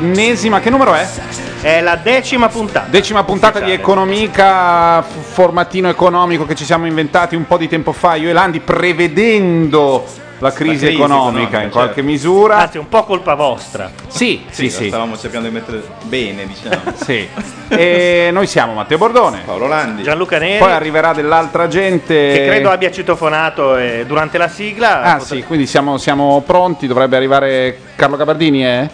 Eccoci. Ennesima, che numero è? È la decima puntata. Decima puntata di Economica, formatino economico che ci siamo inventati un po' di tempo fa, io e Landi, prevedendo la crisi, crisi economica, economica, in qualche certo. misura. Anzi, un po' colpa vostra. Sì, sì, Sì, sì. stavamo cercando di mettere bene, diciamo. Sì. E noi siamo Matteo Bordone. Paolo Landi. Gianluca Neri, Poi arriverà dell'altra gente. che credo abbia citofonato eh, durante la sigla. Ah Pot- sì, quindi siamo, siamo pronti, dovrebbe arrivare Carlo Gabardini, eh?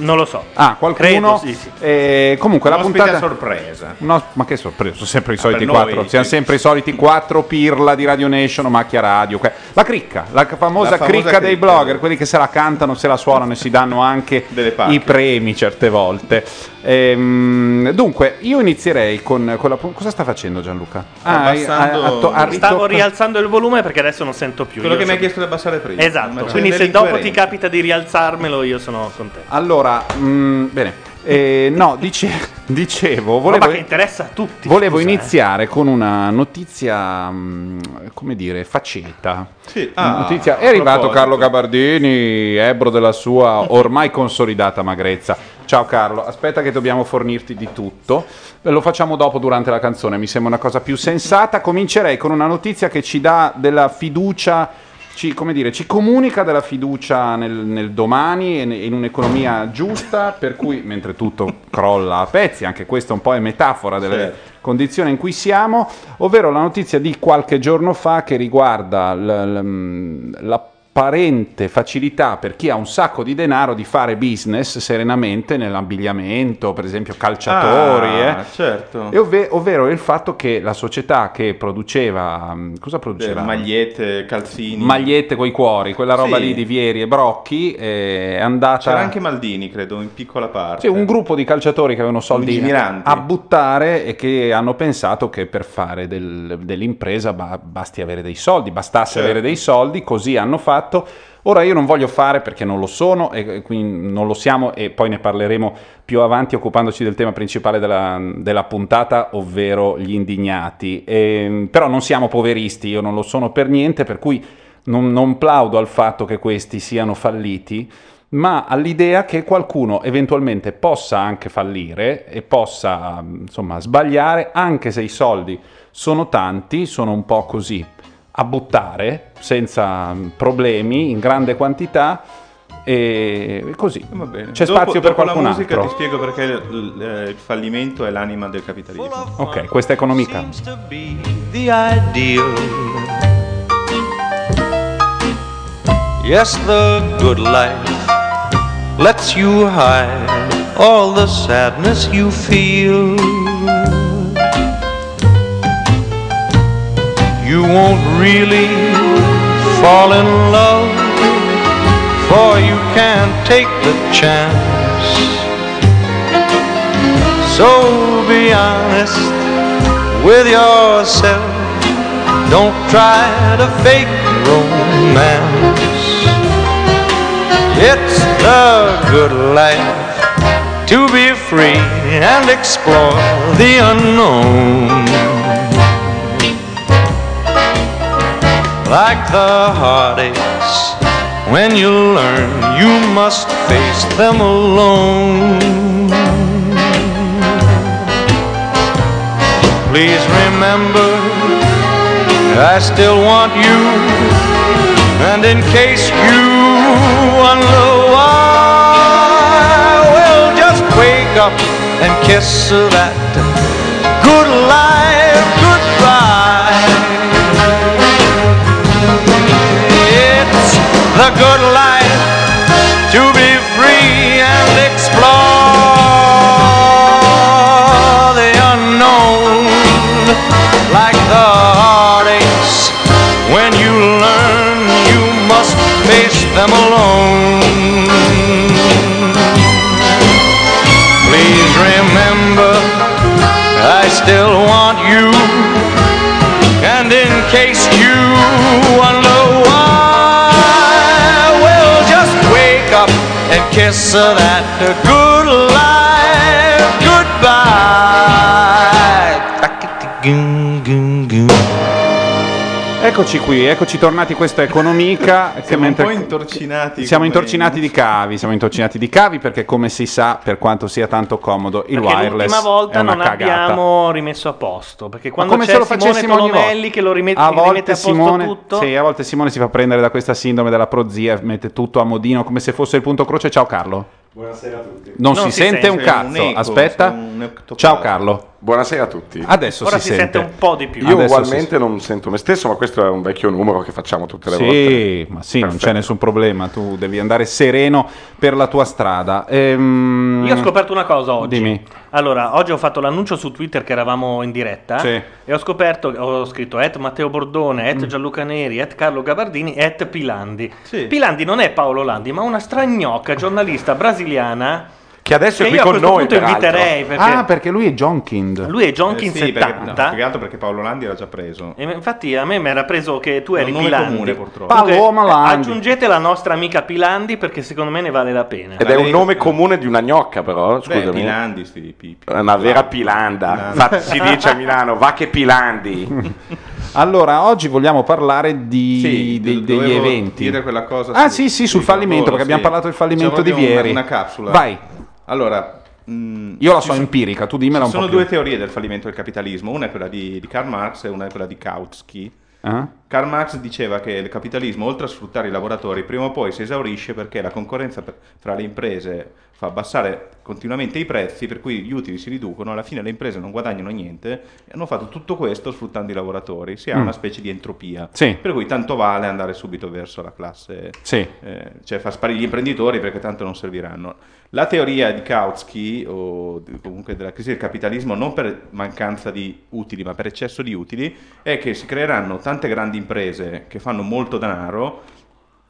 Non lo so. Ah, qualcuno? Credo, sì, sì. Eh, comunque Un la puntata... sorpresa. No, ma che sorpresa, sono sempre i Ah, soliti per noi, quattro, sì. siamo sempre i soliti quattro pirla di Radio Nation o Macchia Radio. que- La cricca, la famosa, La famosa cricca, dei cricca. blogger, quelli che se la cantano, se la suonano e si danno anche i premi certe volte. Ehm, dunque, io inizierei con, con la... Cosa sta facendo Gianluca? Abbassando- ha- ha to- ha Stavo rialzando il volume perché adesso non sento più. Quello Io che mi hai chiesto di abbassare prima. Esatto, quindi se dopo ti capita di rialzarmelo io sono contento. Allora, mm, bene. Eh, no, dice- dicevo, Roba volevo, che interessa a tutti. volevo scusa, eh. iniziare con una notizia, mm, come dire, faceta. Sì, ah, notizia- È a arrivato proposito. Carlo Gabardini, ebro della sua ormai consolidata magrezza. Ciao Carlo, aspetta che dobbiamo fornirti di tutto. Lo facciamo dopo durante la canzone, mi sembra una cosa più sensata. Comincerei con una notizia che ci dà della fiducia, ci, come dire, ci comunica della fiducia nel, nel domani e in un'economia giusta, per cui mentre tutto crolla a pezzi, anche questa un po' è metafora delle Certo. condizione in cui siamo, ovvero la notizia di qualche giorno fa che riguarda l- l- l'apparente facilità per chi ha un sacco di denaro di fare business serenamente nell'abbigliamento, per esempio calciatori, Ah, eh. certo. E ovve- ovvero il fatto che la società che produceva, mh, cosa produceva? Magliette, calzini. Magliette coi cuori, quella roba Sì. lì di Vieri e Brocchi, eh, è andata... C'era anche Maldini, credo, in piccola parte. Sì, un gruppo di calciatori che avevano soldi a buttare e che hanno pensato che per fare del- dell'impresa ba- basti avere dei soldi, bastasse Certo. avere dei soldi, così hanno fatto. Ora io non voglio fare perché non lo sono e e quindi non lo siamo e poi ne parleremo più avanti occupandoci del tema principale della, della puntata, ovvero gli indignati. Ehm, però non siamo poveristi, io non lo sono per niente, per cui non, non plaudo al fatto che questi siano falliti, ma all'idea che qualcuno eventualmente possa anche fallire e possa insomma sbagliare anche se i soldi sono tanti, sono un po' così a buttare senza problemi in grande quantità e così. Va bene. C'è Dopo- spazio per dopo qualcun la musica altro. ti spiego perché il, il- fallimento è l'anima del capitalismo. Ok, questa è economica. Yes, the good life lets you hide all the sadness you feel. You won't really fall in love, for you can't take the chance. So be honest with yourself. Don't try to fake romance. It's the good life to be free and explore the unknown. Like the heartaches, when you learn you must face them alone. Please remember, I still want you. And in case you wonder why, well, just wake up and kiss that good life goodbye. The good life to be free and explore the unknown like the heartaches. When you learn you must face them alone. Please remember i still want you. And in case you wonder why kiss that good life. Goodbye Eccoci qui, eccoci tornati, questo è Economica. che Siamo un po' intorcinati. Siamo intorcinati di cavi, siamo intorcinati di cavi perché come si sa, per quanto sia tanto comodo, il Perché wireless l'ultima volta è una non cagata. abbiamo rimesso a posto. Perché quando come c'è se lo Simone facessimo ogni Tolomelli volta. che lo rimette, a rimette volte a posto Simone, tutto. sì, a volte Simone si fa prendere da questa sindrome della prozia, mette tutto a modino come se fosse il punto croce. Ciao Carlo. Buonasera a tutti. Non, Non si, si sente sente, un cazzo. un eco, Aspetta. un. Ciao Carlo. Buonasera a tutti. Adesso Ora si, si sente un po' di più. Io adesso ugualmente non sento me stesso, ma questo è un vecchio numero che facciamo tutte le volte. Sì, ma sì, non c'è Perfetto. nessun problema. Tu devi andare sereno per la tua strada. Ehm, Io ho scoperto una cosa oggi. Dimmi. Allora, oggi ho fatto l'annuncio su Twitter che eravamo in diretta Sì. e ho scoperto, ho scritto at Matteo Bordone, at Gianluca Neri, at Carlo Gabardini, at Pilandi. Pilandi non è Paolo Landi, ma una stragnocca giornalista brasiliana Che adesso è che qui io a con noi, punto peraltro. inviterei perché Ah, perché lui è John Kind. lui è Eh, Jonkin sì, perché, no, 70. più che altro perché Paolo Landi era già preso. E infatti a me mi era preso che tu È un eri Pilandi. comune, purtroppo. Paloma Landi. Aggiungete la nostra amica Pilandi perché secondo me ne vale la pena. Ed è un nome comune di una gnocca, però, Beh, scusami. Pilandi, sti pipi. È una vera pilanda. Pilanda. Infatti si dice a Milano, va che pilandi. Allora, oggi vogliamo parlare di, Sì, dei- degli eventi. dire quella cosa Ah, su- sì, sì, sul fallimento, al volo, perché abbiamo sì. parlato del fallimento di ieri. Una, una capsula. Vai, Allora, mh, io la so sono- empirica, tu dimmela un Ci sono po' due più. teorie del fallimento del capitalismo, una è quella di, di Karl Marx e una è quella di Kautsky. Ah? Karl Marx diceva che il capitalismo, oltre a sfruttare i lavoratori, prima o poi si esaurisce perché la concorrenza fra le imprese fa abbassare continuamente i prezzi, per cui gli utili si riducono, alla fine le imprese non guadagnano niente e hanno fatto tutto questo sfruttando i lavoratori. Si ha Mm. una specie di entropia. Sì. Per cui tanto vale andare subito verso la classe, Sì. eh, cioè far sparire gli imprenditori perché tanto non serviranno. La teoria di Kautsky, o comunque della crisi del capitalismo, non per mancanza di utili, ma per eccesso di utili, è che si creeranno tante grandi imprese che fanno molto denaro,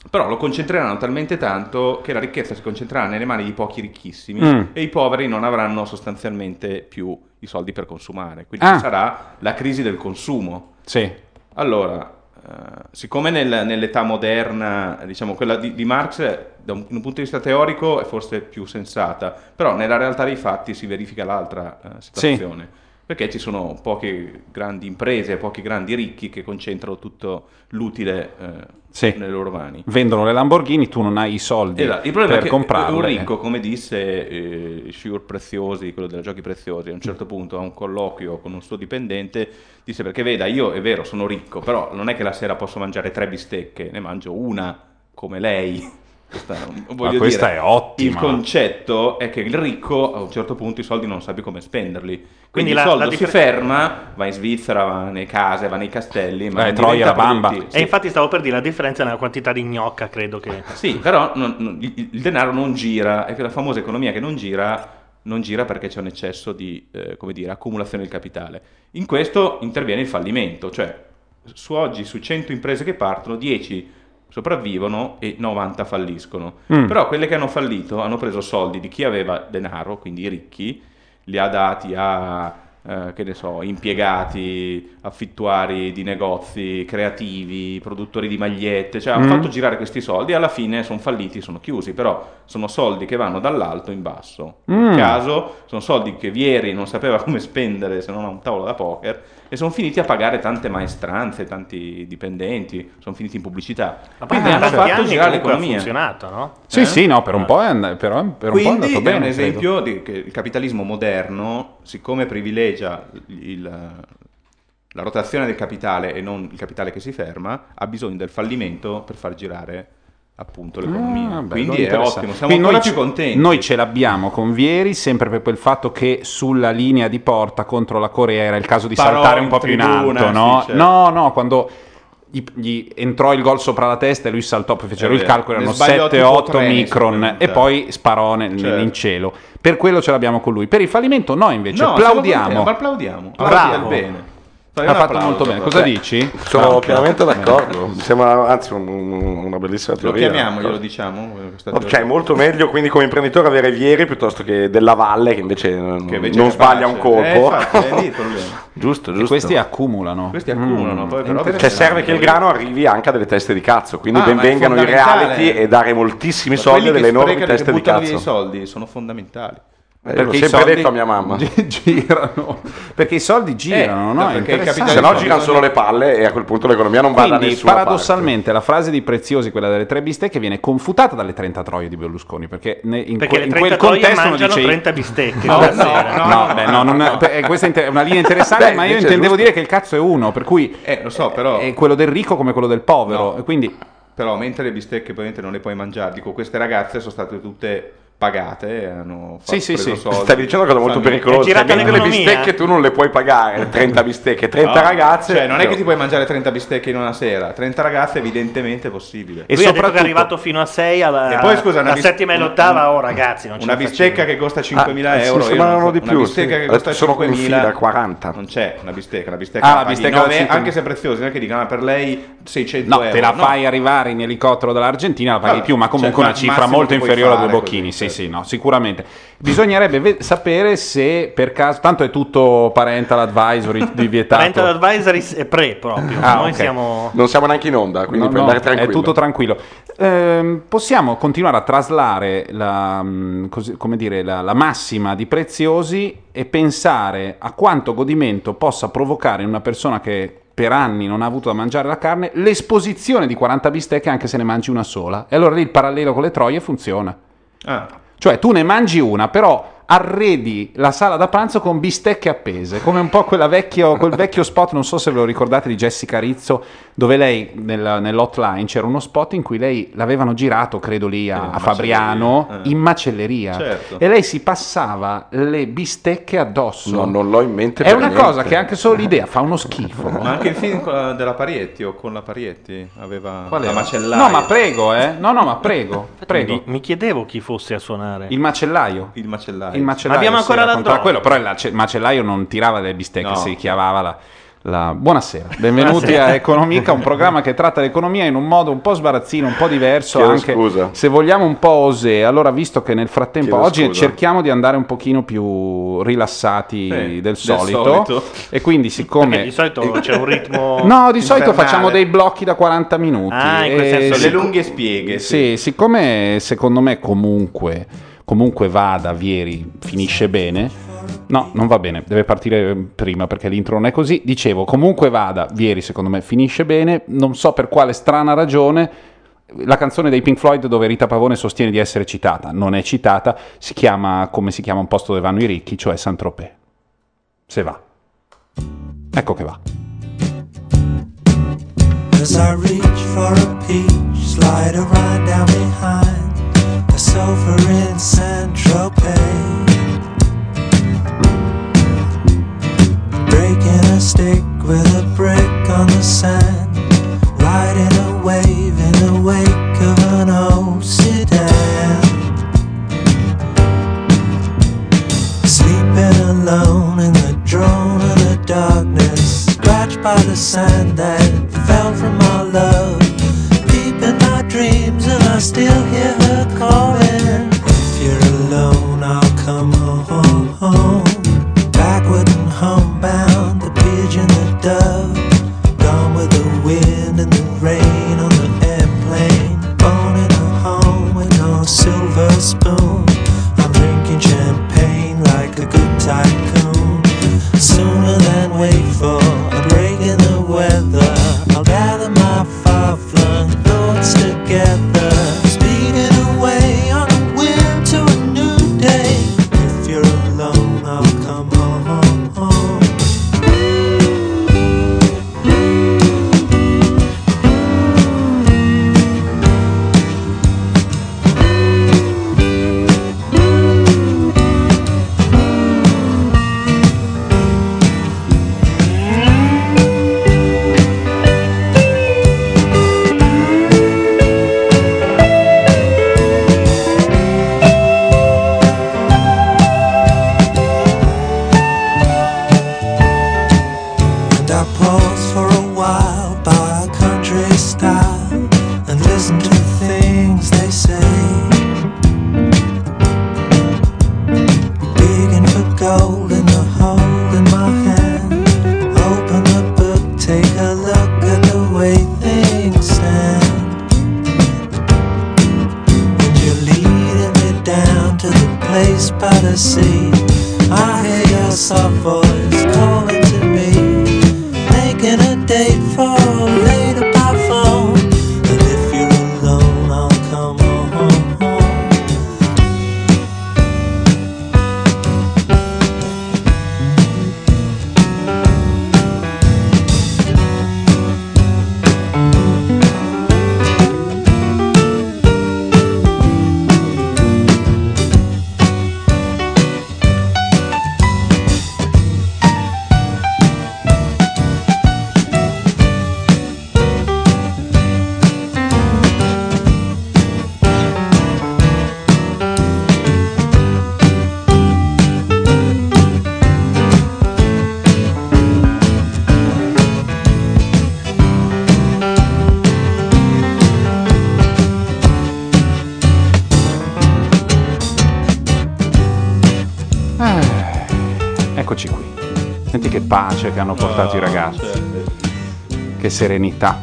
però lo concentreranno talmente tanto che la ricchezza si concentrerà nelle mani di pochi ricchissimi Mm. e i poveri non avranno sostanzialmente più i soldi per consumare. Quindi Ah. ci sarà la crisi del consumo. Sì. Allora, eh, siccome nel- nell'età moderna, diciamo, quella di, di Marx, da un, un punto di vista teorico, è forse più sensata, però nella realtà dei fatti si verifica l'altra eh, situazione. Perché ci sono poche grandi imprese, pochi grandi ricchi che concentrano tutto l'utile eh, Sì. nelle loro mani. Vendono le Lamborghini, tu non hai i soldi Esatto, Il problema per è che comprarle. un ricco, come disse eh, Shure Preziosi, quello dei giochi preziosi, a un certo punto a un colloquio con un suo dipendente, disse perché veda, io è vero, sono ricco, però non è che la sera posso mangiare tre bistecche, ne mangio una come lei. Questa, voglio questa dire, è ottima. Il concetto è che il ricco a un certo punto i soldi non sa più come spenderli. Quindi, Quindi la- il soldo la si differ- ferma, va in Svizzera, va nelle case, va nei castelli, ma Eh, Troia la bamba. produttivo. E infatti stavo per dire la differenza nella quantità di gnocca, credo che... Sì, però non- non- il, il denaro non gira, è che la famosa economia che non gira non gira perché c'è un eccesso di eh, come dire, accumulazione del capitale. In questo interviene il fallimento, cioè su oggi su 100 imprese che partono, 10 sopravvivono e 90 falliscono. Mm. Però quelle che hanno fallito hanno preso soldi di chi aveva denaro, quindi i ricchi, li ha dati a eh, che ne so, impiegati, affittuari di negozi, creativi, produttori di magliette, cioè hanno Mm. fatto girare questi soldi e alla fine sono falliti, sono chiusi, però sono soldi che vanno dall'alto in basso. Mm. Nel caso sono soldi che Vieri non sapeva come spendere se non a un tavolo da poker e sono finiti a pagare tante maestranze, tanti dipendenti, sono finiti in pubblicità. Ma poi Quindi per hanno fatto girare comunque ha l'economia. funzionato, no? Sì, Eh? sì, no, per un po' è, and- però, per un po' è Quindi andato è bene. un credo. esempio di che il capitalismo moderno, siccome privilegia privilegia il- la rotazione del capitale e non il capitale che si ferma, ha bisogno del fallimento per far girare appunto l'economia. Ah, bello, Quindi è ottimo, siamo Quindi ancora noi più contenti. Noi ce l'abbiamo con Vieri sempre per quel fatto che sulla linea di porta contro la Corea era il caso di Parò saltare un po' più in alto, no? sì, certo. No, no, quando gli, gli entrò il gol sopra la testa e lui saltò, poi fecero È il calcolo, erano sbagliò tipo 7-8 tre nei micron e poi sparò nel- Certo. in cielo. Per quello ce l'abbiamo con lui. Per il fallimento noi invece No, siamo plaudiamo. contenti, ma applaudiamo. Bravo. Applaudiamo bene. Fai Ha fatto applauso, molto bene. Cosa dici? Sono pienamente d'accordo. Mi sembra anzi un- un- una bellissima Lo teoria. chiamiamo, glielo diciamo. Ok, teoria. molto meglio quindi come imprenditore avere Vieri piuttosto che della Valle che invece, non- Che invece non è sbaglia un colpo. Eh, è problema. giusto, E giusto. questi accumulano. Questi accumulano, Mm, poi però. Cioè serve che il grano arrivi anche a delle teste di cazzo, quindi Ah, ben ma è vengano i reality e dare moltissimi Ma soldi a delle enormi teste che di buttano via i cazzo. soldi sono fondamentali. Eh, l'ho i sempre soldi detto a mia mamma. gi- girano perché i soldi girano, Eh, no? perché capitalismo- Se no girano solo le palle e a quel punto l'economia non va da nessuna paradossalmente, la frase di Preziosi, quella delle tre bistecche, viene confutata dalle 30 troie di Berlusconi. Perché ne- in, Perché que- in 30 quel contesto mangiano dice. 30 bistecche. No, no, sera. no, beh, no, non- eh, questa è una linea interessante, Beh, ma io intendevo dire che il cazzo è uno, per cui Eh, lo so, però... è quello del ricco come quello del povero. No. E quindi Però mentre le bistecche probabilmente non le puoi mangiare, dico queste ragazze sono state tutte pagate hanno fatto, Sì, sì, sì. soldi. Stavi dicendo una cosa molto Fammi- pericolosa. È Cioè, mentre le l'economia. bistecche tu non le puoi pagare, 30 bistecche, 30 No, ragazze. Cioè, non è che ti puoi mangiare 30 bistecche in una sera, 30 ragazze evidentemente è possibile. E Lui soprattutto- è arrivato fino a 6 alla E poi, scusa, una la bis- settima e l'ottava, oh ragazzi, non Una bistecca che costa 5.000 Ah, sì, euro. sembrano non so- di una più, bistecca sì. che costa Sono in 5.000 fila, 40. Non c'è una bistecca, una bistecca, Ah, la bistecca da 9, 5.000. anche se preziosa, non è che dicono "Ah, per lei 600 No, euro. te la fai arrivare in elicottero dall'Argentina, la paghi più, ma comunque cioè, una ma- cifra molto inferiore a due bocchini. Sì. Sì, no, sicuramente. Bisognerebbe ve- sapere se per caso, tanto è tutto parental advisory di vietato. Parental advisories e pre proprio. Ah, Noi ok. siamo Non siamo neanche in onda, quindi No, puoi no, andare tranquillo. È tutto tranquillo. Ehm, possiamo continuare a traslare la, mh, così- come dire, la, la massima di preziosi e pensare a quanto godimento possa provocare in una persona che per anni non ha avuto da mangiare la carne l'esposizione di 40 bistecche anche se ne mangi una sola. E allora lì il parallelo con le troie funziona. Ah, Cioè tu ne mangi una, però arredi la sala da pranzo con bistecche appese, come un po' quella vecchio, quel vecchio spot, non so se ve lo ricordate, di Jessica Rizzo, dove lei nel- nell'hotline c'era uno spot in cui lei l'avevano girato, credo lì a, a Fabriano, macelleria, eh. in macelleria, Certo. e lei si passava le bistecche addosso. No, non l'ho in mente È per una niente. cosa che anche solo l'idea fa uno schifo. ma anche il film della Parietti o con la Parietti aveva Qual la macellaia. No, ma prego, eh. No, no, ma prego, prego. Mi, mi chiedevo chi fosse a suonare. Il macellaio. il macellaio. Il macellaio Abbiamo sì, ancora la raccontava droga. quello, però il macellaio non tirava le bistecche, No. si chiamava la, la- Buonasera, benvenuti Buonasera. a Economica, un programma che tratta l'economia in un modo un po' sbarazzino, un po' diverso, Chiedo anche scusa. se vogliamo un po' osè. Allora, visto che nel frattempo Chiedo oggi scusa. cerchiamo di andare un pochino più rilassati Sì, del del solito, solito. e quindi Perché siccome... di solito c'è un ritmo. No, di solito infernale. facciamo dei blocchi da 40 minuti. Ah, in quel e senso le sic- lunghe spieghe. sì, siccome secondo me comunque, comunque vada, Vieri finisce bene. No, non va bene, deve partire prima perché l'intro non è così. Dicevo, comunque vada, Vieri secondo me finisce bene. Non so per quale strana ragione. La canzone dei Pink Floyd dove Rita Pavone sostiene di essere citata, non è citata, si chiama come si chiama un posto dove vanno i ricchi, cioè Saint-Tropez. Se va. Ecco che va. As I reach for a peach, slide a ride down behind sofa in Saint Tropez. Breaking a stick with a brick on the sand, riding a wave in the wake of an old sedan. Sleeping alone in the drone of the darkness, scratched by the sand that fell from our love. Dreams, and I still hear her calling. If you're alone, I'll come pace che hanno portato i ragazzi. Che serenità.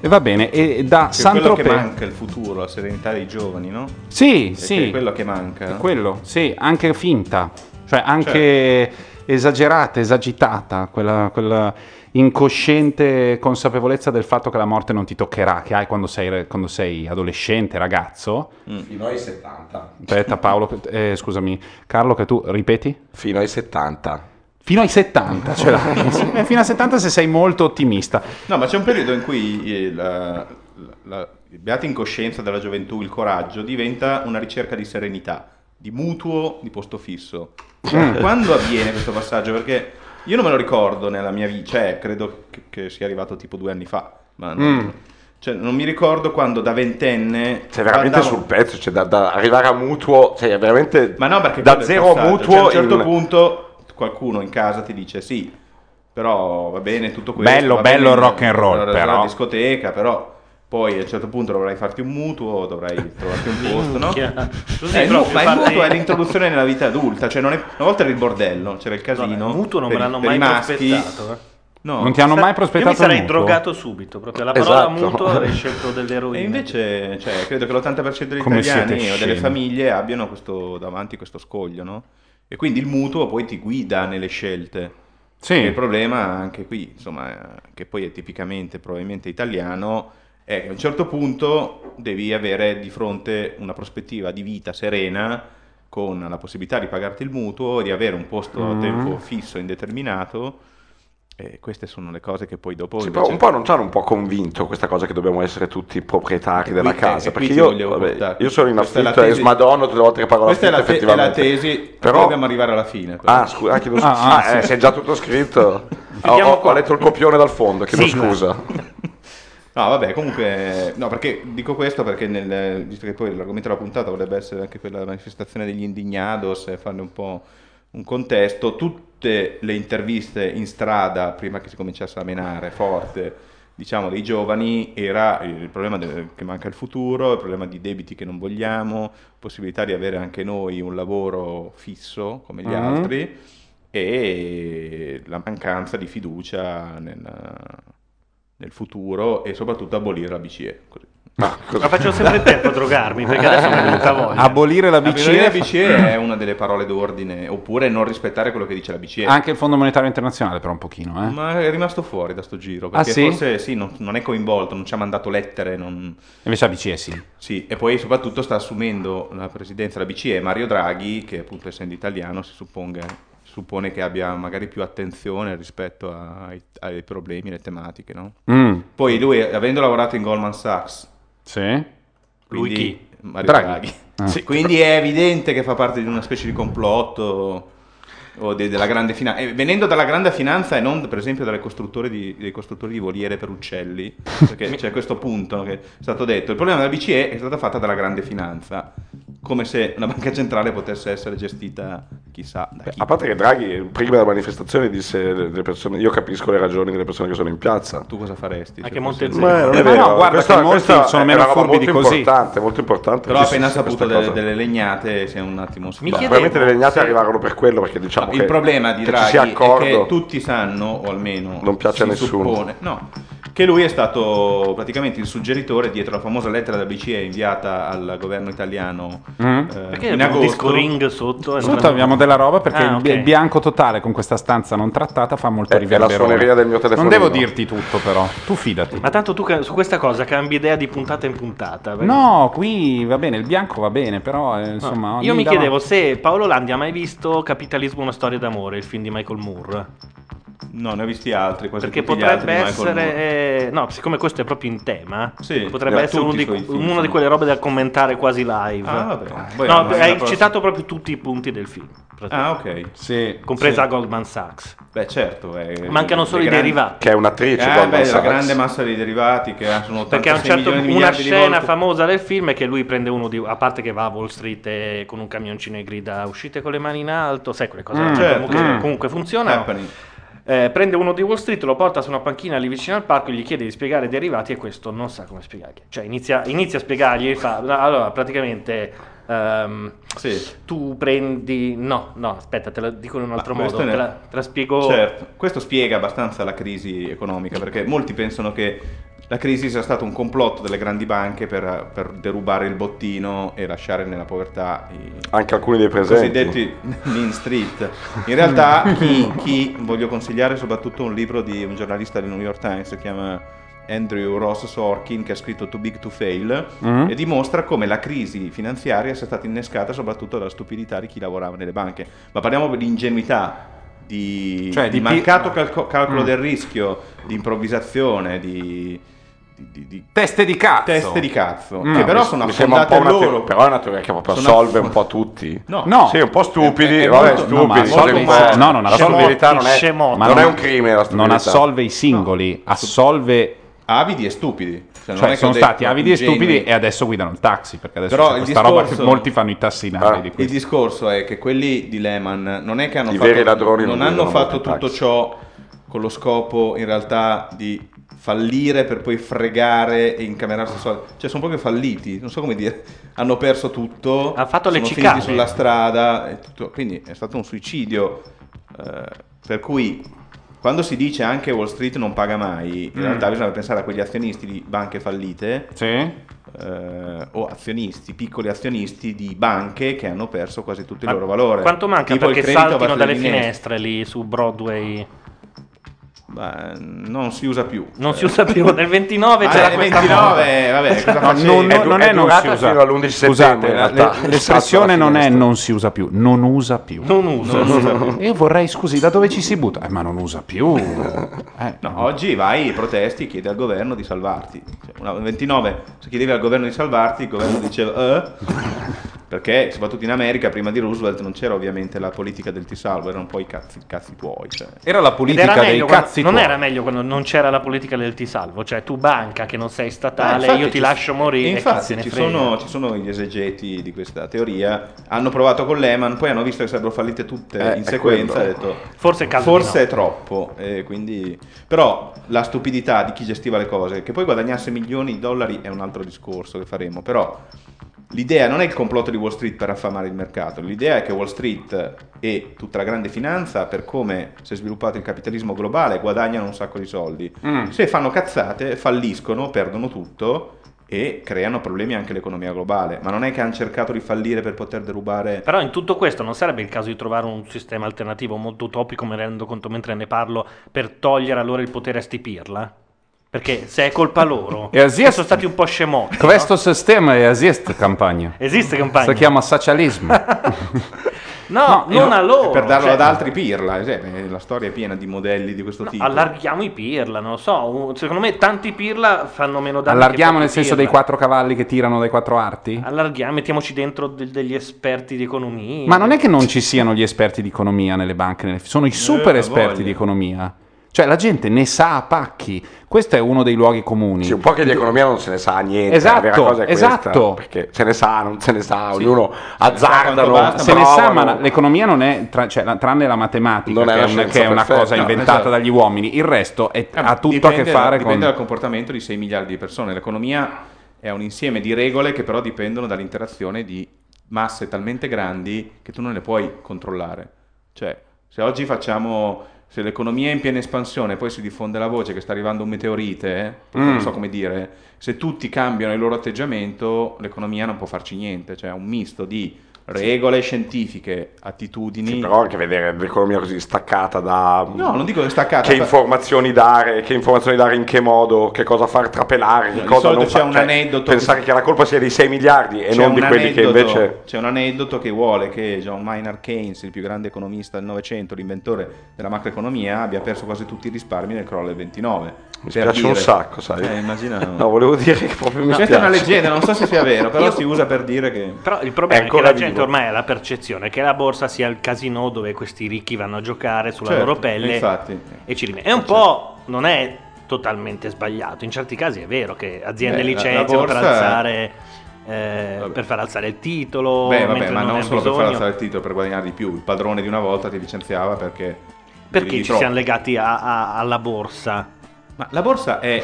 E va bene, e da Che è quello che manca il futuro, la serenità dei giovani, no? Sì, Perché sì. È quello che manca. È quello, sì, anche finta, cioè anche esagerata, esagitata, quella, quella incosciente consapevolezza del fatto che la morte non ti toccherà, che hai quando sei, quando sei adolescente, ragazzo. Fino ai 70. Aspetta Paolo, eh, scusami, Carlo che tu ripeti? Fino ai 70. Fino ai 70 ce l'hai. Fino a 70 se sei molto ottimista. No, ma c'è un periodo in cui eh, la, la, beata incoscienza della gioventù, il coraggio, diventa una ricerca di serenità, di mutuo, di posto fisso. Mm. Quando avviene questo passaggio? Perché io non me lo ricordo nella mia vita, cioè credo che, che sia arrivato tipo due anni fa, ma non, Mm. cioè, non mi ricordo quando da ventenne... Sei veramente andavo- sul pezzo, cioè da, da arrivare a mutuo, cioè veramente Ma no, perché da zero a mutuo Cioè, a un certo in- punto qualcuno in casa ti dice sì, però va bene tutto questo. Bello, bello bene, il rock and roll, la- però. La discoteca, però poi a un certo punto dovrai farti un mutuo, dovrai trovarti un posto, no? Eh, il mu- ma il mutuo è l'introduzione nella vita adulta, cioè non è, una volta era il bordello, c'era il casino. il mutuo non per me l'hanno mai maschi. prospettato. eh. No. Non ti hanno mai Io prospettato mi sarei drogato subito, proprio la parola Esatto. mutuo avrei scelto dell'eroina. E invece, cioè, credo che l'80% degli Come italiani o delle famiglie abbiano questo, davanti questo scoglio, no? E quindi il mutuo poi ti guida nelle scelte. Sì. Il problema anche qui, insomma, che poi è tipicamente probabilmente italiano, è che a un certo punto devi avere di fronte una prospettiva di vita serena con la possibilità di pagarti il mutuo e di avere un posto a Mm. tempo fisso indeterminato. E queste sono le cose che poi dopo... Sì, invece- però un po' non ci hanno un po' convinto questa cosa che dobbiamo essere tutti proprietari della qui- casa. perché io, vabbè, io sono in affitto e smadonno tutte le volte che pago Questa è la, te- è la tesi, Però- dobbiamo arrivare alla fine. però. Ah, scusa, ah, chiedo scusa. Ah, ah, Ah, eh, sì. se è già tutto scritto. ho, ho- ho letto il copione dal fondo, chiedo Sigla. scusa. No, vabbè, comunque, no, perché dico questo perché nel, visto che poi l'argomento della puntata vorrebbe essere anche quella manifestazione degli indignados e farne un po' un contesto, tutte le interviste in strada prima che si cominciasse a menare forte, diciamo, dei giovani era il problema del- che manca il futuro, il problema di debiti che non vogliamo, possibilità di avere anche noi un lavoro fisso come gli Mhm. altri e la mancanza di fiducia nel, nel futuro e soprattutto abolire la BCE. Così. Ah, Ma faccio sempre in tempo a drogarmi perché adesso mi è venuta voglia. Abolire la Abolire la BCE, BCE è una delle parole d'ordine, oppure non rispettare quello che dice la BCE. anche il Fondo Monetario Internazionale per un pochino, eh. Ma è rimasto fuori da sto giro, perché Ah, sì? forse sì, non, non è coinvolto, non ci ha mandato lettere, non... Invece la BCE sì. Sì, e poi soprattutto sta assumendo la presidenza della BCE Mario Draghi, che appunto essendo italiano si supponga- suppone che abbia magari più attenzione rispetto ai, ai problemi, alle tematiche, no? Mm, Poi lui, avendo lavorato in Goldman Sachs, sì. Lui quindi chi? Mario Draghi. Draghi. Ah. Sì, quindi è evidente che fa parte di una specie di complotto o de- della grande finanza. E venendo dalla grande finanza e non per esempio dalle costruttori di, dei costruttori di voliere per uccelli, perché c'è questo punto che è stato detto. Il problema della BCE è stata fatta dalla grande finanza, come se una banca centrale potesse essere gestita chissà da chi. A parte che Draghi prima della manifestazione disse le persone, io capisco le ragioni delle persone che sono in piazza. Tu cosa faresti? Anche Montezemolo. Ma non è Eh, vero. no, guarda Questa- che molti sono meno furbi di così. importante, molto importante. Però appena saputo delle, delle legnate si è un attimo chiedevo Probabilmente le legnate se- arrivarono per quello, perché diciamo No, che il problema di che Draghi sia è che tutti sanno, o almeno Non piace a nessuno. suppone, no, che lui è stato praticamente il suggeritore dietro la famosa lettera della BCE inviata al governo italiano Mm. eh, Perché in abbiamo un agosto. disco ring sotto? non Sotto abbiamo della roba perché Ah, il, ok. il bianco totale con questa stanza non trattata fa molto È- è la suoneria del mio Non telefonino. devo dirti tutto però, tu fidati. Ma tanto tu su questa cosa cambi idea di puntata in puntata. perché- No, qui va bene, il bianco va bene, però eh, insomma... Io mi chiedevo se Paolo Landi ha mai visto Capitalismo una storia d'amore, il film di Michael Moore. No, ne ho visti altri, quasi Perché tutti gli altri potrebbe essere. eh, no, siccome questo è proprio in tema, Sì, potrebbe essere uno di, una di quelle robe da commentare quasi live. Ah, vabbè. Poi no, hai prossima- citato proprio tutti i punti del film, Ah, ok. Sì, compresa sì. Goldman Sachs. Beh, certo. è- Mancano solo i grandi- derivati. che è un'attrice Eh, beh, la grande massa di derivati che sono Perché a un 86 certo milioni una scena volte. famosa del film è che lui prende uno di. A parte che va a Wall Street e con un camioncino e grida uscite con le mani in alto, sai quelle cose Mm, certo, comunque, mm. comunque funzionano. Happening. Eh, prende uno di Wall Street, lo porta su una panchina lì vicino al parco, gli chiede di spiegare i derivati e questo non sa come spiegargli. Cioè inizia, inizia a spiegargli fa, allora praticamente ehm, Sì. tu prendi... No, no, aspetta, te la dico in un altro Ma modo, questo te ne- la, te la spiego... Certo, questo spiega abbastanza la crisi economica perché molti pensano che la crisi sia stato un complotto delle grandi banche per, per derubare il bottino e lasciare nella povertà i Anche alcuni dei presenti. cosiddetti Mean Street. In realtà chi, chi- voglio consigliare soprattutto un libro di un giornalista del New York Times che si chiama Andrew Ross Sorkin che ha scritto Too Big to Fail Mm. e dimostra come la crisi finanziaria sia stata innescata soprattutto dalla stupidità di chi lavorava nelle banche. Ma parliamo di ingenuità, di, Cioè, di di pi- mancato calco- calcolo Mm. del rischio, di improvvisazione, di, di- di- di Teste di cazzo. teste di cazzo, Mm. che però Mi- sono mi sembra un po' affondate loro. teo- però è una teoria che proprio Sono assolve aff- un po' tutti. No, No. Sì, un po' stupidi, È- è vabbè, molto- no, ma stupidi. assolve un i- po'- no, non la assolve- stupidità non è. Ma non è non- un crimine la Non assolve i singoli, assolve... avidi e stupidi. Cioè, non Cioè, è che sono stati avidi e stupidi e adesso guidano il taxi, perché adesso Però c'è questa roba che discorso- molti fanno i tassinari Ah, Il discorso è che quelli di Lehman non è che hanno I fatto, non non hanno fatto tutto taxi. ciò con lo scopo in realtà di fallire per poi fregare e incamerarsi soldi. Cioè sono proprio falliti, non so come dire. Hanno perso tutto, Ha fatto le sono cicale. finiti sulla strada, quindi è stato un suicidio. eh, per cui quando si dice anche Wall Street non paga mai, in Mm. realtà bisogna pensare a quegli azionisti di banche fallite Sì? eh, o azionisti, piccoli azionisti di banche che hanno perso quasi tutto il Ma loro valore. Quanto manca Tipo perché saltino dalle finestre lì su Broadway? Beh, non si usa più. Non si usa più, nel 29 Ah, c'era nel questa 29, moda. vabbè, cosa No, facevi? non, È non- è è non usa. fino all'11 Scusate, settembre, l'espressione non è non si usa più, non usa più. Non uso. Non usa più. Io vorrei, scusi, da dove ci si butta? Eh, ma non usa più. Eh, No, oggi vai, protesti, chiedi al governo di salvarti. Cioè, una- il 29, se chiedevi al governo di salvarti, il governo diceva eh? Perché soprattutto in America, prima di Roosevelt, non c'era ovviamente la politica del ti salvo, erano un po' i cazzi, cazzi tuoi. cioè. Era la politica era dei meglio quando- cazzi non tuoi. era meglio quando non c'era la politica del ti salvo, cioè tu banca che non sei Eh, statale, infatti io ti ci- lascio morire. Infatti, ci sono, ci sono gli esegeti di questa teoria. Hanno provato con Lehman, poi hanno visto che sarebbero fallite tutte Eh, in sequenza. quello. e detto, Forse è caso forse di è troppo. e quindi... Però la stupidità di chi gestiva le cose, che poi guadagnasse milioni di dollari, è un altro discorso che faremo. Però l'idea non è il complotto di Wall Street per affamare il mercato. L'idea è che Wall Street e tutta la grande finanza, per come si è sviluppato il capitalismo globale, guadagnano un sacco di soldi. Mm. Se fanno cazzate, falliscono, perdono tutto e creano problemi anche all'economia globale. Ma non è che hanno cercato di fallire per poter derubare. Però in tutto questo non sarebbe il caso di trovare un sistema alternativo molto utopico, me ne rendo conto mentre ne parlo, per togliere a loro il potere a stipirla? Perché se è colpa loro, E sono stati un po' scemotti. no? Questo sistema esiste, campagna. Esiste campagna? Si chiama socialismo. No, No, non a loro. per darlo cioè- ad altri pirla, eh, la storia è piena di modelli di questo No, tipo. allarghiamo i pirla, non lo so. Secondo me tanti pirla fanno meno danni. Allarghiamo nel senso dei pirla. quattro cavalli che tirano dai quattro arti? Allarghiamo, mettiamoci dentro de- degli esperti di economia. Ma non è che non ci siano gli esperti di economia nelle banche, nelle- sono i super ha esperti voglia. di economia. Cioè la gente ne sa a pacchi. Questo è uno dei luoghi comuni. Sì, un po' che di economia non se ne sa niente. Esatto, la vera cosa è questa, esatto. perché se ne sa, non se ne sa, ognuno quanto azzardano. basta, Se ne sa, ma l'economia non è, tra- cioè, la- tranne la matematica, Non che, è una, che è una perfetta. cosa No, inventata esatto. dagli uomini, il resto è- Eh, ha tutto dipende a che da- fare dipende con... dal comportamento di 6 miliardi di persone. L'economia è un insieme di regole che però dipendono dall'interazione di masse talmente grandi che tu non le puoi controllare. Cioè, se oggi facciamo se l'economia è in piena espansione, poi si diffonde la voce che sta arrivando un meteorite, eh, Mm. non so come dire, se tutti cambiano il loro atteggiamento, l'economia non può farci niente, cioè è un misto di regole scientifiche, attitudini. Sì, però anche vedere l'economia così staccata da... No, non dico che staccata. Che fa- informazioni dare, che informazioni dare in che modo, che cosa far trapelare, che Di cosa solito non c'è far- un cioè, aneddoto- Pensare che la colpa sia dei 6 miliardi e C'è non di quelli che invece... C'è un aneddoto che vuole che John Maynard Keynes, il più grande economista del Novecento, l'inventore della macroeconomia, abbia perso quasi tutti i risparmi nel crollo del 29. Mi Per spiace un dire- sacco, sai. Eh, immagina. No, volevo dire che proprio mi Questa spiace. è una leggenda, non so se sia vero, però Io- si usa per dire che... Però il problema È è, che ancora la vivo. Gente ormai ha la percezione che la borsa sia il casino dove questi ricchi vanno a giocare sulla Certo, loro pelle infatti. e ci rimane. È un po', non è totalmente sbagliato, in certi casi è vero che aziende Beh, licenziano per alzare eh, per far alzare il titolo, Beh, vabbè, ma non, non solo per far bisogno. alzare il titolo, per guadagnare di più. Il padrone di una volta ti licenziava perché... Perché ci siamo legati a- a- alla borsa? Ma la borsa è...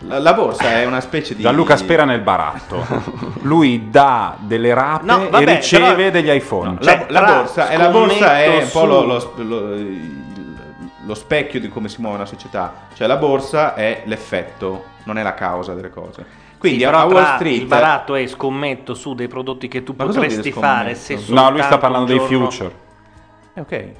La, la borsa è una specie di... Gianluca spera nel baratto. Lui dà delle rape No, vabbè, e riceve però- degli iPhone. No, Cioè, la, la borsa, è, la borsa è un po' lo, su- lo- lo- il- lo specchio di come si muove una società. Cioè la borsa è l'effetto, non è la causa delle cose. Quindi Sì, a però Wall Street... il baratto e scommetto su dei prodotti che tu Ma potresti fare se No, lui sta parlando dei future. Eh, ok.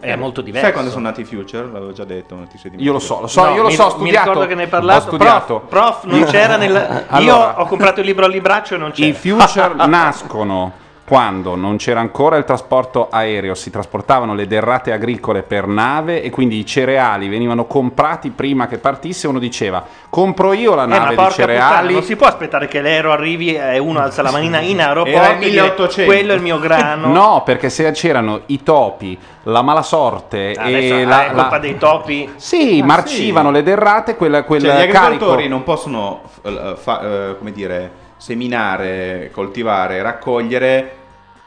È molto diverso. Sai quando sono nati i future? L'avevo già detto, non ti sei Io lo dimenticato. so, lo so, No, io lo mi- so, ho Mi studiato. ricordo che ne hai parlato. Ho studiato. Prof, prof, non c'era nel... Allora- Io ho comprato il libro al libraccio e non c'era. I future nascono quando non c'era ancora il trasporto aereo, si trasportavano le derrate agricole per nave e quindi i cereali venivano comprati prima che partisse. Uno diceva: Compro io la Eh, nave di porca puttana, cereali. non si può aspettare che l'aereo arrivi e uno alza la manina in aeroporto e dire, 1800. quello è il mio grano. No, perché se c'erano i topi, la malasorte Adesso e la, colpa dei topi. Sì, Ah, marcivano sì. le derrate, quella, quel Cioè, gli agricoltori non possono, eh, fa- eh, come dire, seminare, coltivare, raccogliere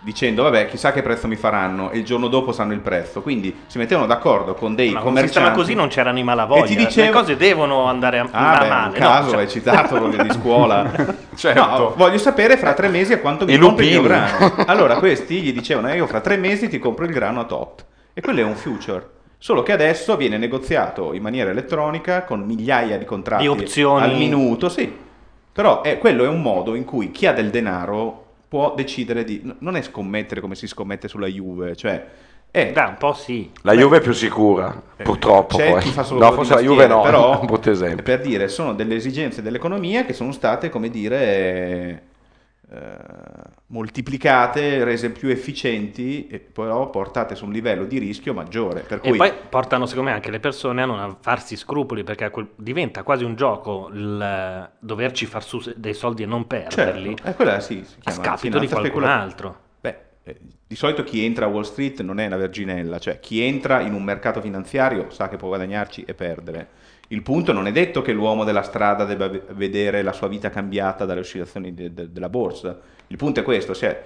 dicendo vabbè chissà che prezzo mi faranno e il giorno dopo sanno il prezzo quindi si mettevano d'accordo con dei Ma commercianti sistema così non c'erano i malavoglia. E ti dicevo- Le cose devono andare a, Ah, a beh, male. un no? caso, Cioè- hai citato di scuola. Certo. No, voglio sapere fra tre mesi a quanto mi I compri il mio grano. Allora questi gli dicevano, "Eh, io fra tre mesi ti compro il grano a tot. E quello è un future. Solo che adesso viene negoziato in maniera elettronica con migliaia di contratti Di opzioni. al minuto, sì. Però è- quello è un modo in cui chi ha del denaro può decidere di... Non è scommettere come si scommette sulla Juve, cioè... È, Dai, un po' sì. La Juve è più sicura, purtroppo. c'è poi. chi fa solo no, forse la Juve no, però un brutto esempio. per dire sono delle esigenze dell'economia che sono state come dire eh, moltiplicate rese più efficienti e però portate su un livello di rischio maggiore per E cui poi portano secondo me anche le persone a non farsi scrupoli perché quel- diventa quasi un gioco il doverci far su dei soldi e non perderli certo, eh, quella sì, si a scapito di qualcun specula- altro. Beh, eh, di solito chi entra a Wall Street non è una verginella, cioè chi entra in un mercato finanziario sa che può guadagnarci e perdere. Il punto non è detto che l'uomo della strada debba ve- vedere la sua vita cambiata dalle oscillazioni de- de- della borsa. Il punto è questo, cioè,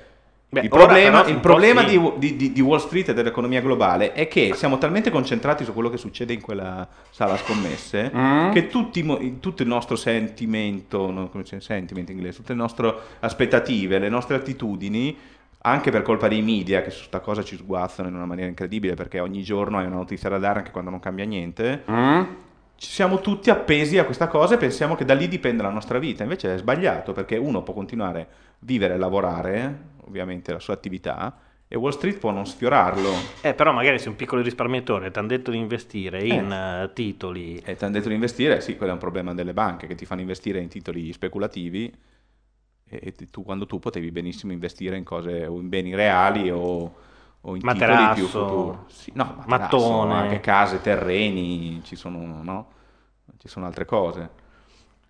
Beh, il problema, però il problema sì. di, di- di- Wall Street e dell'economia globale è che siamo talmente concentrati su quello che succede in quella sala scommesse Mm. che tutti, tutto il nostro sentimento, no, come si dice, sentiment in inglese, tutte le nostre aspettative, le nostre attitudini, anche per colpa dei media che su sta cosa ci sguazzano in una maniera incredibile perché ogni giorno hai una notizia da dare anche quando non cambia niente, Mm? Ci siamo tutti appesi a questa cosa e pensiamo che da lì dipende la nostra vita. Invece è sbagliato perché uno può continuare a vivere e lavorare, ovviamente la sua attività, e Wall Street può non sfiorarlo. Eh, però magari sei un piccolo risparmiatore, ti hanno detto di investire in eh, titoli. E ti hanno detto di investire, sì, quello è un problema delle banche che ti fanno investire in titoli speculativi e e tu, quando tu potevi benissimo investire in cose o in beni reali o, o in Materasso, più futuri. Sì, no, materasso, mattone. anche case, terreni, ci sono, no? ci sono altre cose.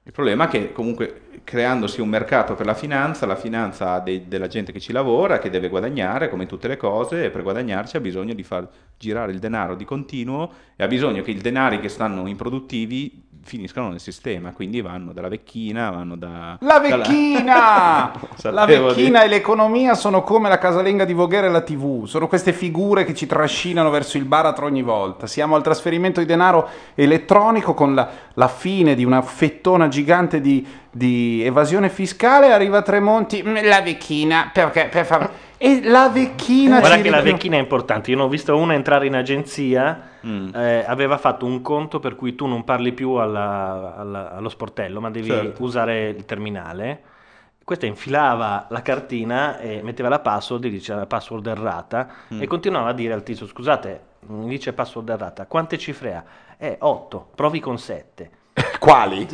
Il problema è che comunque creandosi un mercato per la finanza, la finanza ha dei- della gente che ci lavora, che deve guadagnare come tutte le cose e per guadagnarci ha bisogno di far girare il denaro di continuo e ha bisogno che i denari che stanno improduttivi finiscano nel sistema, quindi vanno dalla vecchina, vanno da... La dalla- vecchina! la Sapevo vecchina di- e l'economia sono come la casalenga di Voghera e la TV, sono queste figure che ci trascinano verso il baratro ogni volta. Siamo al trasferimento di denaro elettronico con la, la fine di una fettona gigante di, di evasione fiscale. Arriva Tremonti, "Mm, la vecchina, perché per far... E la vecchina Guarda che la vecchina è importante. Io ne ho visto una entrare in agenzia, Mm. eh, aveva fatto un conto per cui tu non parli più alla- alla- allo sportello, ma devi Certo. usare il terminale. Questa infilava la cartina e metteva la password, e diceva la password errata Mm. e continuava a dire al tizio, scusate, mi dice password errata, quante cifre ha? Eh, 8, provi con 7. Quali?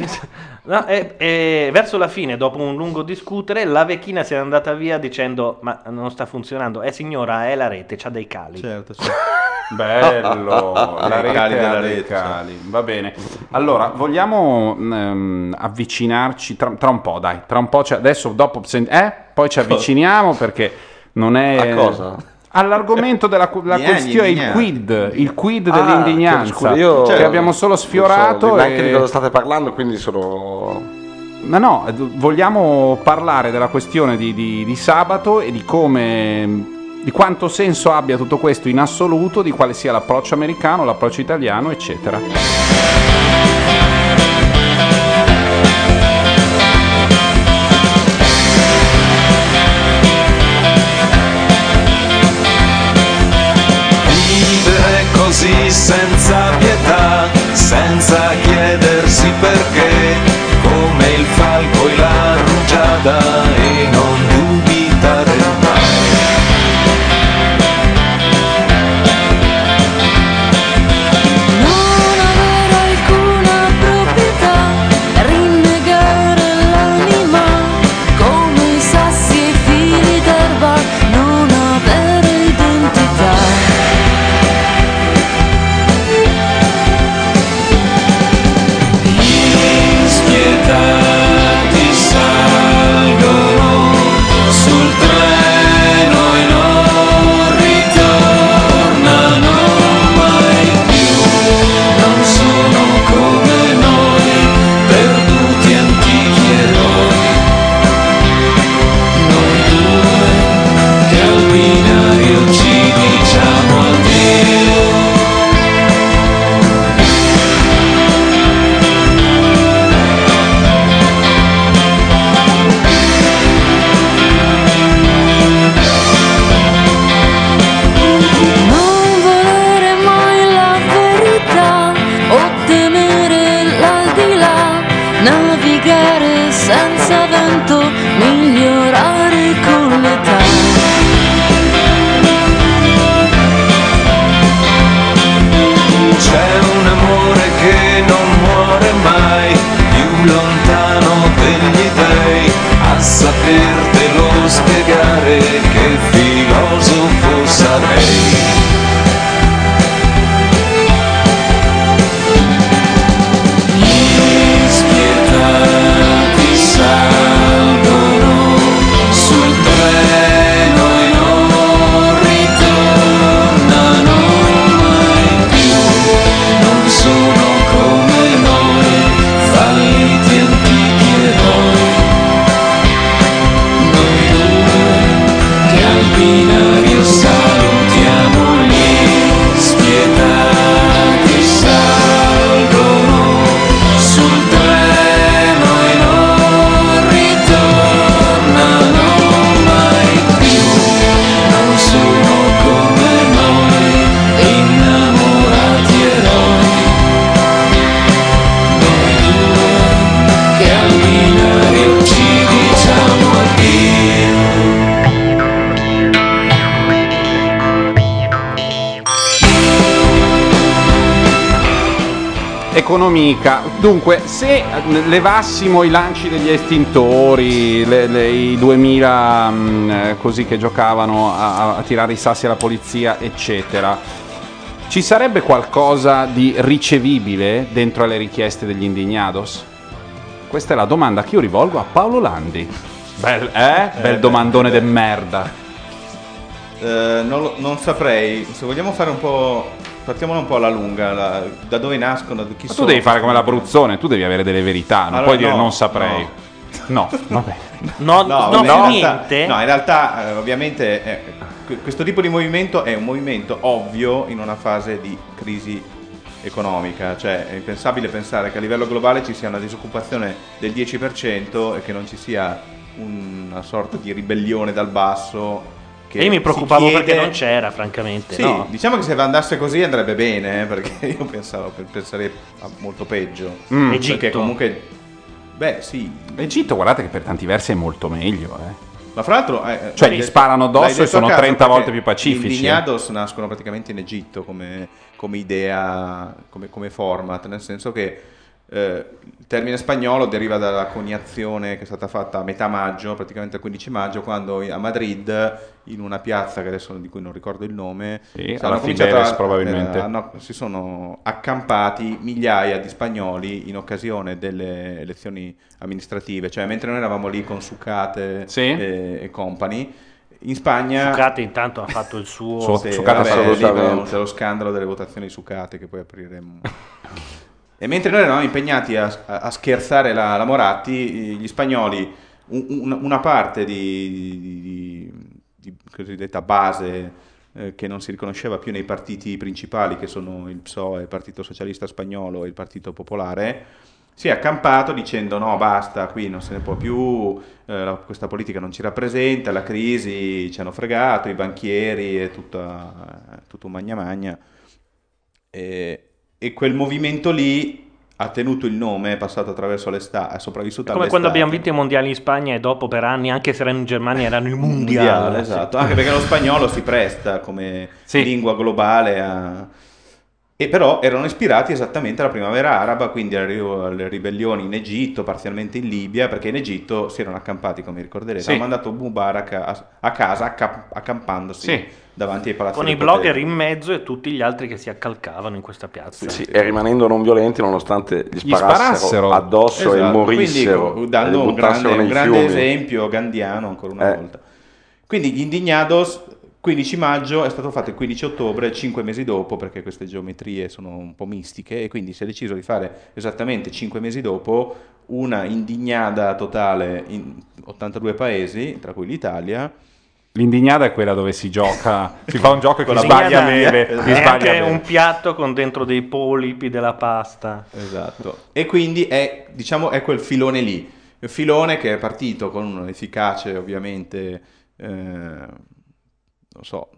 No, e, e verso la fine, dopo un lungo discutere, la vecchina si è andata via dicendo: Ma non sta funzionando. Eh, signora, è la rete, c'ha dei cali. Certo, certo. Bello, la rete cali ha della dei rete, cali. Va bene. Allora, vogliamo ehm, avvicinarci tra, tra un po', dai, tra un po'. ci- adesso, dopo, sen- eh, poi ci avviciniamo perché non è... A cosa? All'argomento della la Gli questione, il indignati. quid, il quid Ah, dell'indignanza, scusa, io- che abbiamo solo non so sfiorato. neanche di cosa state parlando, quindi sono... Ma no, eh, vogliamo parlare della questione di, di- di sabato e di come. di quanto senso abbia tutto questo in assoluto, di quale sia l'approccio americano, l'approccio italiano, eccetera. Così senza pietà, senza chiedersi perché, come il falco e la rugiada e non Economica. Dunque, se levassimo i lanci degli estintori, le- le- i 2000 mh, eh, così che giocavano a, a tirare i sassi alla polizia, eccetera, ci sarebbe qualcosa di ricevibile dentro alle richieste degli indignados? Questa è la domanda che io rivolgo a Paolo Landi. Bel, eh? Bel domandone de merda. Eh, non, non saprei, se vogliamo fare un po'... Partiamo un po' alla lunga, la- da dove nascono, chi Ma tu sono. devi fare come l'Abruzzone, tu devi avere delle verità, non Allora, puoi dire no, non saprei. No, vabbè. No, no, in realtà- niente. no, in realtà eh, ovviamente eh, que- questo tipo di movimento è un movimento ovvio in una fase di crisi economica, cioè è impensabile pensare che a livello globale ci sia una disoccupazione del 10% e che non ci sia una sorta di ribellione dal basso. Che E io mi preoccupavo chiede- perché non c'era, francamente. Sì, no? diciamo che se andasse così andrebbe bene, eh, perché io pensavo, penserei a molto peggio. Mm. Egitto. Perché comunque, beh sì, L'Egitto, guardate che per tanti versi è molto meglio. Eh. ma fra l'altro... eh, Cioè, gli detto- sparano addosso e sono a caso 30 perché volte più pacifici, Gli eh. Indignados nascono praticamente in Egitto come, come idea, come, come format, nel senso che eh, il termine spagnolo deriva dalla coniazione che è stata fatta a metà maggio, praticamente il 15 maggio, quando a Madrid, in una piazza che adesso di cui non ricordo il nome, Sì, hanno Figueres, a- probabilmente. eh, hanno- si sono accampati migliaia di spagnoli in occasione delle elezioni amministrative, cioè mentre noi eravamo lì con Sucate Sì. e, e company, in Spagna... Sucate intanto ha fatto il suo... Suo- Sì, Sucate vabbè, assolutamente. lì c'è lo scandalo delle votazioni Sucate che poi apriremo. e mentre noi eravamo impegnati a, a- scherzare la, la Moratti, gli spagnoli, un- un- una parte di, di- di- cosiddetta base eh, che non si riconosceva più nei partiti principali, che sono il PSOE, il Partito Socialista Spagnolo e il Partito Popolare, si è accampato dicendo no basta, qui non se ne può più, eh, la- questa politica non ci rappresenta, la crisi ci hanno fregato, i banchieri e tutta, tutto un magna magna. E, e quel movimento lì ha tenuto il nome, è passato attraverso l'estate, è sopravvissuto come quando abbiamo vinto i mondiali in Spagna e dopo per anni, anche se erano in Germania, erano il mondiale. Mondiale, esatto. Anche perché lo spagnolo si presta come Sì. lingua globale a... E però erano ispirati esattamente alla primavera araba, quindi alle, ribellioni in Egitto, parzialmente in Libia, perché in Egitto si erano accampati, come ricorderete. Sì. Hanno mandato Mubarak a, a casa acca- accampandosi Sì. davanti ai palazzi Con i blogger potere. in mezzo e tutti gli altri che si accalcavano in questa piazza. Sì, e rimanendo non violenti nonostante gli Gli sparassero, sparassero. addosso e Esatto, morissero Quindi, e dando un grande, un grande esempio gandiano ancora una Eh. volta. Quindi gli Indignados, 15 maggio, è stato fatto il 15 ottobre, 5 mesi dopo, perché queste geometrie sono un po' mistiche, e quindi si è deciso di fare esattamente 5 mesi dopo una indignada totale in 82 paesi, tra cui l'Italia. L'indignata è quella dove si gioca, si fa un gioco e chi Con la sbaglia beve. Esatto. È anche beve. un piatto con dentro dei polipi della pasta. Esatto. E quindi è, diciamo, è quel filone lì. Il filone che è partito con un'efficace, ovviamente, eh, non so,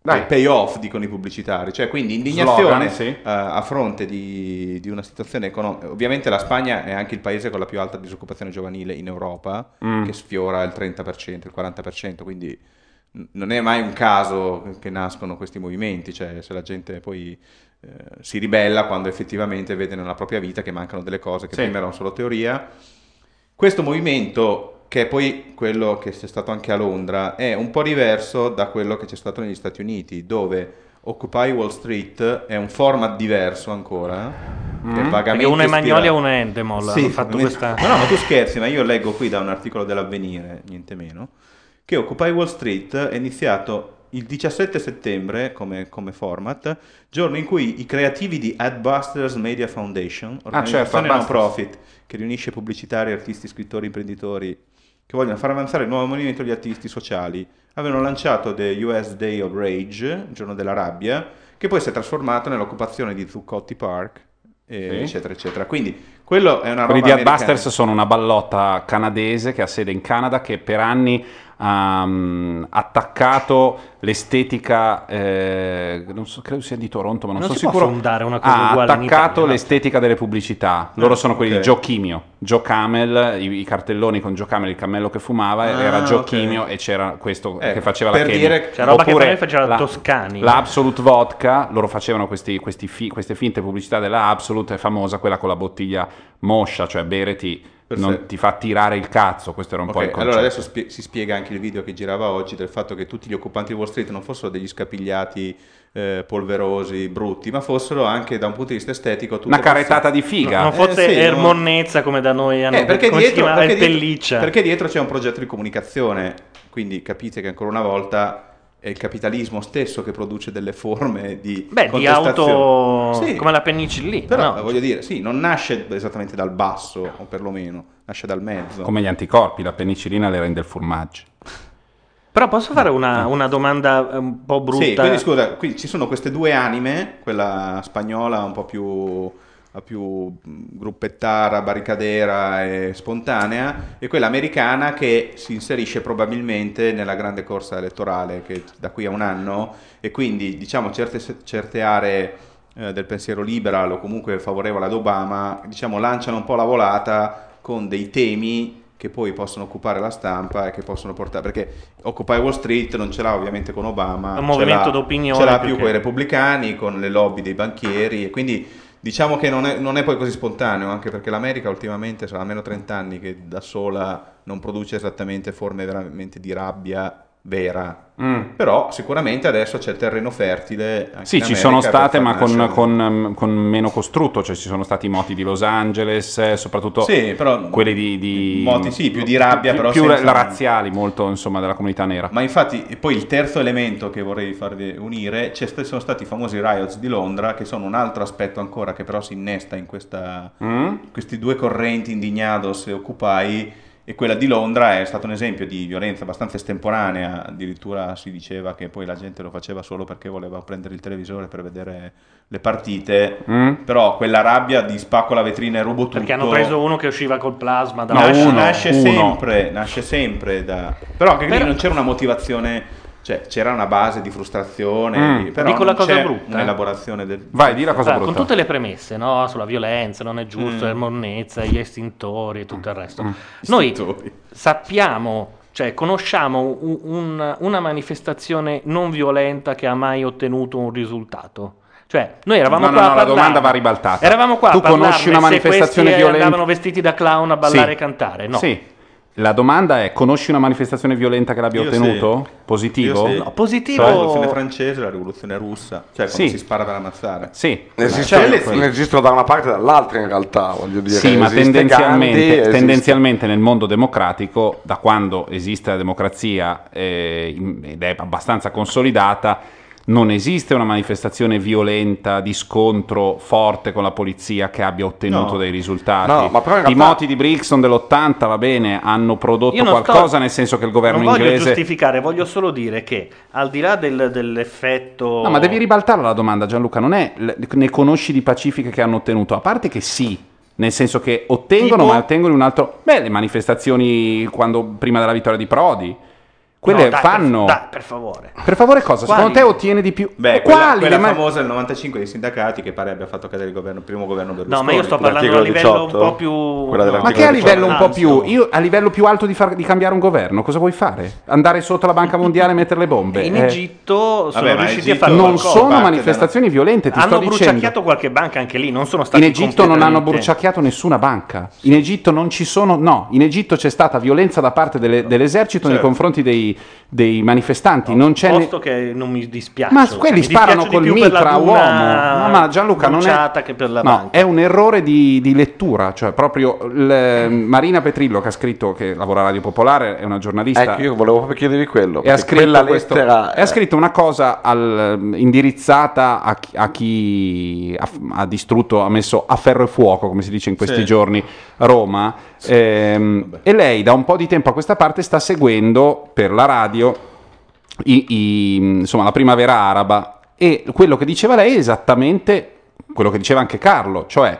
Dai. pay- payoff, dicono i pubblicitari. Cioè, quindi indignazione Slogan, sì. eh, a fronte di, di una situazione economica. Ovviamente la Spagna è anche il paese con la più alta disoccupazione giovanile in Europa, Mm. che sfiora il 30%, il 40%, quindi n- non è mai un caso che nascono questi movimenti, cioè se la gente poi eh, si ribella quando effettivamente vede nella propria vita che mancano delle cose che Sì. prima erano solo teoria. Questo movimento, che è poi quello che c'è stato anche a Londra, è un po' diverso da quello che c'è stato negli Stati Uniti, dove Occupy Wall Street è un format diverso ancora. Vagamente Perché uno è Magnoli ispirato- e uno è Endemol. Sì, fatto questa... No, no, ma tu scherzi, ma io leggo qui da un articolo dell'Avvenire, niente meno, che Occupy Wall Street è iniziato il 17 settembre come, come format, giorno in cui i creativi di Adbusters Media Foundation, organizzazione certo, non profit che riunisce pubblicitari, artisti, scrittori, imprenditori che vogliono far avanzare il nuovo movimento degli attivisti sociali, avevano lanciato The US Day of Rage, il giorno della rabbia, che poi si è trasformato nell'occupazione di Zuccotti Park, Sì. eccetera, eccetera. Quindi quello è una Quelli roba di Adbusters americana. sono una ballotta canadese che ha sede in Canada che per anni ha mm, attaccato l'estetica, eh, non so, credo sia di Toronto, ma non, Non sono si può sicuro. fondare una cosa ha uguale in attaccato Italia, no? l'estetica delle pubblicità. Loro Ah, sono quelli ok. di Joe Chimio, Joe Camel, i, i cartelloni con Joe Camel, il cammello che fumava, Ah, era Joe ok. Chimio e c'era questo Ecco, che faceva la per Chemie. dire- C'è roba che Oppure per me faceva la- Toscani. La Absolute Vodka, loro facevano questi, questi fi- queste finte pubblicità della Absolute, è famosa quella con la bottiglia moscia, cioè bereti Perfetto. non ti fa tirare il cazzo, questo era un po' il concetto. allora adesso spie- si spiega anche il video che girava oggi del fatto che tutti gli occupanti di Wall Street non fossero degli scapigliati eh, polverosi, brutti, ma fossero anche da un punto di vista estetico Una carettata persone- di figa. Non fosse Eh, sì, ermonnezza come da noi hanno Eh, perché, come dietro, perché, dietro, pelliccia. perché dietro c'è un progetto di comunicazione, quindi capite che ancora una volta è il capitalismo stesso che produce delle forme di Beh, di contestazione. auto Sì. come la penicillina, Però no? voglio dire, sì, non nasce esattamente dal basso, o perlomeno, nasce dal mezzo. Come gli anticorpi, la penicillina le rende il formaggio. Però posso fare una, una domanda eh, un po' brutta? Sì, quindi scusa, qui ci sono queste due anime, quella spagnola un po' più, più gruppettara, barricadera e spontanea, e quella americana che si inserisce probabilmente nella grande corsa elettorale che da qui a un anno, e quindi diciamo certe, certe aree eh, del pensiero liberal o comunque favorevole ad Obama, diciamo lanciano un po' la volata con dei temi che poi possono occupare la stampa e che possono portare perché Occupy Wall Street non ce l'ha ovviamente con Obama È un ce movimento l'ha- d'opinione ce l'ha più che- con i repubblicani con le lobby dei banchieri e quindi diciamo che non è, non è poi così spontaneo anche perché l'America ultimamente sarà almeno 30 anni che da sola non produce esattamente forme veramente di rabbia vera Mm. però sicuramente adesso c'è il terreno fertile Sì, ci America sono state, ma con, con, um, con meno costrutto, cioè ci sono stati i moti di Los Angeles, eh, soprattutto Sì, però- quelli di, di- Moti, sì, più di rabbia, più- però più senza- razziali, molto insomma della comunità nera. Ma infatti, e poi il terzo elemento che vorrei farvi unire, sono stati i famosi riots di Londra, che sono un altro aspetto ancora che però si innesta in questa, Mm? questi due correnti indignados e Occupy, e quella di Londra è stato un esempio di violenza abbastanza estemporanea, addirittura si diceva che poi la gente lo faceva solo perché voleva prendere il televisore per vedere le partite, Mm? però quella rabbia di spacco la vetrina e rubo tutto... Perché hanno preso uno che usciva col plasma da nasce, uno, nasce uno. sempre, nasce sempre da... Però anche lì Però- non c'era una motivazione, cioè c'era una base di frustrazione, Mm. però Dico la cosa c'è brutta, eh. un'elaborazione del... Vai, di la cosa Ah, brutta. con tutte le premesse, no? Sulla violenza, non è giusto, Mm. è monnezza, gli estintori e tutto il resto. Mm. Noi Estintori. sappiamo, cioè conosciamo un- un- una manifestazione non violenta che ha mai ottenuto un risultato. Cioè, noi eravamo No, no, qua no, a la domanda va ribaltata. Eravamo qua Tu conosci una se manifestazione questi violenta? andavano vestiti da clown a ballare Sì. e cantare. No. Sì. La domanda è: conosci una manifestazione violenta che l'abbia Io ottenuto? sì. Positivo? Io sì. No, positivo. Cioè, la rivoluzione francese, la rivoluzione russa, cioè quando Sì. si spara per ammazzare. Sì. Ne sì. ne esistono da una parte e dall'altra in realtà, voglio dire. Sì, ma Esiste tendenzialmente, Gandhi, esiste- tendenzialmente nel mondo democratico, da quando esiste la democrazia eh, ed è abbastanza consolidata, non esiste una manifestazione violenta di scontro forte con la polizia che abbia ottenuto No. dei risultati. No, ma però in I realtà- moti di Brixton dell'80, va bene, hanno prodotto non sto- qualcosa, nel senso che il governo non voglio inglese... giustificare, voglio solo dire che al di là del- dell'effetto... No, ma devi ribaltare la domanda, Gianluca. Non è ne conosci di pacifiche che hanno ottenuto? A parte che sì, nel senso che ottengono, Tipo? ma ottengono un altro. Beh, le manifestazioni quando, prima della vittoria di Prodi. Quelle No, dai, fanno. Per, dai, per favore. Per favore, cosa? Quali? Secondo te ottiene di più? Beh, quella, Quali? quella ma- famosa del 95 dei sindacati che pare abbia fatto cadere il, governo, il primo governo Berlusconi. No, ma io sto parlando a livello 18? un po' più... No. Ma che a livello un po' più. Io a livello più alto di, far- di cambiare un governo, cosa vuoi fare? Andare sotto la Banca Mondiale e mettere le bombe? In Eh, Egitto sono Vabbè, riusciti Egitto- a fare non sono manifestazioni violente, ti Hanno sto dicendo. bruciacchiato qualche banca anche lì, non sono stati In Egitto non hanno bruciacchiato nessuna banca. In Egitto non ci sono. No, in Egitto c'è stata violenza da parte delle- dell'esercito nei Certo. confronti dei, dei manifestanti. non c'è. ne- Posto che non mi dispiace. Ma cioè, quelli mi sparano col mitra uomo. No, ma Gianluca non è. che per la no, banca. è un errore di, di lettura. Cioè, proprio il- Marina Petrillo, che ha scritto, che lavora a Radio Popolare, è una giornalista. Ecco, io volevo proprio chiedervi quello. E ha, scritto questo- lettera e ha scritto una cosa al- indirizzata a chi, a chi ha, ha distrutto, ha messo a ferro e fuoco, come si dice in questi Sì. giorni, Roma. Ehm, e lei da un po' di tempo a questa parte sta seguendo per la radio i- i- insomma, la primavera araba. E quello che diceva lei è esattamente quello che diceva anche Carlo, cioè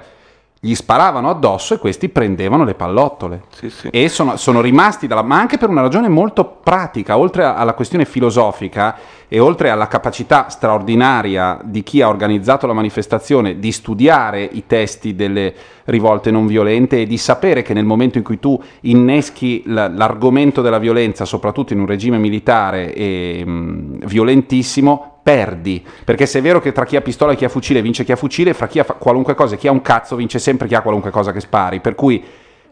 gli sparavano addosso e questi prendevano le pallottole. Sì, sì. E sono, sono rimasti, dalla, ma anche per una ragione molto pratica, oltre alla questione filosofica e oltre alla capacità straordinaria di chi ha organizzato la manifestazione di studiare i testi delle rivolte non violente e di sapere che nel momento in cui tu inneschi l'argomento della violenza, soprattutto in un regime militare e, mh, violentissimo, perdi. Perché se è vero che tra chi ha pistola e chi ha fucile vince chi ha fucile, fra chi ha fa- qualunque cosa e chi ha un cazzo vince sempre chi ha qualunque cosa che spari. Per cui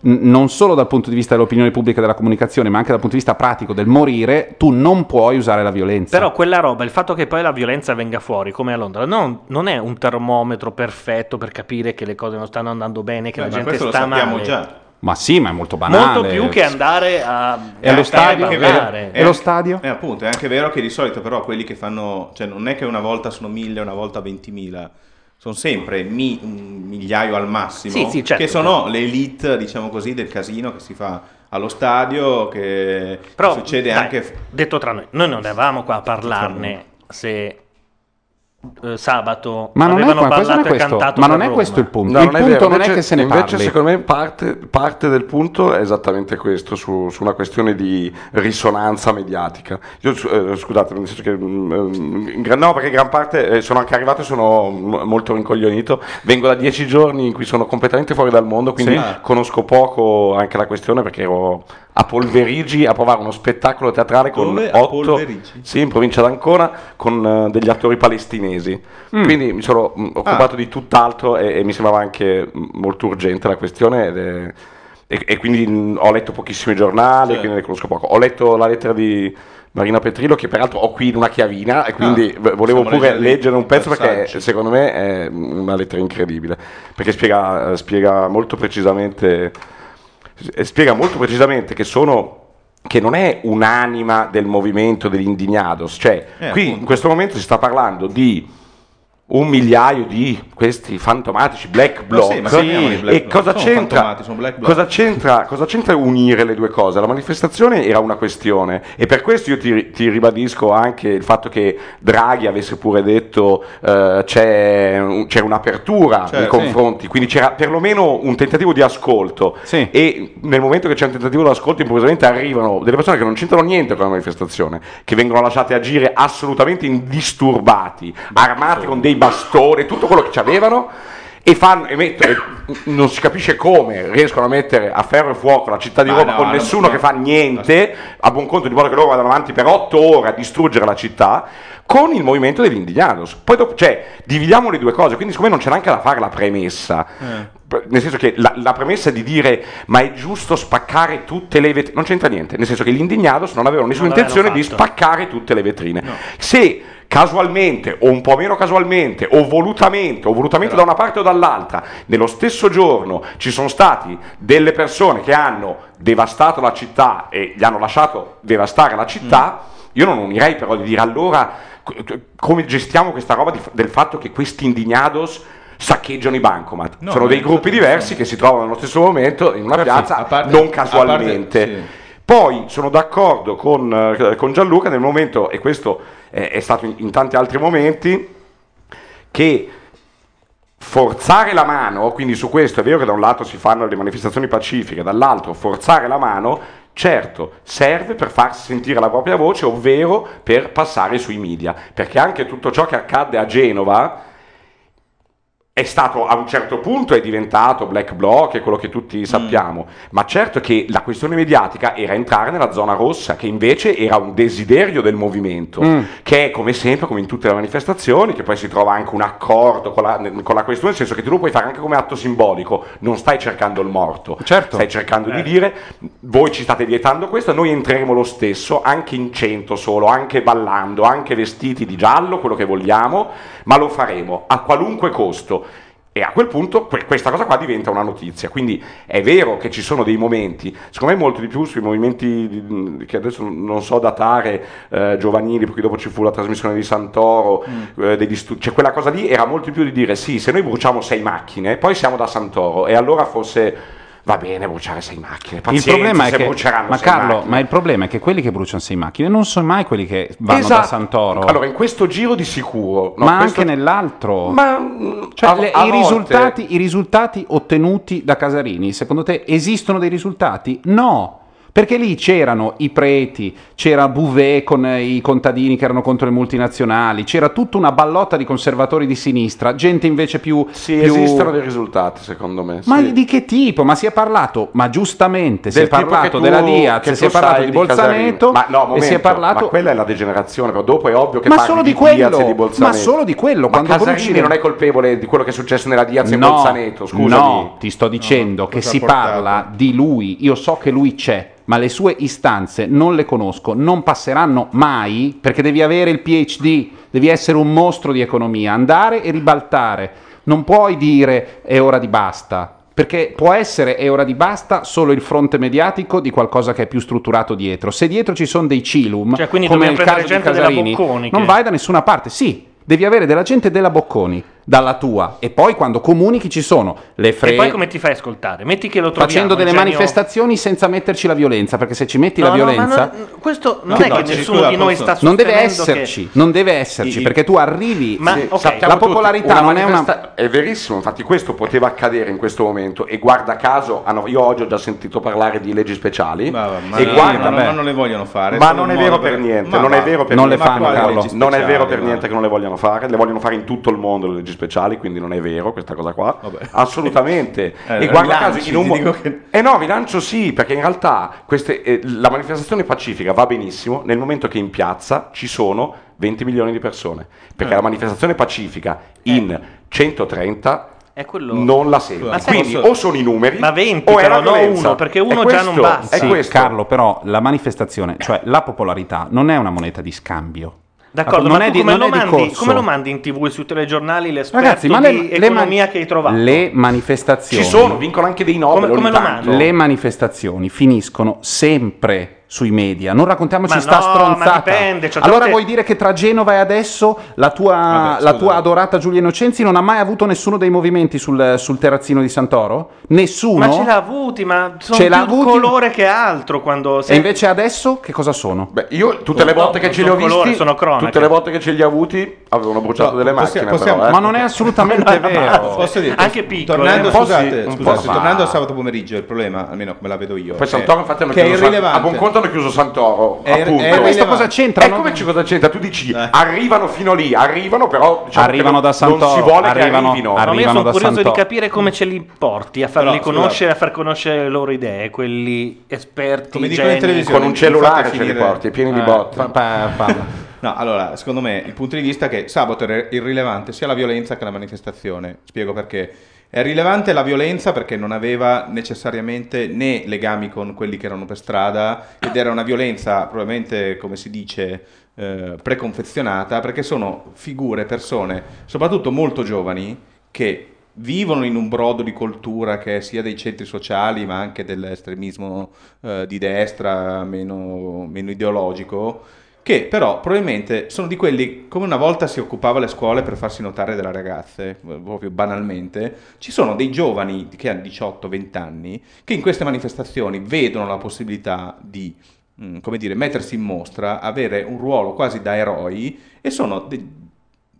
non solo dal punto di vista dell'opinione pubblica e della comunicazione, ma anche dal punto di vista pratico del morire, tu non puoi usare la violenza. Però quella roba, il fatto che poi la violenza venga fuori, come a Londra, non, non è un termometro perfetto per capire che le cose non stanno andando bene, che Eh, la ma gente questo lo sta sappiamo male. già. Ma sì, ma è molto banale. Molto più che andare a... E allo a stadio? ballare. E lo stadio? Eh, appunto, è anche vero che di solito però quelli che fanno, cioè non è che una volta sono mille, una volta ventimila, sono sempre mi- un migliaio al massimo, Sì, sì, certo. che sono le elite, diciamo così, del casino che si fa allo stadio, che Però, succede dai, anche... Detto tra noi, noi non eravamo qua a parlarne se eh, sabato Ma non è, avevano non ballato è e cantato ma non è Roma. questo il punto. No, il non è punto vero, non è invece- che se ne invece parli. secondo me parte, parte del punto è esattamente questo, su, su una questione di risonanza mediatica. Io, eh, scusate, nel senso che mm, in gran- no, perché gran parte eh, sono anche arrivato e sono molto rincoglionito. Vengo da dieci giorni in cui sono completamente fuori dal mondo, quindi Sì. conosco poco anche la questione perché ero a Polverigi a provare uno spettacolo teatrale con Dove? Otto sì, in provincia d'Ancona con eh, degli attori palestinesi. Mm. Quindi mi sono mm, occupato di tutt'altro e, e mi sembrava anche mm, molto urgente la questione. ed è- e, e quindi mm, ho letto pochissimi giornali, Certo. quindi ne conosco poco. Ho letto la lettera di Marina Petrillo, che peraltro ho qui in una chiavina, e quindi Ah, volevo pure leggere un pezzo perché passaggi. secondo me è una lettera incredibile. Perché spiega, spiega molto precisamente. Eh, Spiega molto precisamente che sono che non è un'anima del movimento degli indignados, cioè Eh, qui appunto. in questo momento si sta parlando di un migliaio di questi fantomatici black bloc sì, ma chiamiamoli black e cosa c'entra, cosa, c'entra, cosa c'entra unire le due cose? La manifestazione era una questione e per questo io ti, ti ribadisco anche il fatto che Draghi avesse pure detto eh, c'è, c'è un'apertura nei Certo. confronti, quindi c'era perlomeno un tentativo di ascolto Sì. e nel momento che c'è un tentativo di ascolto improvvisamente arrivano delle persone che non c'entrano niente con la manifestazione, che vengono lasciate agire assolutamente indisturbati, armati con dei bastoni, tutto quello che ci avevano e, fanno, e mettono- e non si capisce come riescono a mettere a ferro e fuoco la città di Ma Roma no, con no, nessuno no. che fa niente, a buon conto di modo che loro vadano avanti per otto ore a distruggere la città con il movimento degli indignados. Poi dopo, cioè, dividiamo le due cose, quindi siccome non c'è neanche da fare la premessa, p- nel senso che la, la premessa di dire ma è giusto spaccare tutte le vetrine, non c'entra niente, nel senso che gli indignados non avevano nessuna Non intenzione di spaccare tutte le vetrine. Se casualmente o un po' meno casualmente o volutamente o volutamente da una parte o dall'altra nello stesso giorno ci sono stati delle persone che hanno devastato la città e gli hanno lasciato devastare la città io non unirei però di dire allora co- come gestiamo questa roba di del fatto che questi indignados saccheggiano i bancomat? No, sono dei gruppi diversi che si trovano nello stesso momento in una piazza parte- non casualmente. Poi sono d'accordo con, eh, con Gianluca nel momento, e questo è, è stato in, in tanti altri momenti, che forzare la mano, quindi su questo è vero che da un lato si fanno le manifestazioni pacifiche, dall'altro forzare la mano, certo, serve per farsi sentire la propria voce, ovvero per passare sui media, perché anche tutto ciò che accadde a Genova è stato a un certo punto è diventato black bloc e quello che tutti sappiamo, ma certo che la questione mediatica era entrare nella zona rossa, che invece era un desiderio del movimento, che è come sempre, come in tutte le manifestazioni, che poi si trova anche un accordo con la, con la questione, nel senso che tu lo puoi fare anche come atto simbolico, non stai cercando il morto, Certo. stai cercando di dire voi ci state vietando questo, noi entreremo lo stesso, anche in cento solo, anche ballando, anche vestiti di giallo, quello che vogliamo, ma lo faremo a qualunque costo. E a quel punto que- questa cosa qua diventa una notizia. Quindi è vero che ci sono dei momenti, secondo me molto di più sui movimenti di- che adesso non so datare eh, giovanili, perché dopo ci fu la trasmissione di Santoro, eh, degli stu- cioè quella cosa lì era molto di più di dire sì, se noi bruciamo sei macchine, poi siamo da Santoro e allora forse va bene bruciare sei macchine. Il Pazienza, problema è che, ma Carlo, macchine. ma il problema è che quelli che bruciano sei macchine non sono mai quelli che vanno da Esatto. Santoro, Allora, in questo giro di sicuro, no, ma questo- anche nell'altro. Ma Cioè, a- le- a i, volte- risultati, i risultati ottenuti da Casarini, secondo te esistono dei risultati? No. Perché lì c'erano i preti, c'era Bouvet con i contadini che erano contro le multinazionali, c'era tutta una ballotta di conservatori di sinistra, gente invece più... Sì, più- esistono dei risultati, secondo me. Ma sì. di che tipo? Ma si è parlato, ma giustamente, si è Del parlato che tu- della Diaz, che si è parlato di Casarini. Bolzaneto ma no, e momento, si è parlato... ma quella è la degenerazione, però dopo è ovvio che Ma parli solo di Diaz quello, e di Bolzaneto. ma solo di quello, Ma quando Casarini conosci- non è colpevole di quello che è successo nella Diaz e No, Bolzaneto, scusami. No, ti sto dicendo che cosa si portato? parla di lui, io so che lui c'è, ma le sue istanze non le conosco, non passeranno mai perché devi avere il PhD, devi essere un mostro di economia, andare e ribaltare. Non puoi dire è ora di basta. Perché può essere è ora di basta solo il fronte mediatico di qualcosa che è più strutturato dietro. Se dietro ci sono dei cilum, Cioè, come nel caso di Casarini, Bocconi non vai da nessuna parte. Sì, devi avere della gente della Bocconi, dalla tua, e poi quando comunichi ci sono le E fre- poi come ti fai a ascoltare? Metti che lo troviamo facendo delle genio- manifestazioni senza metterci la violenza, perché se ci metti No, la no, ma violenza non- questo non No, è no, che nessuno scusa, di noi sta non deve sostenendo che- esserci, non deve esserci, I- perché tu arrivi, Ma- sì, ok. Sappiamo la tutti, popolarità non è una È verissimo, infatti questo poteva accadere in questo momento e guarda caso, hanno- io oggi ho già sentito parlare di leggi speciali Ma, ma e no, guarda, ma non- le vogliono fare. ma non è vero per niente, non è vero per Non le niente. fanno, Carlo. Non è vero per speciali, niente che non le vogliono fare, le vogliono fare in tutto il mondo le leggi speciali, quindi non è vero questa cosa qua. Vabbè. Assolutamente. Eh, e guarda caso in un mo- che- Eh no, rilancio sì, perché in realtà queste- eh, la manifestazione pacifica va benissimo nel momento che in piazza ci sono 20 milioni di persone, perché Eh. la manifestazione pacifica in 130 È quello... non la segue. Ma Quindi o sono i numeri Ma 20 o però, no uno, perché uno già non questo, basta. È Sì, questo. Carlo, però la manifestazione, cioè la popolarità, non è una moneta di scambio. D'accordo, non ma è tu di- come, non lo è di mandi, come lo mandi in tv e sui telegiornali l'esperto Ragazzi, ma le, di le economia man- che hai trovato? le manifestazioni Ci sono, vincono anche dei Nobel Come- come? Le manifestazioni finiscono sempre sui media, non raccontiamoci Ma sta no, stronzata. ma dipende, certe allora vuoi dire che tra Genova e adesso la tua, Vabbè, la tua adorata Giulia Innocenzi non ha mai avuto nessuno dei movimenti sul, sul terrazzino di Santoro? Nessuno? Ma ce l'ha avuti, ma sono Ce più avuti? colore che altro quando E sei... invece adesso che cosa sono? Beh, io tutte le No, volte che non ce li ho sono colore, visti, sono cronache. tutte le volte che ce li ho avuti, avevano bruciato No, delle possiamo- macchine. possiamo- però, eh. Ma non è assolutamente vero. Posso dire, Anche piccole, tornando, po' scusate, scusate, tornando al sabato pomeriggio, il problema, almeno come la vedo io, Poi è- Santoro che è San- irrilevante. a buon conto hanno chiuso Santoro, È- è appunto. Ma questo irrilevante. cosa c'entra? E No? come ci cosa c'entra? Tu dici Eh. arrivano fino lì, arrivano però diciamo Arrivano da non- Santoro, non si vuole arrivano- che arrivino. Ma io arrivano sono curioso Santoro. di capire come ce li porti a farli Però, conoscere, a far conoscere le loro idee, quelli esperti, Come dicono in televisione. con un cellulare ce li porti, pieni di Eh, botte. Pa- pa- pa- No, allora, secondo me il punto di vista è che sabato è irrilevante sia la violenza che la manifestazione. Spiego perché. È rilevante la violenza perché non aveva necessariamente né legami con quelli che erano per strada ed era una violenza probabilmente, come si dice, eh, preconfezionata perché sono figure, persone, soprattutto molto giovani, che vivono in un brodo di cultura che è sia dei centri sociali ma anche dell'estremismo eh, di destra meno, meno ideologico che però probabilmente sono di quelli come una volta si occupava le scuole per farsi notare dalle ragazze, eh, proprio banalmente, ci sono dei giovani che hanno 18-20 anni che in queste manifestazioni vedono la possibilità di mm, come dire, mettersi in mostra, avere un ruolo quasi da eroi e sono de-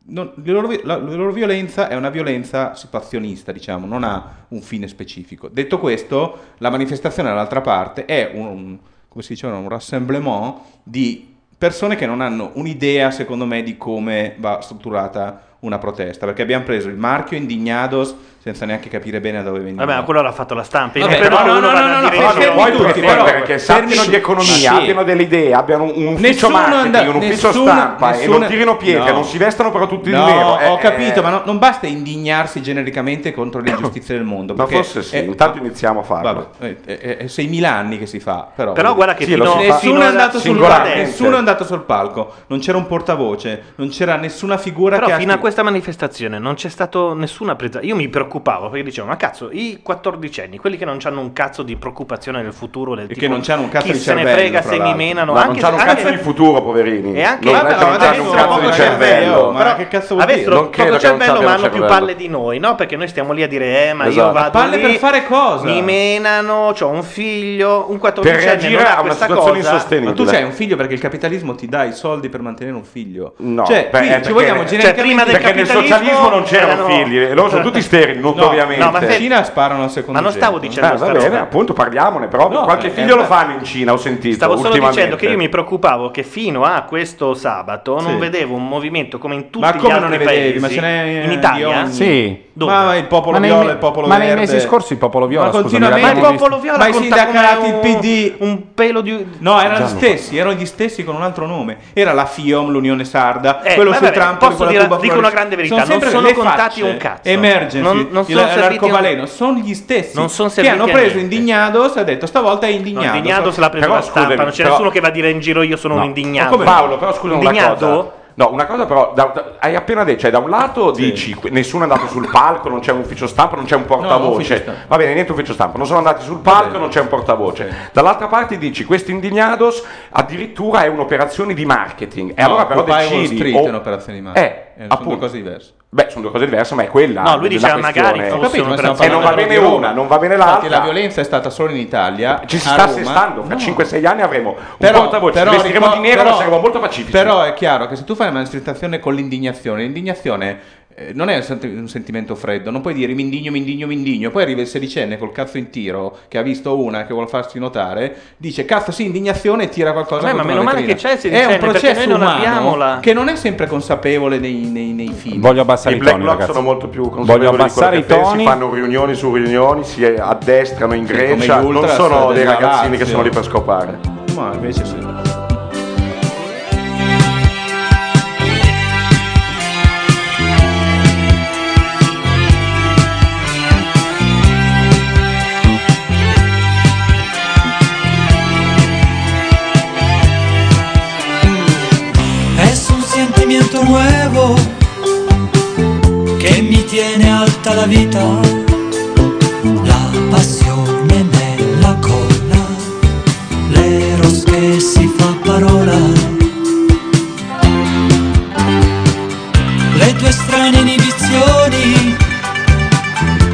non- la, loro, la- la loro violenza è una violenza situazionista, diciamo, non ha un fine specifico. Detto questo, la manifestazione dall'altra parte è un, come si diceva, un rassemblement di persone che non hanno un'idea, secondo me, di come va strutturata una protesta, perché abbiamo preso il marchio Indignados senza neanche capire bene da dove veniva. Vabbè, ma quello l'ha fatto la stampa. Vabbè, credo no, no, no, no, no, Poi tutti, però- perché sappino fermi- di economia, Sì. abbiano delle idee, abbiano un, ufficio Nessuno marketing, un ufficio nessuno- stampa e non tirino pietre, No. non si vestano però tutti No, di nero. ho eh, capito, eh, ma no- non basta indignarsi genericamente contro le ingiustizie del mondo. Ma forse sì, è- intanto iniziamo a farlo. Vabbè, è, è- è 6.000 anni che si fa, però. Però guarda che Nessuno è, andato sul palco, nessuno è andato sul palco, non c'era un portavoce, non c'era nessuna figura Però che ha fino a scritto- questa manifestazione non c'è stato nessuna presa. Io mi preoccupavo perché dicevo: Ma cazzo, i quattordicenni, quelli che non hanno un cazzo di preoccupazione del futuro, del E tipo, che non c'hanno un cazzo chi di se ne frega se mi menano. Ma anche, non c'hanno un anche- cazzo di futuro, poverini. E anche non vabbè, non c'hanno un cazzo poco di cervello, ma Però che cazzo vuol avessero dire? Poco cervello, ma hanno più palle di noi, no? Perché noi stiamo lì a dire: Eh, ma io Esatto. vado Palle lì, per fare cosa? Mi menano, ho un figlio, un Per 14enne reagire a una questa situazione cosa. insostenibile. Ma tu c'hai un figlio perché il capitalismo ti dà i soldi per mantenere un figlio. No, cioè, è ci vogliamo cioè, Cioè, prima genericamente del perché nel socialismo non c'erano erano- figli, e loro sono tutti sterili, notoriamente. no, ma fe- Cina sparano al secondo Ma non stavo dicendo Eh, va bene, appunto parliamone, però No, qualche eh, figlio eh, lo fanno in Cina, ho sentito. Stavo solo dicendo che io mi preoccupavo che fino a questo sabato non Sì. vedevo un movimento come in tutti Ma gli come altri non ne vedevi? paesi. Ma ce n'è in di Italia? Sì. Dove? Ma il popolo Ma nei viola me- e il popolo ma verde. nei mesi scorsi il popolo viola, Ma scusami, continuamente- Ma il popolo viola Ma i sindacati, come il PD. un pelo di No, erano gli stessi, erano gli stessi con un altro nome. Era la FIOM, l'Unione Sarda, Eh, quello ma su vabbè, Trump posso dire- tuba dico una grande verità, non sempre sono le contati un cazzo. Emergency, Non- non il- sono serviti l'arcobaleno, sono gli stessi Non sono che serviti hanno a preso niente. Indignados e ha detto stavolta è No, indignato. indignato se l'ha preso Però, la stampa, scusami, non c'è però- nessuno che va a dire in giro io sono No. un indignato. Paolo, però scusa una Indignato? No, una cosa però, da- da- hai appena detto, cioè da un lato dici que- nessuno è andato sul palco, non c'è un ufficio stampa, non c'è un portavoce. stampa. Va bene, niente ufficio stampa, non sono andati sul palco, non c'è un portavoce. Dall'altra parte dici questo indignados addirittura è un'operazione di marketing. E No, allora però decidi Street o- è un'operazione di marketing. Eh, Eh, sono appunto. due cose diverse. Beh, sono due cose diverse, ma è quella. No, lui la diceva questione. magari fosse stiamo E non va bene di una, non va bene Infatti l'altra. la violenza è stata solo in Italia. Ci si sta assestando, fra No. 5-6 anni avremo un Però, portavoce, però, ci vestiremo di ricor- nero, però- saremo molto pacifici. Però è chiaro che se tu fai una manifestazione con l'indignazione, l'indignazione non è un, senti- un sentimento freddo, non puoi dire mi indigno, mi indigno, mi indigno. Poi arriva il sedicenne col cazzo in tiro che ha visto una che vuole farsi notare, dice cazzo sì, indignazione e tira qualcosa. Vabbè, ma meno male che c'è il sedicenne, È un processo noi non umano la- che non è sempre consapevole nei, nei, nei film. Voglio abbassare I i black toni, ragazzi. sono molto più Voglio consapevoli quello abbassare i pensi, toni. fanno riunioni su riunioni, si addestrano in Sì, Grecia, gli non sono dei ragazzini che sono lì per scopare. Ma invece sì. Nuevo che mi tiene alta la vita, la passione nella colla, l'eros che si fa parola, le tue strane inibizioni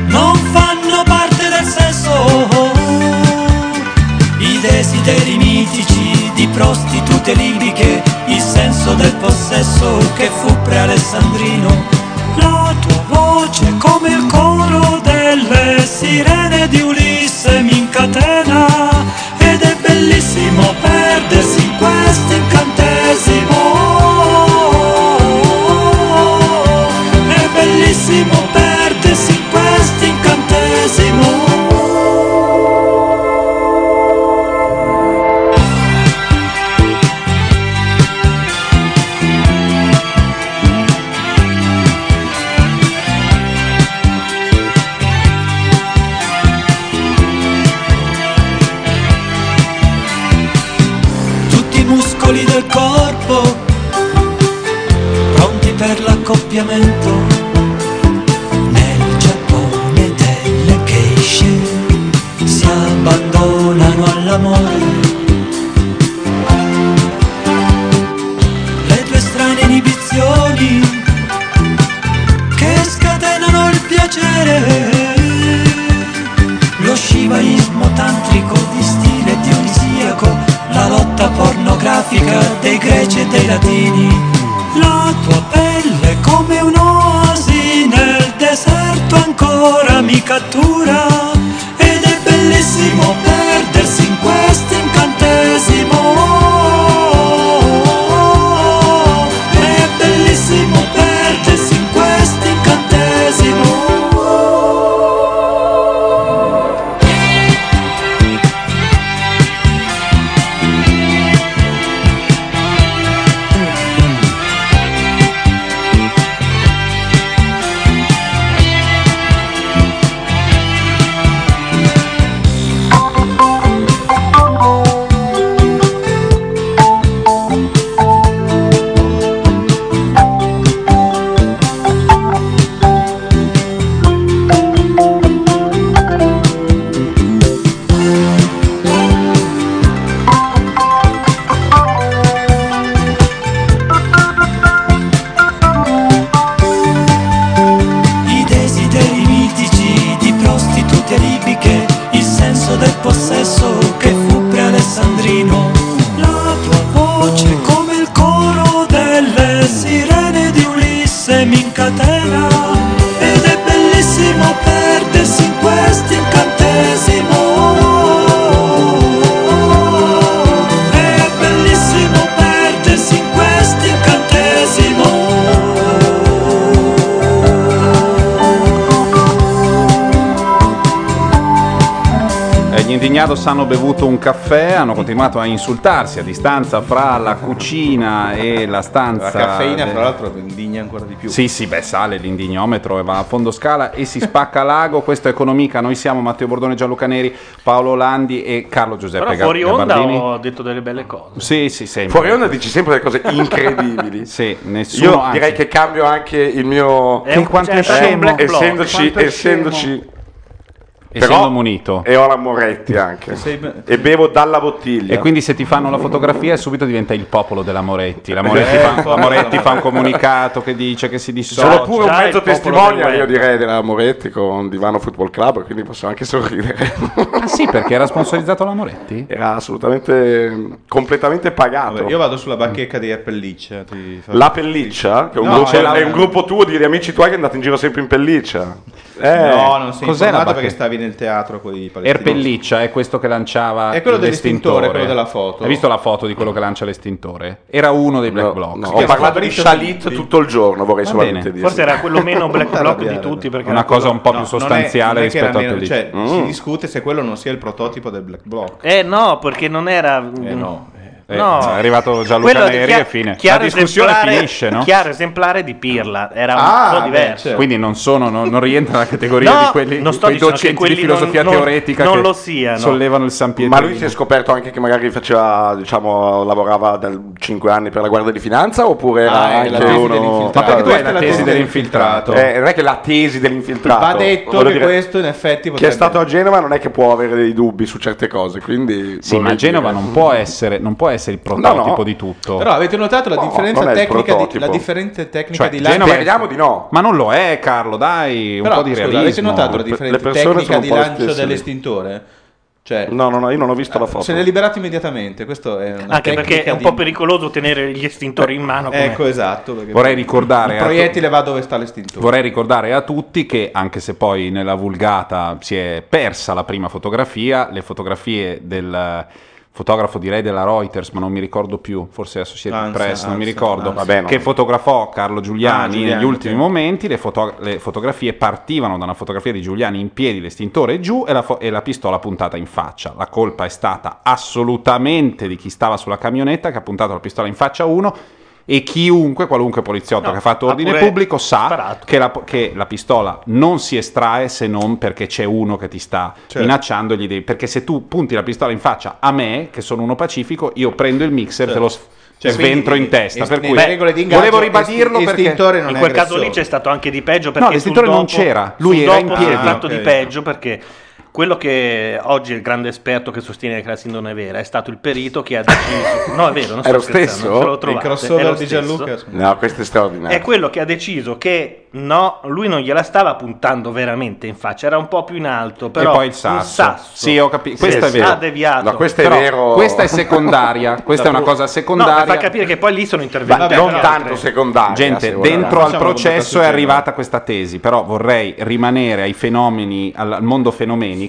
non fanno parte del sesso, i desideri mitici di prostitute libiche, il senso del possesso che fu prealessandrino. La tua voce come il coro delle sirene di Ulisse mi incatena ed è bellissimo perdersi in questo incantesimo. Pornografica dei greci e dei latini, la tua pelle come un'oasi nel deserto ancora mi cattura hanno bevuto un caffè, hanno continuato a insultarsi a distanza fra la cucina e la stanza. La caffeina, de- fra l'altro, indigna ancora di più. Sì, sì, beh, sale l'indignometro e va a fondo scala e si spacca l'ago. Questo è Economica. Noi siamo Matteo Bordone, Gianluca Neri, Paolo Landi e Carlo Giuseppe Però fuori onda Gabardini. ho detto delle belle cose. Sì, sì, sempre. Fuori onda dici sempre delle cose incredibili. sì, nessuno. Io direi che cambio anche il mio. È un- quanto c'è è scemo. essendoci, Quanto è essendoci essendo munito. e ho la Moretti anche Sei- e bevo dalla bottiglia. E quindi se ti fanno la fotografia subito diventa il popolo della Moretti. La Moretti, Eh, fa, il la Moretti fa un comunicato che dice che si dissocia. Sono pure un mezzo testimonial, io direi, della Moretti con Divano Football Club, quindi posso anche sorridere. Ah sì, perché era sponsorizzato la Moretti? Era assolutamente, completamente pagato. Vabbè, io vado sulla bacheca di Pelliccia. Ti fa- La pelliccia, che è un, No, gruppo, c'è la- è un gruppo tuo di amici tuoi che è andato in giro sempre in pelliccia. Eh, No, non sei cos'è la informato perché stavi nel teatro con i palestinesi. Erpelliccia è questo che lanciava È quello l'estintore. dell'estintore, quello della foto. Hai visto la foto di quello che lancia l'estintore? Era uno dei Black no, Bloc. no, ho parlato di Shalit tutto il giorno, vorrei Va solamente dire. Forse era quello meno black block di tutti perché Una cosa un po' No, più sostanziale rispetto a Pelliccia. Cioè, si discute se quello non sia il prototipo del Black Block. Eh no, perché non era... Eh no. Eh, no. è arrivato Gianluca Quello Neri chia- e fine. La discussione esemplare- finisce, no? Chiaro esemplare di Pirla, era un Ah, po' beh, diverso. certo. Quindi non, sono, non, non rientra nella categoria No, di quelli, non di sto che docenti di quelli filosofia non- teoretica non che lo siano. sollevano il San Pietro. Ma lui si è scoperto anche che magari faceva, diciamo, lavorava da 5 anni per la Guardia di Finanza oppure era Ah, è anche la tesi uno... dell'infiltrato. Ma perché tu hai la tesi dell'infiltrato? Eh, non è che la tesi dell'infiltrato. Va detto che dire, questo in effetti Chi potrebbe... è stato a Genova non è che può avere dei dubbi su certe cose, quindi... Sì, ma Genova non può, essere, non può essere il prototipo no. di tutto. Però avete notato la No, differenza tecnica di, la differente tecnica Cioè, di lancio? Genova Speriamo di no. Ma non lo è, Carlo, dai, un Però, po' di scusa, realismo. avete notato la differenza tecnica di lancio dell'estintore? Cioè, No, no, no, io non ho visto la foto. se ne è liberato immediatamente. Questo è una Anche perché è un di- po' pericoloso tenere gli estintori in mano. come- Ecco, esatto. perché Vorrei ricordare Il proiettile va dove sta l'estintore. Vorrei ricordare a tutti che, anche se poi nella vulgata si è persa la prima fotografia, le fotografie del fotografo direi della Reuters, ma non mi ricordo più, forse Associated Ansa, Press, non mi ricordo, Ansa. Vabbè, no. che fotografò Carlo Giuliani, Ah, Giuliani, negli ultimi ok. momenti, le, foto- le fotografie partivano da una fotografia di Giuliani in piedi, l'estintore giù e la, fo- e la pistola puntata in faccia. La colpa è stata assolutamente di chi stava sulla camionetta che ha puntato la pistola in faccia a uno e chiunque, qualunque poliziotto No, che ha fatto ha ordine pubblico sa che la, che la pistola non si estrae se non perché c'è uno che ti sta Certo. minacciando. Gli devi- perché se tu punti la pistola in faccia a me, che sono uno pacifico, io prendo il mixer e te lo Cioè, sventro quindi, in testa. est- Per cui regole di ingaggio, volevo ribadirlo esti- perché In è quel caso lì c'è stato anche di peggio perché No, l'estintore non c'era, lui era dopo in piedi. c'è stato Ah, di peggio perché quello che oggi è il grande esperto che sostiene che la sindrome è vera è stato il perito che ha deciso no è vero non sto È lo stesso? lo Il trovate, è crossover di. Gianluca. No, questo è straordinario. è quello che ha deciso che no, lui non gliela stava puntando veramente in faccia, era un po' più in alto, però e poi il un sasso. Sì, ho capito. Questo è sì. vero. ha deviato. No, questo è Però vero. Questa è secondaria. Questa è una cosa No, secondaria. per far capire che poi lì sono intervenuti non altre- tanto secondaria. se Gente, dentro al processo è arrivata questa tesi, però vorrei rimanere ai fenomeni, al, al mondo fenomenico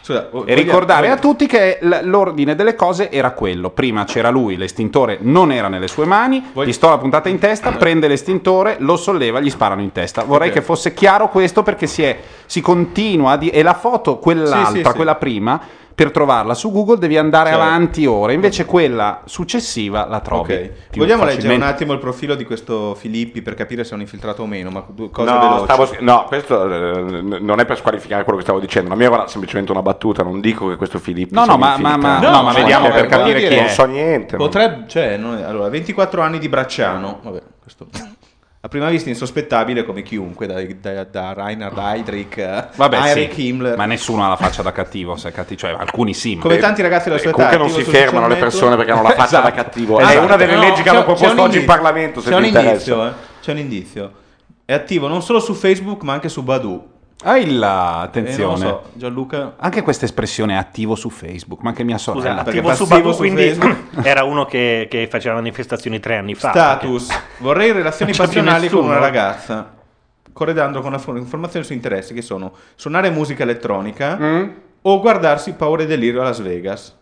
Scusa, e ricordare a tutti che l'ordine delle cose era quello. Prima c'era lui, l'estintore non era nelle sue mani, Voglio- pistola puntata in testa, prende l'estintore, lo solleva, gli sparano in testa. Vorrei Ok. che fosse chiaro questo perché si, è, si continua a dire... E la foto, quell'altra, Sì, sì, sì. quella prima, per trovarla su Google devi andare Certo. avanti ora, invece quella successiva la trovi. Ok. più Vogliamo leggere un facilmente. attimo il profilo di questo Filippi per capire se è un infiltrato o meno, ma cose No, stavo- no, questo eh, non è per squalificare quello che stavo dicendo. La mia era semplicemente una battuta. Non dico che questo Filippi. No, sia no, un ma- ma- ma- infiltrato. no, ma vediamo per voglio capire chi è. Non so niente. Potrebbe, cioè, non è- allora, 24 anni di Bracciano, vabbè, questo a prima vista insospettabile come chiunque, da, da, da Reinhard Heydrich a Vabbè, Heinrich sì, Himmler. ma nessuno ha la faccia da cattivo, se cattivo, cioè alcuni sì. Come tanti ragazzi della sua E età. comunque non si fermano le persone perché hanno la faccia Esatto. da cattivo. Esatto. È una delle No, leggi che hanno proposto oggi in. Parlamento. Se C'è un indizio, eh. C'è un indizio. È attivo non solo su Facebook, ma anche su Badu. Ah, là, Eh, non attenzione. lo so, Gianluca. Anche questa espressione è attivo su Facebook, ma anche mia Scusa, sorella. perché attivo su su quindi Facebook. era uno che, che faceva manifestazioni tre anni fa. Status. Vorrei relazioni passionali con una ragazza. Corredando con informazioni su interessi che sono suonare musica elettronica Mm? o guardarsi Paura e Delirio a Las Vegas.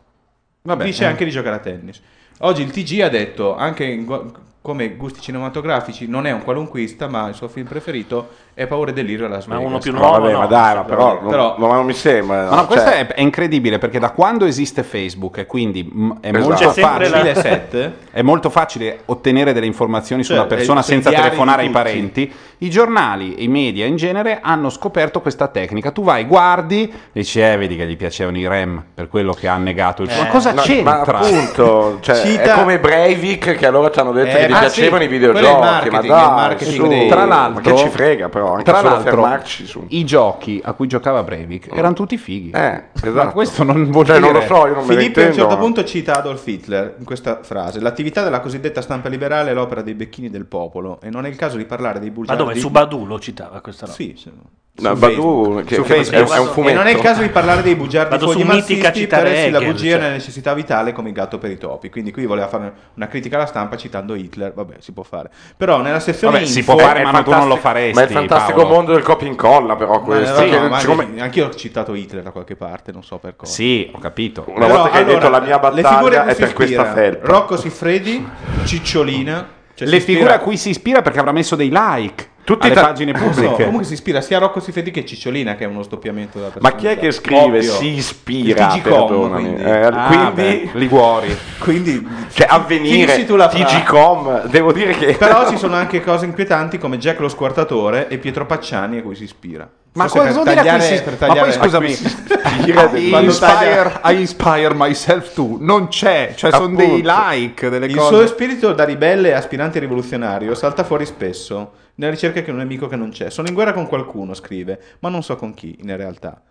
Vabbè, Dice eh. anche di giocare a tennis. Oggi il TG ha detto, anche in come gusti cinematografici non è un qualunquista, ma il suo film preferito è Paura e Delirio a Las Ma Vegas. uno più No, nuovo, vabbè, no. ma dai, ma però, non- Però- non, non mi sembra. Ma no, questo cioè, è, è incredibile perché da quando esiste Facebook e quindi è, Esatto. molto la- facile, 2007 è molto facile ottenere delle informazioni su Cioè, una persona eh, senza telefonare ai parenti. I giornali e i media in genere hanno scoperto questa tecnica. Tu vai, guardi, e dici, eh, vedi che gli piacevano i REM per quello che ha negato il Ma cosa no, Ma c'entra? appunto, cioè, Cita- è come Breivik che allora ci hanno detto Eh, che gli ah, piacevano sì, i videogiochi. ma dai, su. dei- Tra l'altro, ma che ci frega però, anche tra l'altro, su. i giochi a cui giocava Breivik erano tutti fighi. Eh, esatto. Ma questo non vuol Cioè, dire... non lo so, io non me Filippo a un certo ma- punto cita Adolf Hitler in questa frase: L'attività della cosiddetta stampa liberale è l'opera dei becchini del popolo e non è il caso di parlare dei Ma bugiardi. dove? Su Badu lo citava questa roba. Sì, sì. No, Su Badu, Facebook. che- Su che Facebook. è un fumetto. E non è il caso di parlare dei bugiardi Vado fogli su Mitica marxisti citare per essi la bugia è cioè. una necessità vitale come il gatto per i topi. Quindi qui voleva fare una critica alla stampa citando Hitler. Vabbè, si può fare. Però nella sezione Vabbè, si info- può fare, ma tu non lo faresti. Ma è il fantastico Paolo. mondo del copia e incolla, però Ma, questo. no, che- no, siccome- anch'io ho citato Hitler da qualche parte, non so per cosa. Sì, ho capito. una Però, volta che hai allora, detto la mia battaglia è si per questa felpa. Rocco Siffredi, Cicciolina. cioè Le si figure a cui si ispira perché avrà messo dei like Tutti alle ta- pagine Non so, pubbliche. comunque si ispira sia a Rocco Siffredi che Cicciolina, che è uno stoppiamento della Ma chi è che scrive Ovvio. si ispira? TG.com, quindi. Eh, Ah, quindi, beh, Liguori. Quindi, cioè, avvenire. TG.com, devo dire che Però ci sono anche cose inquietanti come Jack lo squartatore e Pietro Pacciani a cui si ispira. Ma Forse cosa vuol dire a cui tagliare- per Ma poi scusami, I inspire, I inspire myself too. Non c'è, cioè sono dei like, delle Il cose. suo spirito da ribelle e aspirante rivoluzionario salta fuori spesso, nella ricerca che un nemico che non c'è. Sono in guerra con qualcuno, scrive, ma non so con chi, in realtà.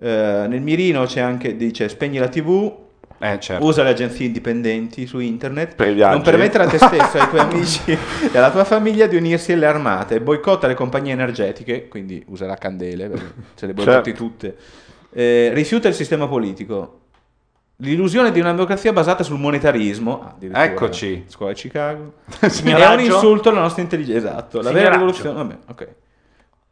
Eh, nel mirino c'è anche, dice, spegni la tv, Eh, certo. usa le agenzie indipendenti su internet, non permettere a te stesso, ai tuoi amici e alla tua famiglia di unirsi alle armate, boicotta le compagnie energetiche, quindi userà candele, perché se le boicotti Certo. tutte, Eh, rifiuta il sistema politico. L'illusione di una democrazia basata sul monetarismo, ah, Eccoci. scuola di Chicago, è un insulto alla nostra intelligenza. Esatto, la vera rivoluzione. Vabbè, ok.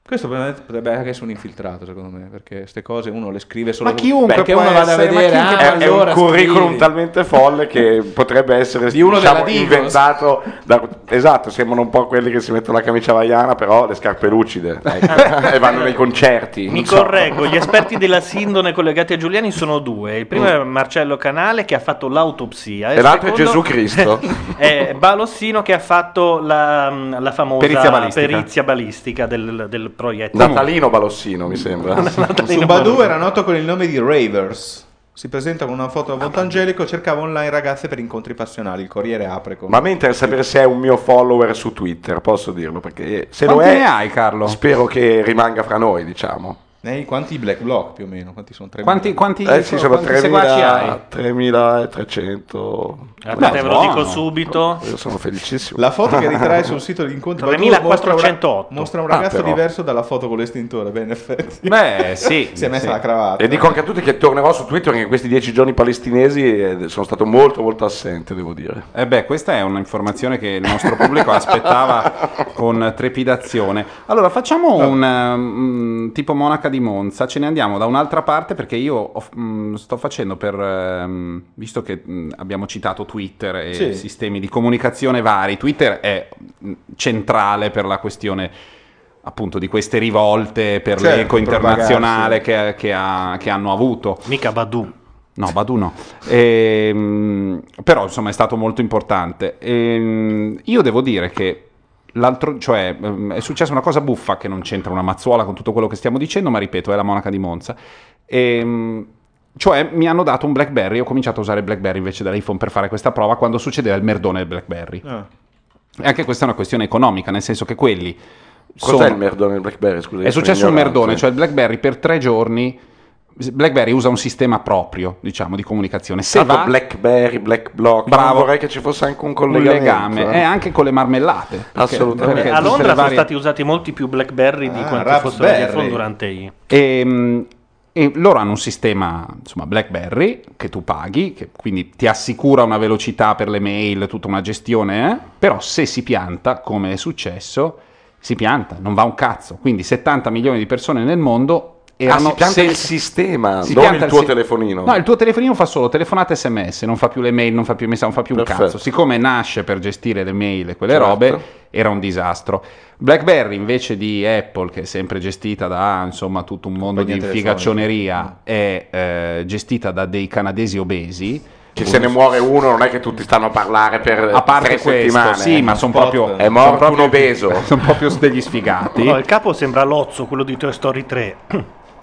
Questo probabilmente potrebbe anche essere un infiltrato, secondo me, perché queste cose uno le scrive solo Ma chiunque perché può uno vada a essere, ma vedere. chiunque- ah, è, è allora un curriculum scrivi. talmente folle che potrebbe essere Di uno diciamo, inventato da- esatto sembrano un po' quelli che si mettono la camicia vaiana però le scarpe lucide ecco, e vanno nei concerti Mi so. correggo, gli esperti della sindone collegati a Giuliani sono due. Il primo è Marcello Canale che ha fatto l'autopsia. E il l'altro è Gesù Cristo. è Balossino che ha fatto la, la famosa Perizia balistica. perizia balistica del, del proiettile. Natalino Balossino mi sembra Su Badu era noto con il nome di Ravers. Si presenta con una foto a volto angelico, cercava online ragazze per incontri passionali. Il Corriere apre con... ma a me interessa sapere se è un mio follower su Twitter posso dirlo perché se lo Quanti è ne hai, Carlo? spero che rimanga fra noi diciamo Eh, quanti black block più o meno? Quanti sono? 3.000? Quanti, quanti, eh sì sono quanti seguaci hai? 3000 3300 Aspetta, Beh, ve lo dico subito. io sono felicissimo La foto che ritrae sul sito di incontri Badu 3408. mostra un, mostra un Ah, ragazzo però. diverso dalla foto con l'estintore. Beh, in effetti. Beh, sì. si è messa sì. la cravatta. E dico anche a tutti che tornerò su Twitter che in questi dieci giorni palestinesi sono stato molto molto assente, devo dire. Eh beh, questa è un'informazione che il nostro pubblico aspettava con trepidazione. Allora, facciamo un um, tipo monaca di Monza, ce ne andiamo da un'altra parte perché io ho- mm, sto facendo per, ehm, visto che mm, abbiamo citato Twitter e Sì. sistemi di comunicazione vari, Twitter è mm, centrale per la questione appunto di queste rivolte per Certo, l'eco internazionale che, che ha- che hanno avuto. Mica Badu. No, Badu no. Ehm, però insomma è stato molto importante. Ehm, io devo dire che l'altro, cioè ehm, è successa una cosa buffa che non c'entra una mazzuola con tutto quello che stiamo dicendo, ma ripeto, è la monaca di Monza. Ehm, cioè mi hanno dato un BlackBerry, ho cominciato a usare BlackBerry invece dell'iPhone per fare questa prova quando succedeva il merdone del BlackBerry. Ah. E anche questa è una questione economica, nel senso che quelli Cos'è sono- il merdone del BlackBerry? Scusa, è successo un merdone, cioè il BlackBerry per tre giorni. BlackBerry usa un sistema proprio, diciamo, di comunicazione. Se Tanto va, BlackBerry, BlackBlock, Bravo. vorrei che ci fosse anche un un collegamento. legame, eh. e anche con le marmellate. perché- Assolutamente. perché a Londra sono varie- stati usati molti più Blackberry di Ah, quanti fossero Raspberry. gli iPhone durante i... E, e loro hanno un sistema, insomma, BlackBerry che tu paghi, che quindi ti assicura una velocità per le mail, tutta una gestione, eh? però se si pianta, come è successo, si pianta, non va un cazzo. Quindi 70 milioni di persone nel mondo erano si pianta sen- il sistema, si non il tuo si- telefonino. No, il tuo telefonino fa solo telefonate sms, non fa più le mail, non fa più messaggi, non fa più un Perfetto. cazzo. Siccome nasce per gestire le mail e quelle Certo. robe, era un disastro. BlackBerry invece di Apple, che è sempre gestita da insomma tutto un mondo di Compagnia infigaccioneria, è eh, gestita da dei canadesi obesi. Che se ne muore uno non è che tutti stanno a parlare per A parte tre questo, settimane. sì, ma sono proprio. È son morto proprio- un obeso. Sono proprio degli sfigati. No, il capo sembra l'ozzo, quello di Toy Story 3.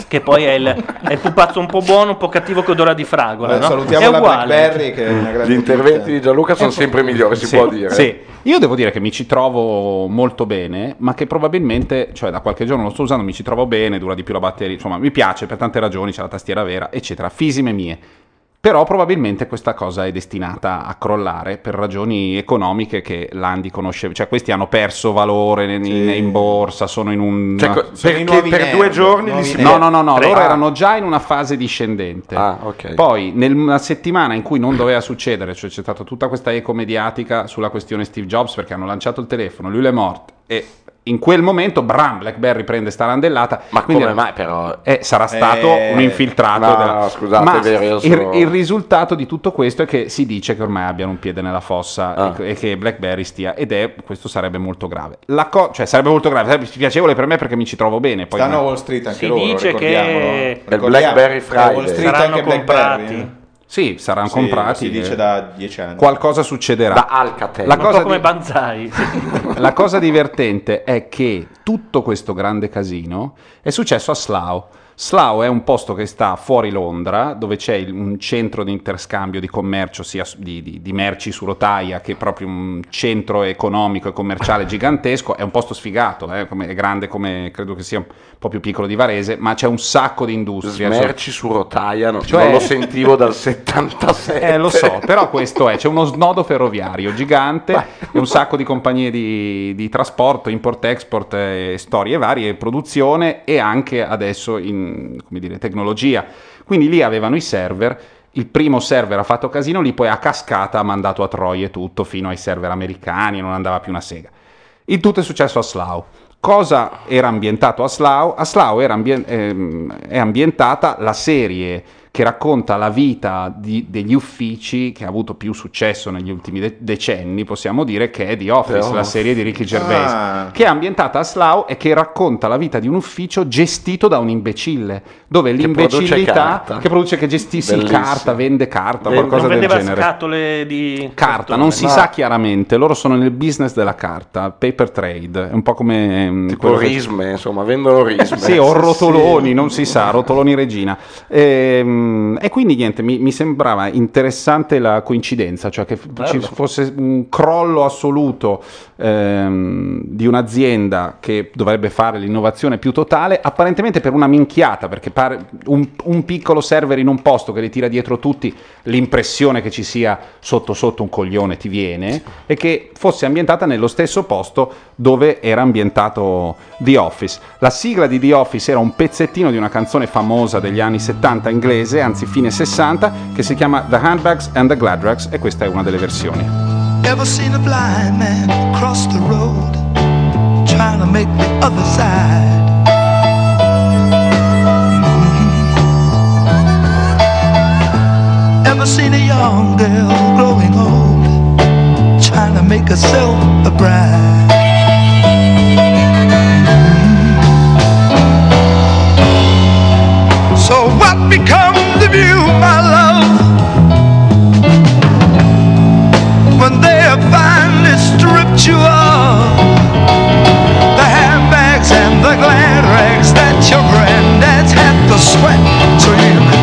Che poi è il, è il pupazzo un po' buono, un po' cattivo che odora di fragola. Beh, no? Salutiamo è la uguale. BlackBerry che è una grande Gli interventi di Gianluca sono sempre migliori, si Sì, può dire. Sì, io devo dire che mi ci trovo molto bene, ma che probabilmente, cioè da qualche giorno lo sto usando, mi ci trovo bene, dura di più la batteria, insomma mi piace per tante ragioni, c'è la tastiera vera, eccetera, fisime mie. Però probabilmente questa cosa è destinata a crollare per ragioni economiche che l'Andi conosce, cioè questi hanno perso valore in, in- in borsa, sono in un... Cioè, i perché nuovi per nerd, due giorni li si nerd. No, no, no, no, Tre. loro Ah. erano già in una fase discendente. Ah, ok. Poi, nella settimana in cui non doveva succedere, cioè c'è stata tutta questa eco mediatica sulla questione Steve Jobs perché hanno lanciato il telefono, lui è morto e in quel momento, bram, BlackBerry prende sta randellata. Ma quindi- come mai però? eh, sarà stato Eh, un infiltrato. no, della- scusate, Ma è vero, io il, sono- il risultato di tutto questo è che si dice che ormai abbiano un piede nella fossa Ah. e, e che BlackBerry stia, ed è questo sarebbe molto grave. La co- cioè, sarebbe molto grave, sarebbe piacevole per me perché mi ci trovo bene. Poi Stanno a Wall Street anche Si loro, dice ricordiamolo. che- Blackberry Friday. Wall Street Saranno anche BlackBerry, comprati. Sì, saranno Sì, comprati. Si dice da dieci anni. Qualcosa succederà. Da Alcatel. La cosa come di- Banzai. La cosa divertente è che tutto questo grande casino è successo a Slough. Slough è un posto che sta fuori Londra, dove c'è il- un centro di interscambio di commercio, sia di, di- di merci su rotaia, che proprio un centro economico e commerciale gigantesco. È un posto sfigato, eh, come- è grande come credo che sia un po' più piccolo di Varese, ma c'è un sacco di industria. Smerci su rotaia, no- Cioè- non lo sentivo dal 77. Eh, lo so, però questo è, c'è uno snodo ferroviario gigante un sacco di compagnie di, di trasporto, import-export, eh, storie varie, produzione e anche adesso in come dire, tecnologia. Quindi lì avevano i server, il primo server ha fatto casino, lì poi a cascata ha mandato a troie tutto fino ai server americani, non andava più una sega. Il tutto è successo a Slough. Cosa era ambientato a Slough? A Slough ambien- ehm, è ambientata la serie che racconta la vita di- degli uffici che ha avuto più successo negli ultimi de- decenni, possiamo dire, che è The Office, The la serie di Ricky Gervais, Ah. che è ambientata a Slough e che racconta la vita di un ufficio gestito da un imbecille, dove produce l'imbecillità carta. che produce che gestisce Bellissimo. carta, vende carta, Vende- qualcosa non del genere. scatole di Carta, non si No. sa chiaramente, loro sono nel business della carta, paper trade, è un po' come... ehm, Tipo quello che- risme, insomma, vendono risme. Sì, o rotoloni, non si sa, rotoloni regina. Ehm, E, quindi niente, mi, mi sembrava interessante la coincidenza, cioè che f- ci fosse un crollo assoluto ehm, di un'azienda che dovrebbe fare l'innovazione più totale, apparentemente per una minchiata, perché pare un, un piccolo server in un posto che li tira dietro tutti, l'impressione che ci sia sotto sotto un coglione ti viene, e che fosse ambientata nello stesso posto dove era ambientato The Office. La sigla di The Office era un pezzettino di una canzone famosa degli anni 70 inglese, anzi fine 60, che si chiama The Handbags and the Gladrags e questa è una delle versioni. Ever seen a blind man cross the road trying to make the other side? Ever seen a young girl growing old trying to make herself a bride? So what becomes of you, my love? when they have finally stripped you of the handbags and the glad rags that your granddad's had to sweat so you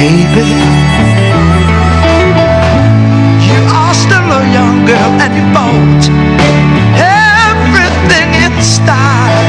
baby. You are still a young girl and you bought everything in style.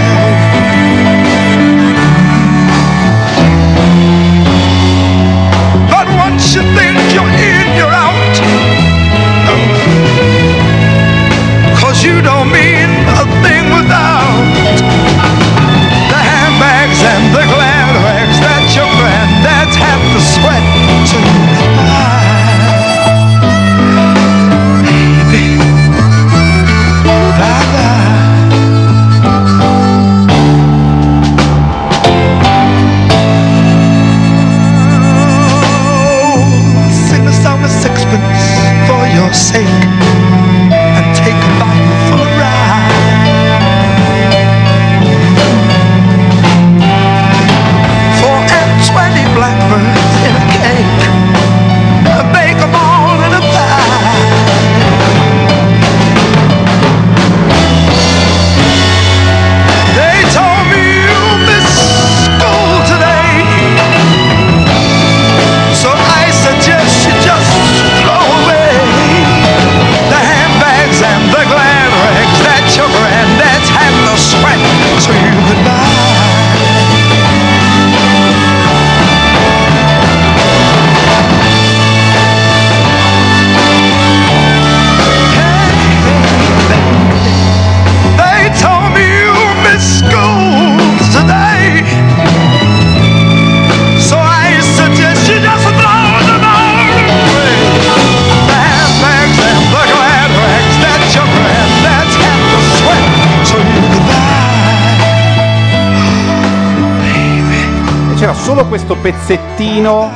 Questo pezzettino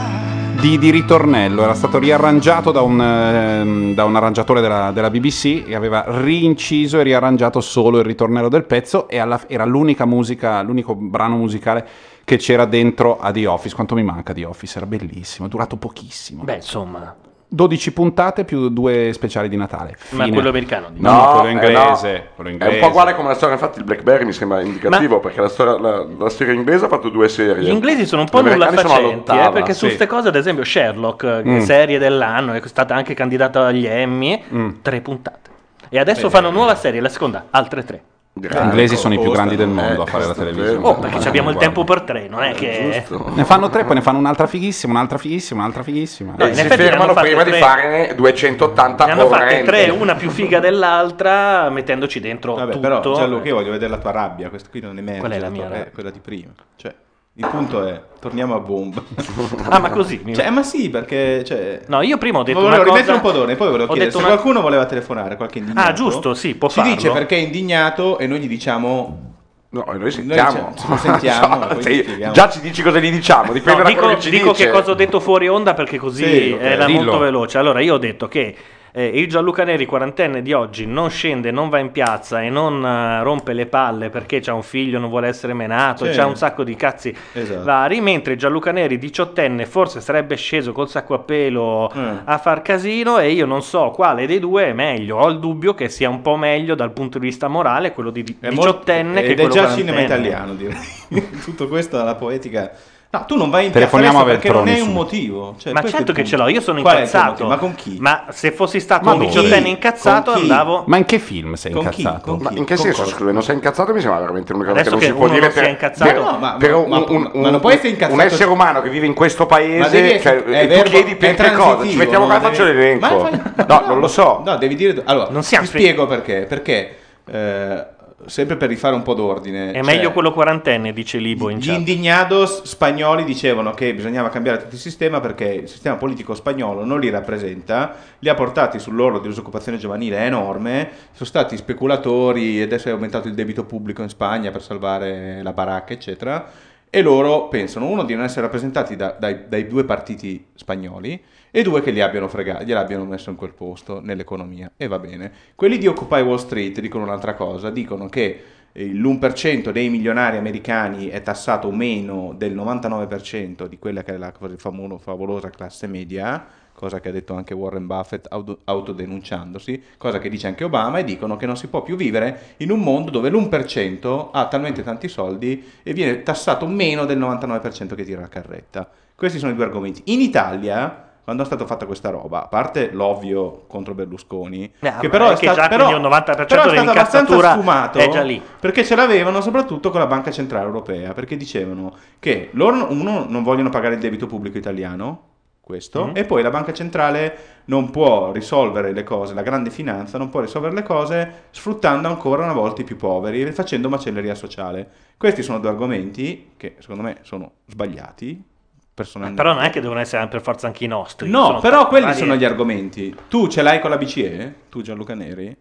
di, di ritornello, era stato riarrangiato da un, ehm, da un arrangiatore della, della BBC e aveva rinciso e riarrangiato solo il ritornello del pezzo e alla- era l'unica musica, l'unico brano musicale che c'era dentro a The Office. Quanto mi manca The Office, era bellissimo, è durato pochissimo. Beh, insomma, 12 puntate più due speciali di Natale. ma Fine. quello americano. No, no, quello eh, inglese, no. quello È inglese. un po' uguale come la storia, infatti il Blackberry mi sembra indicativo perché la storia, la, la storia inglese ha fatto due serie. Gli inglesi sono un po' nulla facenti, eh, perché su sì. queste cose, ad esempio, Sherlock, eh, Mm. serie dell'anno, è stata anche candidata agli Emmy, tre puntate. E adesso Eh. fanno nuova serie, la seconda, altre tre. Gli inglesi sono i più grandi del mondo a fare la televisione. Oh, perché ci abbiamo il tempo per tre, non è che... Ne fanno tre, poi ne fanno un'altra fighissima, un'altra fighissima, un'altra fighissima. No, in si fermano prima di tre. fare 280 Ne hanno fatte tre, una più figa dell'altra, mettendoci dentro Vabbè, tutto. però Gianluca, io voglio vedere la tua rabbia, questa qui non emerge. Qual è la mia eh, quella di prima. Cioè, il punto è, torniamo a bomba. Ah, ma così? Cioè, ma sì, perché... Cioè, No, io prima ho detto volevo una cosa... rimettere un po' d'ordine, poi volevo ho chiedere detto se una- qualcuno voleva telefonare, qualche indignato. Ah, giusto, sì, può Ci farlo. dice perché è indignato e noi gli diciamo... No, noi sentiamo. Noi sentiamo, e poi Sì, gli spieghiamo. già ci dici cosa gli diciamo, dipende No, da dico, quello che ci dico dice. che cosa ho detto fuori onda perché così Sì, ok. era Dillo. molto veloce. Allora, io ho detto che eh, il Gianluca Neri quarantenne di oggi non scende, non va in piazza e non eh, rompe le palle perché c'ha un figlio, non vuole essere menato, Sì. c'ha un sacco di cazzi Esatto. vari, mentre Gianluca Neri diciottenne forse sarebbe sceso col sacco a pelo Mm. a far casino e io non so quale dei due è meglio. Ho il dubbio che sia un po' meglio dal punto di vista morale quello di di- È molto- diciottenne che ed è quello già cinema quarantenne. italiano, direi. Tutto questo alla poetica. No, tu non vai in Telefoniamo piazza perché non è un motivo. Cioè, ma certo che ce l'ho, io sono Qual incazzato. Ma con chi? Ma se fossi stato Ma un diciottenne incazzato andavo... Ma in che film sei Con chi? incazzato? Con Ma chi? in che Con senso, scusa, non sei incazzato? Mi sembra veramente l'unica cosa che non si può uno dire per, incazzato- per- No, ma- per ma- un, ma- un- ma non puoi essere un incazzato- essere umano che vive in questo Ma paese, cioè, è e tu verbo- chiedi per che cosa? Ci mettiamo qua e faccio l'elenco. No, non lo so. No, devi dire. Allora, ti spiego perché. Perché, eh, sempre per rifare un po' d'ordine. È cioè, meglio quello quarantenne, dice Libo in Gli chat. indignados spagnoli dicevano che bisognava cambiare tutto il sistema perché il sistema politico spagnolo non li rappresenta, li ha portati sull'orlo di disoccupazione giovanile enorme, sono stati speculatori e adesso è aumentato il debito pubblico in Spagna per salvare la baracca, eccetera. E loro pensano, uno, di non essere rappresentati da- dai, dai due partiti spagnoli e due, che li abbiano fregati, gliel'abbiano messo in quel posto nell'economia. E va bene. Quelli di Occupy Wall Street dicono un'altra cosa, dicono che l'1% dei milionari americani è tassato meno del 99% di quella che è la famo- favolosa classe media, cosa che ha detto anche Warren Buffett auto- autodenunciandosi, cosa che dice anche Obama, e dicono che non si può più vivere in un mondo dove l'1% ha talmente tanti soldi e viene tassato meno del 99% che tira la carretta. Questi sono i due argomenti. In Italia, quando è stata fatta questa roba, a parte l'ovvio contro Berlusconi, ma che però è che stato, già però, un 90% però è stato abbastanza sfumato è già lì. perché ce l'avevano soprattutto con la Banca Centrale Europea, perché dicevano che loro, uno, non vogliono pagare il debito pubblico italiano, questo, Mm. e poi la Banca Centrale non può risolvere le cose, la grande finanza non può risolvere le cose sfruttando ancora una volta i più poveri e facendo macelleria sociale. Questi sono due argomenti che secondo me sono sbagliati. Personalmente. Però non è che devono essere per forza anche i nostri. No, Sono però quelli vari- sono gli argomenti. Tu ce l'hai con la BCE? Tu Gianluca Neri?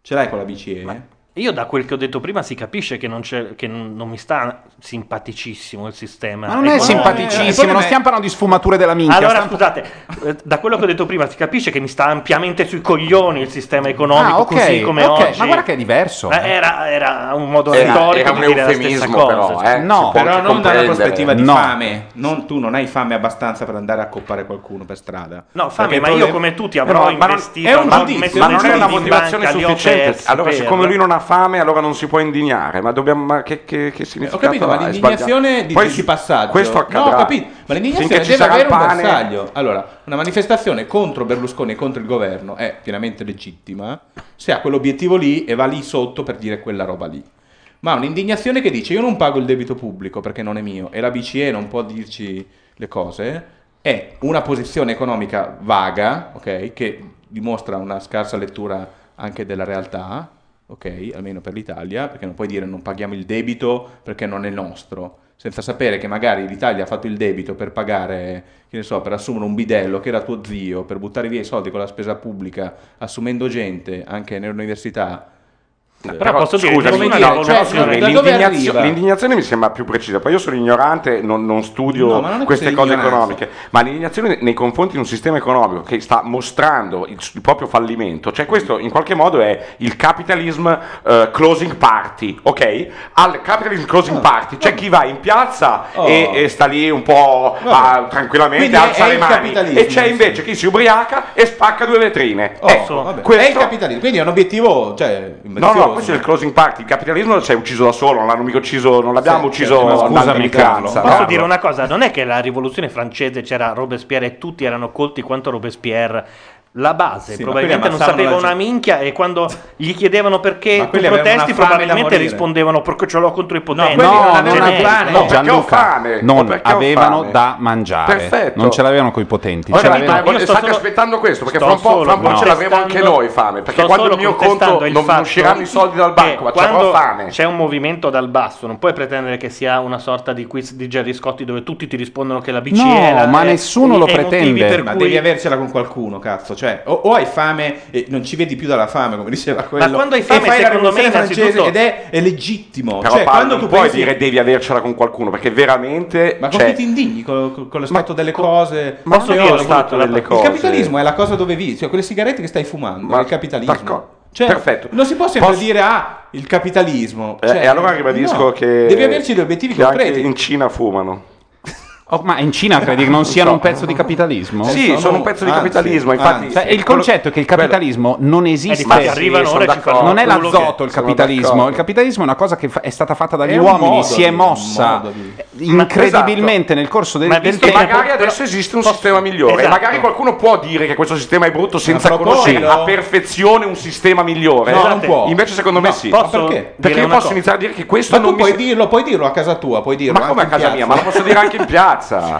Ce l'hai con la BCE? Io da quel che ho detto prima si capisce che non, c'è, che non non mi sta simpaticissimo il sistema. Ma non è simpaticissimo, non stiamo parlando di sfumature della minchia. Allora stiamo- scusate, eh, da quello che ho detto prima si capisce che mi sta ampiamente sui coglioni il sistema economico Ah, ok, così come ok, oggi. ma guarda che è diverso. Eh, Era, era un modo Era- retorico era un di dire la stessa cosa. però, cioè. eh. No, Però non dalla prospettiva di No. fame. Non- tu non hai fame abbastanza per andare a accoppare qualcuno per strada. No, fame, ma io come tutti Eh, avrò ma non- investito, è un giudizio, Ma non è una motivazione sufficiente. Allora, siccome lui non ha fame, allora non si può indignare. Ma dobbiamo. Ma che, che, che significato Ho capito, ma l'indignazione di, Poi passaggio. Questo accadrà. No, ho capito. Ma l'indignazione deve avere un bersaglio. Allora, una manifestazione contro Berlusconi e contro il governo è pienamente legittima se ha quell'obiettivo lì e va lì sotto per dire quella roba lì. Ma un'indignazione che dice io non pago il debito pubblico perché non è mio e la BCE non può dirci le cose è una posizione economica vaga, ok, che dimostra una scarsa lettura anche della realtà, ok, almeno per l'Italia, perché non puoi dire non paghiamo il debito perché non è nostro, senza sapere che magari l'Italia ha fatto il debito per pagare, che ne so, per assumere un bidello che era tuo zio, per buttare via i soldi con la spesa pubblica, assumendo gente anche nelle università Però posso dire, scusami, nessuna no, rivoluzione. scusami, l'indignazio- l'indignazione mi sembra più precisa, poi io sono ignorante, non, non studio No, non queste cose ignoranza. economiche, ma l'indignazione nei confronti di un sistema economico che sta mostrando il, il proprio fallimento, cioè questo in qualche modo è il capitalism eh, closing party, ok? Al capitalism closing party c'è chi va in piazza Oh. e, e sta lì un po' a- tranquillamente Quindi alza è le mani e c'è invece chi si ubriaca e spacca due vetrine. Oh, ecco, questo- È il capitalismo, quindi è un obiettivo, cioè, No, ambizioso. No, questo è il closing party. Il capitalismo si è ucciso da solo, non l'hanno mica ucciso, non l'abbiamo Sì, ucciso ma scusami, in Carlo. Posso Carlo. dire una cosa? Non è che la rivoluzione francese c'era Robespierre e tutti erano colti quanto Robespierre. La base Sì, probabilmente non sapeva una minchia e quando gli chiedevano perché tu avevano protesti fame probabilmente rispondevano perché ce l'ho contro i potenti. No, avevano non il pane. no, No, perché ho Gianluca, fame. Non avevano fame. da mangiare. Perfetto. Non ce l'avevano coi potenti. Ora, ce ma- io sto state solo- aspettando questo perché fra un po', fra un po' ce l'avremo anche noi fame perché sto quando il mio conto il non, usciranno i soldi dal banco ma quando fame c'è un movimento dal basso non puoi pretendere che sia una sorta di quiz di Gerry Scotti dove tutti ti rispondono che la BCE No, ma nessuno i- lo i pretende. Ma devi avercela con qualcuno, cazzo. Cioè, o, o hai fame e non ci vedi più dalla fame, come diceva quello. quando hai e fame, fai la secondo me, rivoluzione francese innanzitutto- ed è, è legittimo. però cioè, Paolo, quando non tu puoi pensi dire devi avercela con qualcuno perché veramente Ma con cioè, chi ti indigni con, con- con lo stato delle cose? ma Posso dirlo, lo stato delle cose Il capitalismo è la cosa dove vivi, cioè quelle sigarette che stai fumando, Ma- è il capitalismo. d'accordo. Cioè, Perfetto. Non si può sempre Posso- dire ah, il capitalismo. Eh, Cioè, e allora ribadisco no. che devi averci degli obiettivi che anche concreti. in Cina fumano Oh, ma in Cina credi che non siano un pezzo di capitalismo? sì sono- sono un pezzo di anzi, capitalismo infatti anzi. Cioè, il concetto è che il capitalismo non esiste. sì, arrivano ora e ci fanno non è quello l'azoto il capitalismo, il capitalismo è una cosa che fa- è stata fatta dagli È uomini, si è mossa di- incredibilmente nel corso del, Ma del tempo. magari adesso esiste un posso- sistema migliore Esatto. magari qualcuno può dire che questo sistema è brutto senza Ma conoscere a perfezione un sistema migliore No, non può. invece secondo me No, sì posso perché? perché io posso iniziare a dire che questo Ma tu non mi puoi dirlo, puoi dirlo a casa tua, puoi dirlo ma come a casa mia ma lo posso dire anche in piazza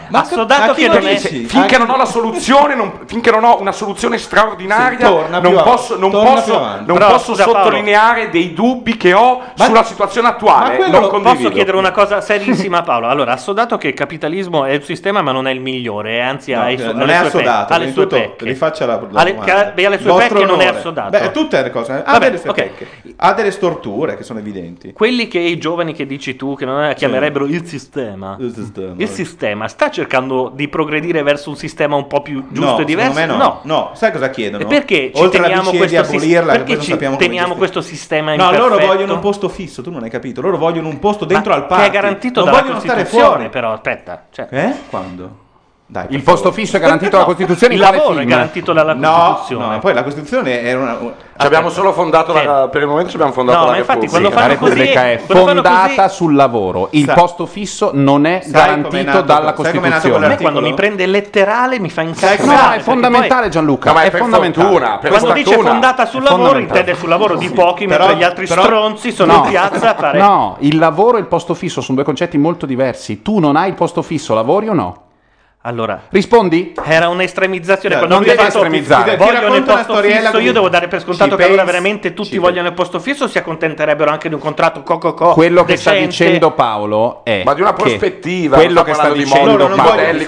Ma Assodato che non dici? finché non ho la soluzione non- finché non ho una soluzione straordinaria Sì, non avanti, posso, non posso- non Però, posso scusa, Paolo. sottolineare dei dubbi che ho Ma- sulla situazione ma attuale quello non condivido Posso chiedere una cosa serissima a Paolo? Allora, assodato che il capitalismo è un sistema ma non è il migliore, anzi No, ha i eh, non alle è sue assodato, ha le sue pecche. rifaccia la, la Ha le- domanda. ha le sue pecche non è assodato. Beh, tutte le cose. Ha Vabbè, delle sue ok. pecche. Ha delle storture che sono evidenti. Quelli che i giovani che dici tu, che non chiamerebbero il sistema, Il sistema. il sistema sta cercando di progredire verso un sistema un po' più giusto no, e diverso? me no. no. sai cosa chiedono? E perché ci Oltre teniamo questo abolirla, sistema? Perché non ci teniamo questo sistema No, loro vogliono un posto fisso, tu non hai capito. Loro vogliono un posto dentro Ma al party. che è garantito non dalla vogliono stare Costituzione, fuori. però aspetta. Cioè, Eh? Quando? Dai, Il posto favore. fisso è garantito dalla Costituzione il lavoro è film? garantito dalla No, Costituzione. no, poi la Costituzione è una... Ci abbiamo solo fondato la, per il momento ci abbiamo fondato No, la ma infatti Repubblica. quando La fanno così- Repubblica è quando fanno fondata così- sul lavoro. Il Sa- posto fisso non è Sai garantito nato- dalla sai Costituzione. A me quando mi prende letterale mi fa incazzare. No, è fondamentale Gianluca, No, ma è è per fondamentale. fortuna, per quando dice fondata sul È lavoro intende sul lavoro di pochi, Però- mentre gli altri però- stronzi sono No. in piazza a fare... No, il lavoro e il posto fisso sono due concetti molto diversi. Tu non hai il posto fisso, lavori o no? Allora, Rispondi? era un'estremizzazione No, non devi estremizzare. Ti vogliono il posto storiella fisso, io devo dare per scontato Ci che allora veramente tutti Ci vogliono il posto fisso o si accontenterebbero anche di un contratto co-co-co Quello che sta decente? dicendo Paolo è Ma di una che prospettiva, quello non che sta di dicendo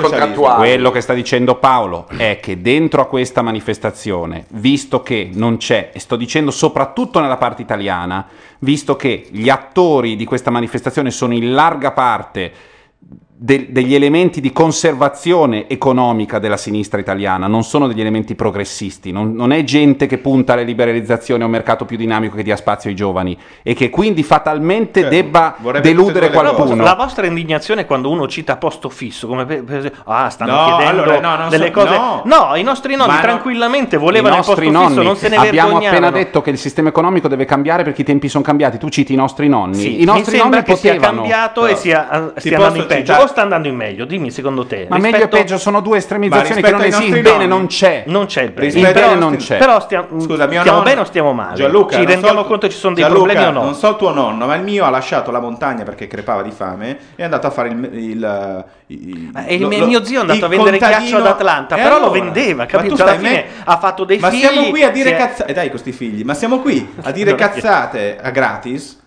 contrattuali. Quello che sta dicendo Paolo è che dentro a questa manifestazione, visto che non c'è, e sto dicendo soprattutto nella parte italiana, visto che gli attori di questa manifestazione sono in larga parte de- degli elementi di conservazione economica della sinistra italiana, non sono degli elementi progressisti, non, non è gente che punta alle liberalizzazioni a un mercato più dinamico che dia spazio ai giovani e che quindi fatalmente Certo, debba deludere qualcuno. La vostra indignazione quando uno cita posto fisso, come per, per esempio, ah, stanno No, chiedendo allora, no, non delle so- cose. no. No. i nostri nonni Ma tranquillamente volevano il posto nostri fisso, nonni non se ne abbiamo appena detto che il sistema economico deve cambiare perché i tempi sono cambiati. Tu citi i nostri nonni. Sì, I nostri mi sembra nonni che sia potevano. cambiato Però, e sia, ti stia andando in peggio sta andando in meglio. Dimmi secondo te. Ma meglio e Rispetto- peggio sono due estremizzazioni Ma che non rispetto esistono. Il bene non c'è. Non c'è il bene. Il Rispetto bene non c'è. Però stiamo, Scusa, mio stiamo nonno- bene o stiamo male? Gianluca, Ci rendiamo so- conto che ci sono dei Gianluca, problemi o no? Non so il tuo nonno, ma il mio ha lasciato la montagna perché crepava di fame e è andato a fare il. il, il- Eh, il lo- mio- lo- mio zio è andato il a vendere contadino- ghiaccio ad Atlanta, E però lo allora? vendeva, Ma capito? Alla fine ha fatto dei ma figli, siamo qui a dire cazzate. E dai, con sti figli, ma siamo qui a dire cazzate a gratis.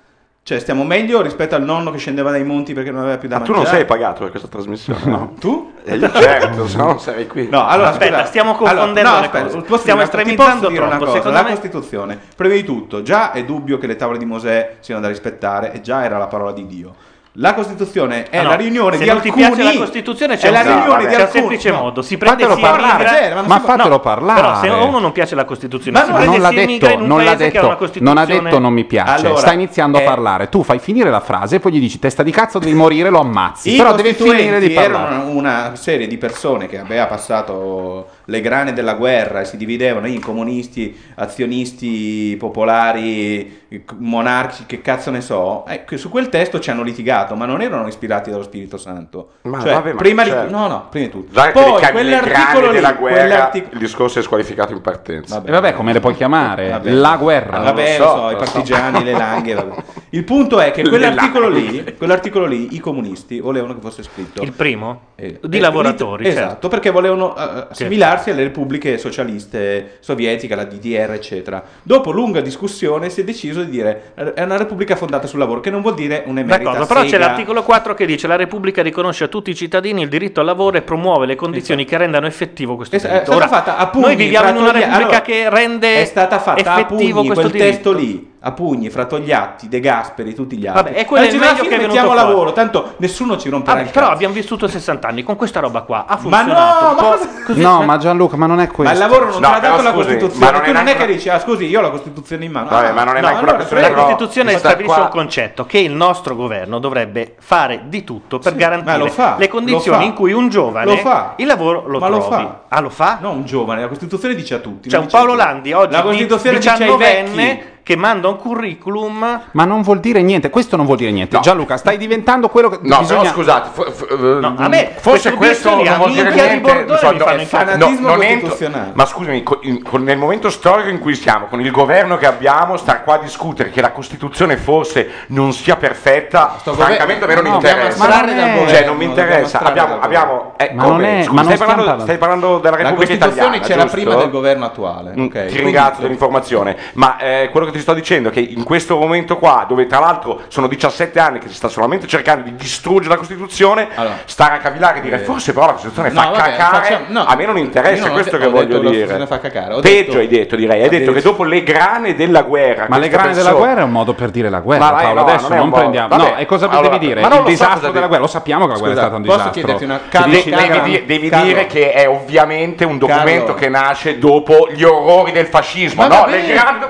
Cioè, stiamo meglio rispetto al nonno che scendeva dai monti perché non aveva più da Ma tu mangiare. non sei pagato per questa trasmissione? No. Tu? Eh, io certo, se no non sarei qui. No, allora Aspetta, scusa. stiamo Allora, confondendo no, le aspetta, cose. Stiamo estremizzando posso dire una troppo, cosa, secondo la me- Costituzione, prima di tutto, già è dubbio che le tavole di Mosè siano da rispettare e già era la parola di Dio. La Costituzione è Ah, no. la riunione Se di non ti alcuni piace la Costituzione c'è è la un- riunione vabbè, di c'è un alcuni semplice no. modo, si prende Fatelo parlare, immigra- ma fatelo parlare. Però se uno non piace la Costituzione, Ma si non, l'ha detto, un non l'ha detto, Costituzione non ha detto non mi piace, Allora, sta iniziando eh, a parlare. Tu fai finire la frase e poi gli dici testa di cazzo, devi morire, lo ammazzi. I Però deve finire di parlare. erano una serie di persone che aveva passato le grane della guerra e si dividevano in comunisti, azionisti, popolari, monarchi, che cazzo ne so. Che su quel testo ci hanno litigato, ma non erano ispirati dallo Spirito Santo. Ma Cioè, vabbè, ma prima di- certo. no, no, prima di tutto. Li Poi quell'articolo lì, della guerra, quell'artic- il discorso è squalificato in partenza. E vabbè, come le puoi chiamare? Vabbè. La guerra. Vabbè, lo lo so, i lo so. partigiani, le langhe. vabbè. Il punto è che quell'articolo lì, quell'articolo lì, i comunisti volevano che fosse scritto. Il primo? Eh, Di eh, lavoratori, Esatto, certo. perché volevano eh, assimilarsi alle repubbliche socialiste sovietiche, la DDR, eccetera. Dopo lunga discussione si è deciso di dire eh, è una repubblica fondata sul lavoro, che non vuol dire un'emerita D'accordo, però c'è sega. l'articolo 4 che dice la Repubblica riconosce a tutti i cittadini il diritto al lavoro e promuove le condizioni che rendano effettivo questo Es- È diritto. stata Ora, fatta a pugni noi viviamo in una Repubblica allora, che rende è stata fatta a effettivo pugni questo quel diritto. testo lì a pugni fra Togliatti, De Gasperi tutti gli altri Vabbè, e quello è il meglio fine che è mettiamo venuto fuori. lavoro tanto nessuno ci romperà Vabbè, il però cazzo. abbiamo vissuto 60 anni con questa roba qua, ha ma funzionato. no un po' ma cosa- così- No, ma Gianluca, ma non è questo. Ma il lavoro non No, te l'ha dato la scusi, Costituzione. ma non tu è non è che dici, ah scusi, io ho la Costituzione in mano. Vabbè, Ah, ma non è no, neanche una allora, questione La Costituzione stabilisce qua- un concetto che il nostro governo dovrebbe fare di tutto per Sì, garantire ma lo fa, le lo condizioni fa. in cui un giovane Lo fa. il lavoro lo Ma lo trovi. fa. Ah, lo fa? No, un giovane, la Costituzione dice a tutti. C'è un Paolo. Landi oggi la Costituzione di- dice ai vecchi. 19enne che manda un curriculum Ma non vuol dire niente, questo non vuol dire niente. No. Gianluca, stai diventando quello che No, bisogna... però scusate, fo- eh, No, a me forse questo questo non a vuol dire di niente. Bordone non so, no, incazzare. Fanatismo non entro- ma scusami, co- in- con- nel momento storico in cui siamo, con il governo che abbiamo, star qua a discutere che la Costituzione forse non sia perfetta, Sto francamente a me non no, interessa. Ma non è- governo, Cioè, non mi interessa. Abbiamo, abbiamo eh, Ma non è- Scusa, ma non stai, parlando, parlando- stai parlando della La Repubblica Costituzione Italiana. c'era giusto? prima del governo attuale. Mm? Ti ringrazio dell'informazione, ma eh, quello che ti sto dicendo è che in questo momento qua, dove tra l'altro sono 17 anni che si sta solamente cercando di distruggere la Costituzione, Allora. stare a cavillare e dire Eh. forse però la Costituzione No, fa vabbè, cacare, facciamo- no. a me non interessa, non è ho questo de- che ho voglio detto la dire. Costituzione fa cacare, ho Peggio detto- hai detto, direi, hai ha detto che dopo le grane della guerra, Ma le grane della persone- guerra è un modo per dire la guerra, Ma Paolo. no, Adesso non non prendiamo. Vabbè, no, e cosa allora, devi dire? ma non Il disastro della guerra, lo sappiamo che la guerra è stata un posso disastro. chiederti una- devi, dire che è ovviamente un documento che nasce dopo gli orrori del fascismo. No?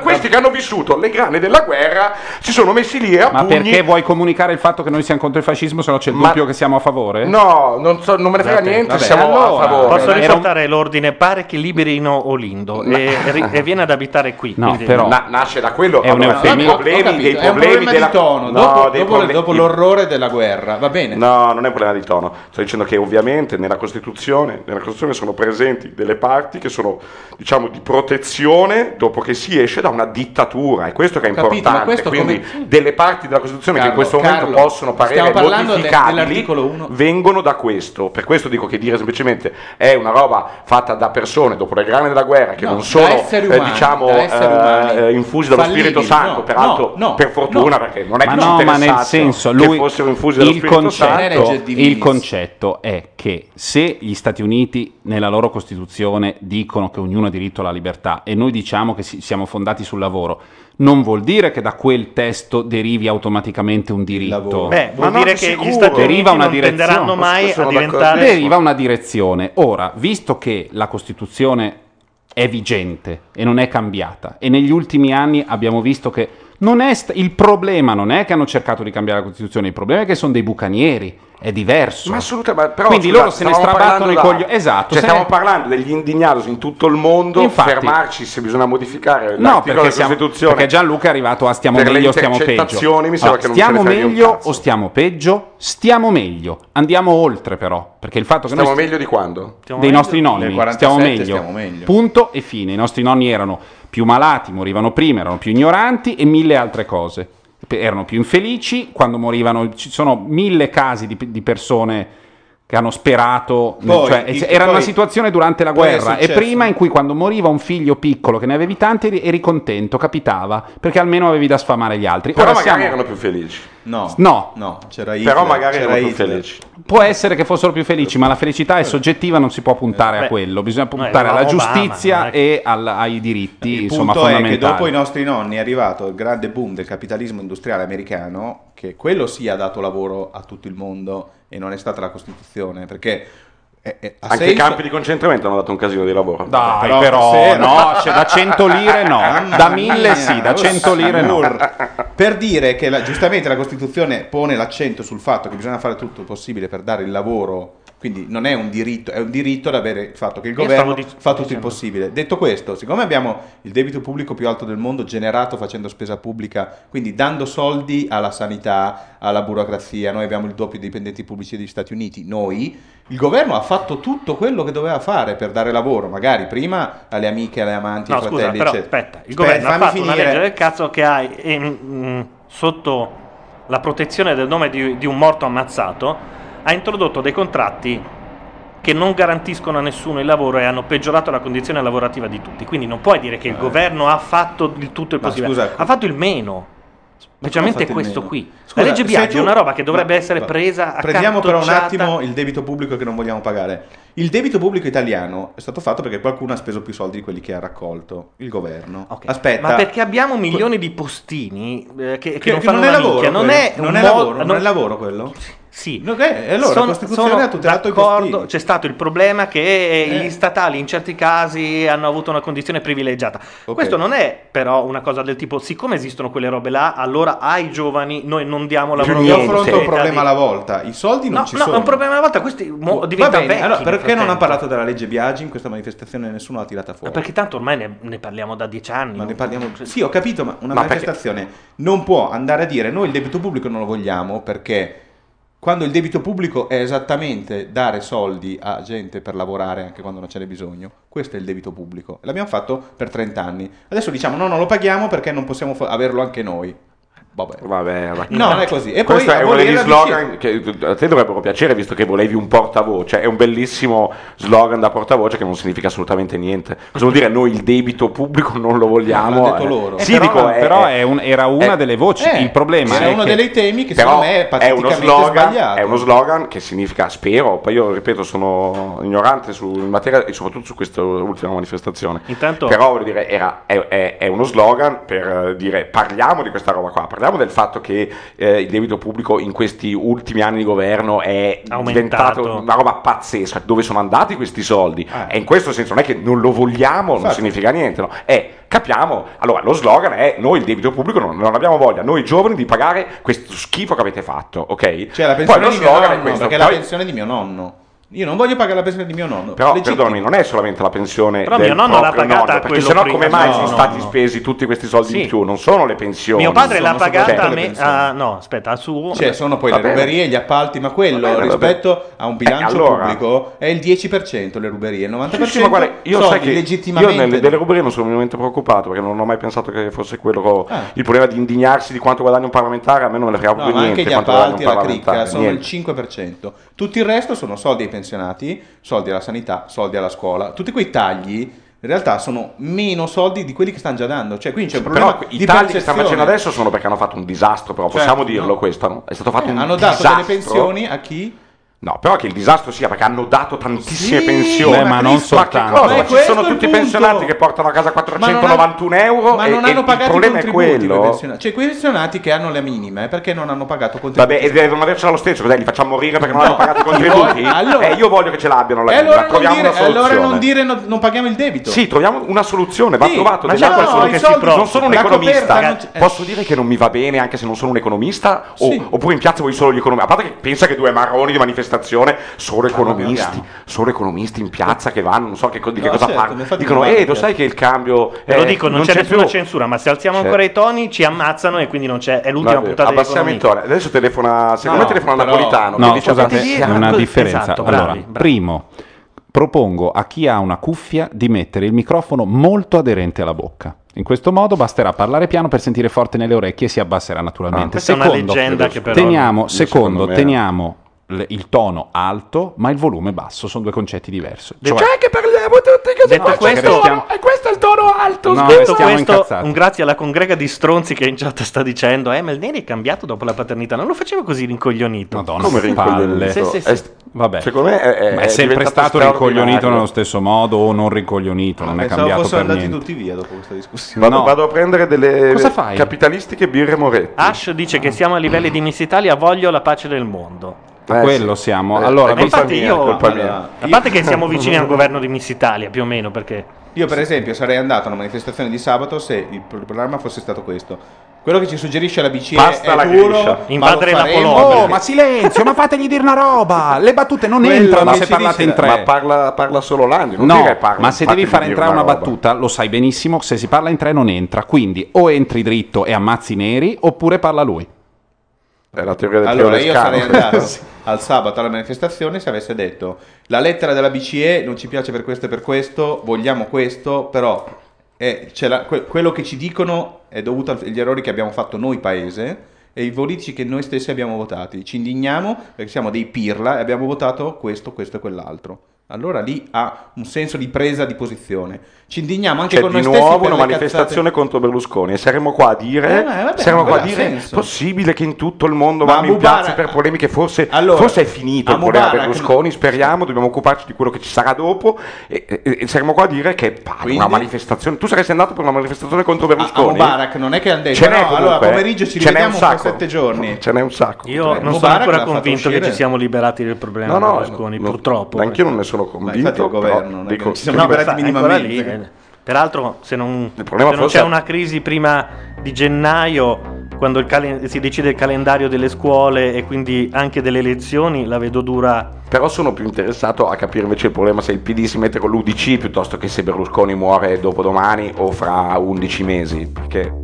questi che hanno vissuto le grane della guerra si sono messi lì a Ma pugni. perché vuoi comunicare il fatto che noi siamo contro il fascismo se no c'è il Ma- dubbio che siamo a favore? No, non, so- non me ne frega Vabbè, niente, vabbè, siamo allora, a favore. Posso Era un- riportare l'ordine? Pare che liberino Olindo e, ri- e viene ad abitare qui. No, quindi- però- Na- nasce da quello È un allora, eufemismo. dei Ho problemi, capito, dei è un problemi problema della... di tono. No, dopo, dei dopo- problemi- dopo l'orrore della guerra, va bene. No, non è un problema di tono. Sto dicendo che ovviamente nella Costituzione, nella Costituzione sono presenti delle parti che sono, diciamo, di protezione dopo che si esce da una dittatura. E questo che è capito, importante. Quindi come- delle parti della Costituzione che in Carlo, questo momento Carlo, possono parere de- modificabili uno. vengono da questo. Per questo dico che dire semplicemente è una roba fatta da persone dopo le grane della guerra che No, non sono eh, umani, diciamo eh, umani. eh, infusi dallo Fallibili, Spirito Santo, no, peraltro no, no, per fortuna no. perché non è Ma che no, ma nel senso, che lui, fossero infusi dallo il, Spirito Santo. Concetto, divinis. il concetto è che se gli Stati Uniti nella loro Costituzione dicono che ognuno ha diritto alla libertà e noi diciamo che si- siamo fondati sul lavoro, non vuol dire che da quel testo derivi automaticamente un diritto. Beh, vuol Ma dire di che sicuro. gli Stati Uniti Deriva una non direzione. tenderanno mai a diventare deriva una direzione. Ora, visto che la Costituzione è vigente e non è cambiata, e negli ultimi anni abbiamo visto che st- il problema non è che hanno cercato di cambiare la Costituzione, il problema è che sono dei bucanieri, è diverso. Ma assolutamente, però, Quindi scusa, loro se ne strabattono i coglioni. Esatto, Cioè, se stiamo ne- parlando degli indignados in tutto il mondo, Infatti. fermarci se bisogna modificare No, perché, siamo, Costituzione. perché Gianluca è arrivato a stiamo meglio o stiamo peggio. mi sembra che non stiamo un meglio o stiamo peggio? Stiamo meglio. Andiamo oltre però, perché il fatto che Stiamo noi st- meglio di quando? Stiamo dei meglio? nostri nonni Nel 47 stiamo meglio. stiamo meglio. Punto e fine. I nostri nonni erano più malati, morivano prima, erano più ignoranti e mille altre cose. Erano più infelici quando morivano. Ci sono mille casi di, di persone che hanno sperato, Poi, cioè, il- era una poi- situazione durante la guerra e prima in cui quando moriva un figlio piccolo che ne avevi tanti eri, eri contento, capitava, perché almeno avevi da sfamare gli altri. Però Ora magari siamo- erano più felici. No, No. no, c'era Però Hitler, magari c'era erano più Hitler. felici. Può essere che fossero più felici, ma la felicità è soggettiva, non si può puntare a Beh, quello, bisogna puntare alla Obama, giustizia che- e al- ai diritti Il insomma, punto è che dopo i nostri nonni è arrivato il grande boom del capitalismo industriale americano, che quello sì ha dato lavoro a tutto il mondo e non è stata la Costituzione, perché è- è- ha Anche i senso- campi di concentramento hanno dato un casino di lavoro. Dai, Però però, stasera- no, cioè, da 100 lire no, da 1000 mia, sì, da oh, 100 lire no. Per dire che la- giustamente la Costituzione pone l'accento sul fatto che bisogna fare tutto il possibile per dare il lavoro, quindi non è un diritto, è un diritto ad avere il fatto che il governo dic- fa tutto il dicendo. possibile. Detto questo, siccome abbiamo il debito pubblico più alto del mondo generato facendo spesa pubblica, quindi dando soldi alla sanità, alla burocrazia, noi abbiamo il doppio dei dipendenti pubblici degli Stati Uniti, noi, il governo ha fatto tutto quello che doveva fare per dare lavoro, magari prima alle amiche, alle amanti, No, ai scusa, fratelli, però eccetera. aspetta, il Aspetta, governo ha fatto una finire. legge del cazzo che ha ehm, mm, sotto la protezione del nome di, di un morto ammazzato, ha introdotto dei contratti che non garantiscono a nessuno il lavoro e hanno peggiorato la condizione lavorativa di tutti. Quindi non puoi dire che il governo ha fatto il tutto il Ma possibile, scusa, ha fatto il meno. Specialmente questo meno? qui. Scusa, la legge se Biaggi tu- è una roba che dovrebbe Ma- essere presa a Prendiamo però un attimo il debito pubblico che non vogliamo pagare. Il debito pubblico italiano è stato fatto perché qualcuno ha speso più soldi di quelli che ha raccolto, il governo. Ok, Aspetta. Ma perché abbiamo milioni di postini eh, che, che Che- non fanno non è lavoro minchia, non è Non è lavoro, non è lavoro quello? Sì. Ok, e allora la Costituzione ha tutelato i postini. C'è stato il problema che Eh. gli statali in certi casi hanno avuto una condizione privilegiata. Ok. Questo non è però una cosa del tipo, siccome esistono quelle robe là, allora ai giovani noi non diamo lavoro. Io affronto un problema alla volta. I soldi non No, ci no, sono. è un problema alla volta, questi mo- diventano bene, vecchi. allora, perché non ha parlato della legge Biagi in questa manifestazione? Nessuno l'ha tirata Ma fuori. Perché tanto ormai ne, ne parliamo da dieci anni. Ma ne parliamo. Sì, ho capito, ma una Ma perché- manifestazione non può andare a dire noi il debito pubblico non lo vogliamo perché quando il debito pubblico è esattamente dare soldi a gente per lavorare anche quando non ce n'è bisogno, questo è il debito pubblico. L'abbiamo fatto per 30 anni. Adesso diciamo no, non lo paghiamo perché non possiamo fa- averlo anche noi. Vabbè. Vabbè, ma- No, non è così. E poi Questo è uno degli slogan che a te dovrebbero piacere visto che volevi un portavoce. È un bellissimo slogan da portavoce che non significa assolutamente niente. Cosa vuol dire? Noi il debito pubblico non lo vogliamo. l'hanno detto loro. Eh, Sì, però, dico, è- però è- è un- era una è- delle voci. Eh, il problema era è uno che dei temi che secondo me è è uno slogan, sbagliato. è uno slogan che significa spero, poi io ripeto sono ignorante su, in materia e soprattutto su questa ultima manifestazione. Intanto- Però voglio dire, era- è, è- è uno slogan per dire parliamo di questa roba qua, parliamo del fatto che eh, il debito pubblico in questi ultimi anni di governo è Aumentato. diventato una roba pazzesca. Dove sono andati questi soldi? Ah. E in questo senso non è che non lo vogliamo, non Infatti. significa niente, no? È capiamo. Allora, lo slogan è noi il debito pubblico non, non abbiamo voglia, noi giovani di pagare questo schifo che avete fatto, ok? Cioè la Poi pensione lo di mio slogan è nonno, questo. perché è Poi- la pensione di mio nonno. Io non voglio pagare la pensione di mio nonno. Però, Legittimo. perdonami, non è solamente la pensione Però del mio nonno l'ha pagata nonno, perché sennò prima. come mai No, sono no, stati no. spesi tutti questi soldi Sì. in più? Non sono le pensioni. Mio padre l'ha sono pagata a me. pensioni. ah, no, aspetta, al suo. Cioè, sono poi Va le bene. ruberie, gli appalti, ma quello bene, rispetto a un bilancio Eh, allora- pubblico è il 10% le ruberie, il 90% Sì, sì, ma guarda, io soldi sai che io legittimamente. nelle, delle ruberie non sono minimamente preoccupato perché non ho mai pensato che fosse quello Ah. il problema di indignarsi di quanto guadagna un parlamentare, a me non me ne frega ma niente anche gli appalti e la cricca sono il 5%. Tutto il resto sono soldi ai pensionati, soldi alla sanità, soldi alla scuola. Tutti quei tagli in realtà sono meno soldi di quelli che stanno già dando. Cioè, quindi c'è un problema Però i tagli che stanno facendo adesso sono perché hanno fatto un disastro, però Cioè, possiamo dirlo no. questo? È stato fatto Eh, un hanno dato disastro. delle pensioni a chi? No, però che il disastro sia perché hanno dato tantissime Sì, pensioni. Ma non ma che soltanto. cosa? Ma ci sono il tutti i pensionati che portano a casa Ma non 491 hanno- euro ma e, non hanno il pagato i problema è quello. Cioè, quei pensionati che hanno le minime perché non hanno pagato contributi. Vabbè, e devono avercela lo stesso, cos'è? Li facciamo morire perché non No. hanno pagato i contributi? Allora- eh, io voglio che ce l'abbiano la allora, non troviamo dire, una soluzione. allora non dire no- non paghiamo il debito. Sì, troviamo una soluzione, va Sì, trovato. ma qualcuno soluzioni. che si non sono un economista, non c'è- posso dire che non mi va bene anche se non sono un economista? Oppure in piazza vuoi solo gli economisti? A parte che pensa che due marroni di manifestazione, solo economisti, solo economisti in piazza che vanno, non so che, di che No, cosa certo, parlano. Dicono, non eh, lo piazza." sai che il cambio... Te lo eh, dico, non, c'è nessuna più. censura, ma se alziamo C'è. ancora i toni ci ammazzano e quindi non c'è. È l'ultima Vabbè, puntata di abbassiamo i toni. Adesso telefona, secondo No, me telefona però- Napolitano. No, scusate, "Sì, è una Esatto, differenza. bravi, allora, bravi. primo, propongo a chi ha una cuffia di mettere il microfono molto aderente alla bocca. In questo modo basterà parlare piano per sentire forte nelle orecchie e si abbasserà naturalmente. Ah, questa è una secondo, leggenda che però- teniamo, secondo, secondo me- teniamo il tono alto, ma il volume basso, sono due concetti diversi. Detto- Cioè, che parliamo tutti così. Detto ma il questo- tono, e questo è il tono alto. No. Detto questo, incazzati. un grazie alla congrega di stronzi che in chat sta dicendo: Eh, Melneri è cambiato dopo la paternità. Non lo faceva così rincoglionito. Madonna, Come rincoglionito? Sì, sì, sì. È Vabbè. Secondo me è, è- Ma è è sempre stato rincoglionito nello stesso modo o non rincoglionito, non è cambiato per andati niente. tutti via dopo questa discussione. Vado, No. vado a prendere delle Cosa fai? capitalistiche birre Moretti. Ash dice che siamo a livelli di Miss Italia, voglio la pace del mondo. Eh, quello siamo. Eh, Allora, colpa infatti mia, io- Allora, mia. A parte che siamo vicini al governo di Miss Italia, più o meno, perché Io, per esempio, sarei andato a una manifestazione di sabato se il programma fosse stato questo. Quello che ci suggerisce la BCE Basta è la duro, Invadere la Polonia. Oh, ma silenzio, ma fategli dire una roba. Le battute non Quello entrano se parlate dice- in tre. Ma parla, parla solo Landi, non No, dire parla, ma se devi fare dire entrare una roba. battuta, lo sai benissimo, se si parla in tre non entra. Quindi o entri dritto e ammazzi i neri, oppure parla lui. È la teoria del Allora io sarei andato al sabato alla manifestazione se avesse detto la lettera della BCE non ci piace per questo e per questo, vogliamo questo, però è- c'è la- que- quello che ci dicono è dovuto agli errori che abbiamo fatto noi paese e i politici che noi stessi abbiamo votati. Ci indigniamo perché siamo dei pirla e abbiamo votato questo, questo e quell'altro. Allora lì ha un senso di presa di posizione. Ci indigniamo anche C'è con di noi stessi nuovo per una manifestazione contro Berlusconi e saremo qua a dire, Eh, vabbè, saremo qua a dire possibile che in tutto il mondo Ma vanno in Mubarak- piazza per polemiche, forse, Allora, forse è finito a il problema Berlusconi, speriamo, dobbiamo occuparci di quello che ci sarà dopo e, e- e saremo qua a dire che pare Quindi- una manifestazione, tu saresti andato per una manifestazione contro A, a Berlusconi? Mubarak non è che hanno detto Ce no, allora comunque, pomeriggio ci rivediamo fra sette giorni. Ce n'è un sacco. io Cioè, non sono ancora convinto che ci siamo liberati del problema No, no, Berlusconi, no, purtroppo. Anch'io non ne sono Ma convinto. infatti il però governo non dico- ci siamo No, liberati minimamente. lì, eh. Peraltro, se non, se non forse c'è una crisi prima di gennaio, quando il calen- si decide il calendario delle scuole e quindi anche delle elezioni, la vedo dura. Però sono più interessato a capire invece il problema se il PD si mette con l'UDC piuttosto che se Berlusconi muore dopodomani o fra 11 mesi. Perché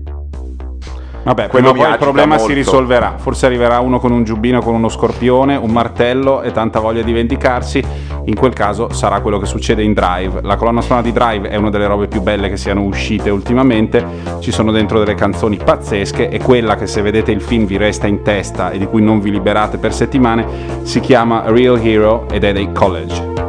Vabbè, Quello poi il problema si molto. risolverà. Forse arriverà uno con un giubbino, con uno scorpione, un martello e tanta voglia di vendicarsi. In quel caso sarà quello che succede in Drive. La colonna sonora di Drive è una delle robe più belle che siano uscite ultimamente. Ci sono dentro delle canzoni pazzesche e quella che se vedete il film vi resta in testa e di cui non vi liberate per settimane si chiama Real Hero ed è dei College.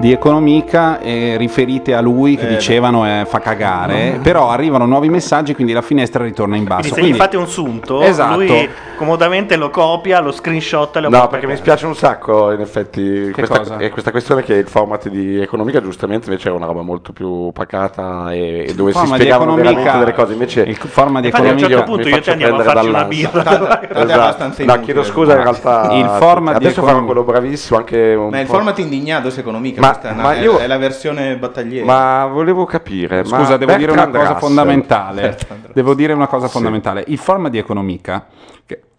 Di Economica eh, riferite a lui che Eh, dicevano eh, fa cagare, però arrivano nuovi messaggi quindi la finestra ritorna in basso. Quindi se Quindi- gli fate un sunto, Esatto. lui comodamente lo copia, lo screenshot e lo No, perché mi spiace un sacco, in effetti, Che questa, cosa? è questa questione che il format di Economica, giustamente, invece era una roba molto più pacata e, e dove si spiegavano Economica- veramente delle cose. Invece, il format di Infatti, a un certo Economica- punto mi io faccio andiamo a prendere farci una birra. È abbastanza No, inutile. chiedo scusa, in realtà Il format di adesso farò Economica- quello bravissimo anche un Ma il po'. format indignato se economica, Ma- questa è, ma è- io- è la versione battagliera. Ma volevo capire. ma Scusa, devo dire una cosa fondamentale. Devo dire una cosa fondamentale. Il format di Economica,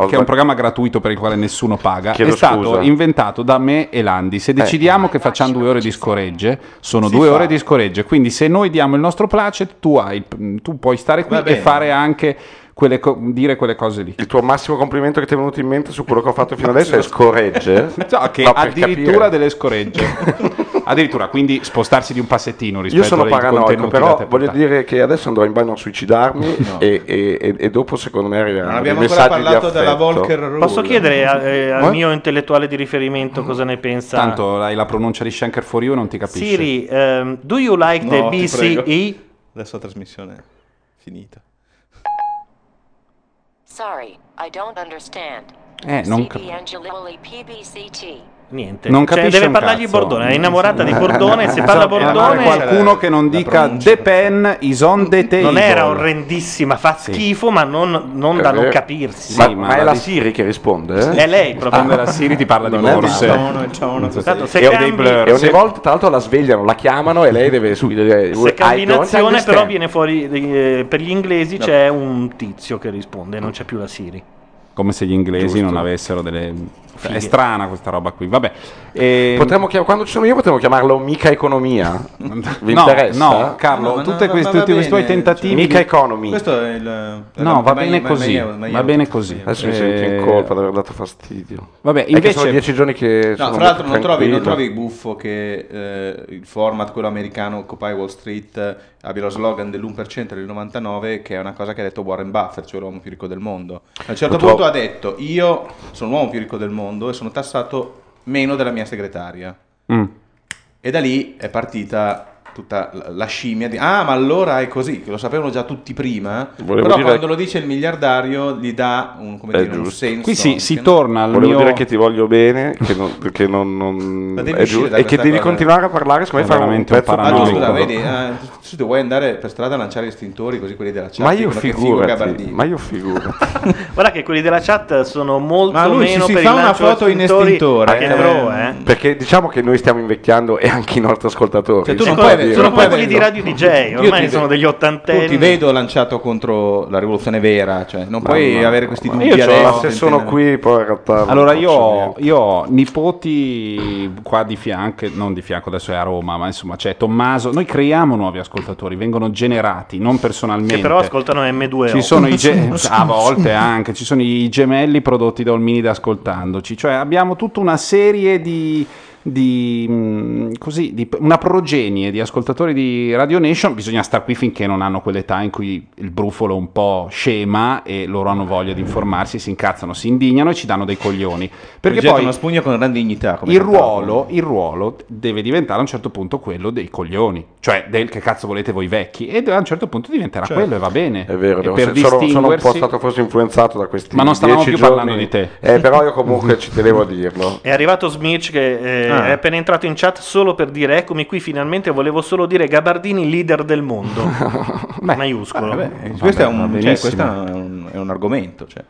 che, Ho che è un programma gratuito per il quale nessuno paga, Chiedo è stato scusa. inventato da me e Landi. Se decidiamo che facciamo due ore di scoregge, sono Si due fa. ore di scoregge. Quindi se noi diamo il nostro placet, tu, hai, tu puoi stare qui e fare anche quelle co- dire quelle cose lì. Il tuo massimo complimento che ti è venuto in mente su quello che ho fatto fino adesso è scorregge. No, che No, addirittura capire. delle scoregge. addirittura, quindi spostarsi di un passettino rispetto Io sono paranoico, però voglio dire che adesso andrò in bagno a suicidarmi e, e- e- e dopo secondo me arriveranno Non abbiamo ancora parlato di della. Volker Rule. Posso chiedere a- eh, al Eh? mio intellettuale di riferimento cosa ne pensa? Tanto hai la pronuncia di Schenker for you non ti capisce. Siri, ehm, do you like the No, prego. BCE? Adesso la trasmissione è finita. Sorry, I don't understand. Eh, non CB cap- Angelilli PBCT. Niente. Non Cioè, capisce deve parlargli cazzo. Bordone, è innamorata di Bordone, se parla Bisogna trovare Bordone qualcuno che non dica. The pen is on the table. non era orrendissima, fa schifo, ma non, non da non capirsi. Ma, Sì, ma ma è la Siri che risponde? eh? È lei proprio. Quando la Siri ti parla di Non è borse. di Ciao, ciao, una cosa. Tanto se E. E ogni Sì. volta, tra l'altro, la svegliano, la chiamano e lei deve subito dire se cambi "I don't nazione, però understand". viene fuori eh, per gli inglesi c'è un tizio che risponde, non c'è più la Siri. Come se gli inglesi Giusto. non avessero delle... È strana questa roba qui. Vabbè. E- Potremmo chiam- quando ci sono io potremmo chiamarlo Mica Economia. Vi no, interessa? no, Carlo, No, ma tutte no, tutti questi tuoi bene, tentativi... Mica di- Economy. Questo è il... No, va bene così, va bene così. Adesso mi Eh, sento in colpa di aver dato fastidio. Vabbè, che sono invece... dieci giorni che No, sono fra l'altro non trovi, non trovi buffo che eh, il format, quello americano, Occupy Wall Street, eh, abbia lo slogan dell'1% del 99, che è una cosa che ha detto Warren Buffett, cioè l'uomo più ricco del mondo. A un certo Lo punto ha detto, io sono l'uomo più ricco del mondo e sono tassato meno della mia segretaria. Mm. E da lì è partita tutta la- scimmia di ah ma allora è così che lo sapevano già tutti prima Volevo però dire- quando lo dice il miliardario gli dà un, come È dire, un senso Qui si, si torna al Volevo mio... dire che ti voglio bene, che non, che non- non- è giusto, e che devi cosa. continuare a parlare, secondo me fare un pezzo Ah, giusto, no. vedi, ah, tu tu vuoi andare per strada a lanciare estintori così quelli della chat Ma io dicono che figo figurati, ma io figurati. Guarda che quelli della chat sono molto Ma lui si- meno si per fa una foto in estintore, eh. eh. Perché diciamo che noi stiamo invecchiando e anche i nostri ascoltatori. Cioè, tu non Sono- puoi avere- sono come quelli di. Radio DJ, Io ormai sono degli ottantenni. Tu ti vedo lanciato contro la rivoluzione vera, cioè non puoi Mamma, avere questi dubbi Io adesso. Ma se sono qui, poi in realtà. non Allora io ho, io ho nipoti qua di fianco, non di fianco, adesso è a Roma, ma insomma c'è Tommaso. Noi creiamo nuovi ascoltatori, vengono generati, non personalmente. Che però ascoltano M2. Ci sono i ge- a volte anche, ci sono i gemelli prodotti da Olmini da ascoltandoci, cioè abbiamo tutta una serie di, di, mh, così, di- una progenie di ascoltatori di Radio Nation, bisogna star qui finché non hanno quell'età in cui il brufolo è un po' scema e loro hanno voglia di informarsi, si incazzano, si indignano e ci danno dei coglioni. Perché poi una spugna con gran dignità. come il ruolo, il ruolo deve diventare a un certo punto quello dei coglioni, cioè del che cazzo volete voi vecchi, e a un certo punto diventerà Certo. quello e va bene. È vero, devo- per sono, sono un po' stato forse influenzato da questi Ma non stavamo dieci più parlando giorni. di te. Eh, però io comunque ci tenevo a dirlo. È arrivato Smirch che eh, Ah. è appena entrato in chat solo per dire eccomi qui finalmente volevo solo dire Gabardini leader del mondo. Maiuscolo. Vabbè, questo, è un, cioè, questo è, un, è un argomento. Cioè,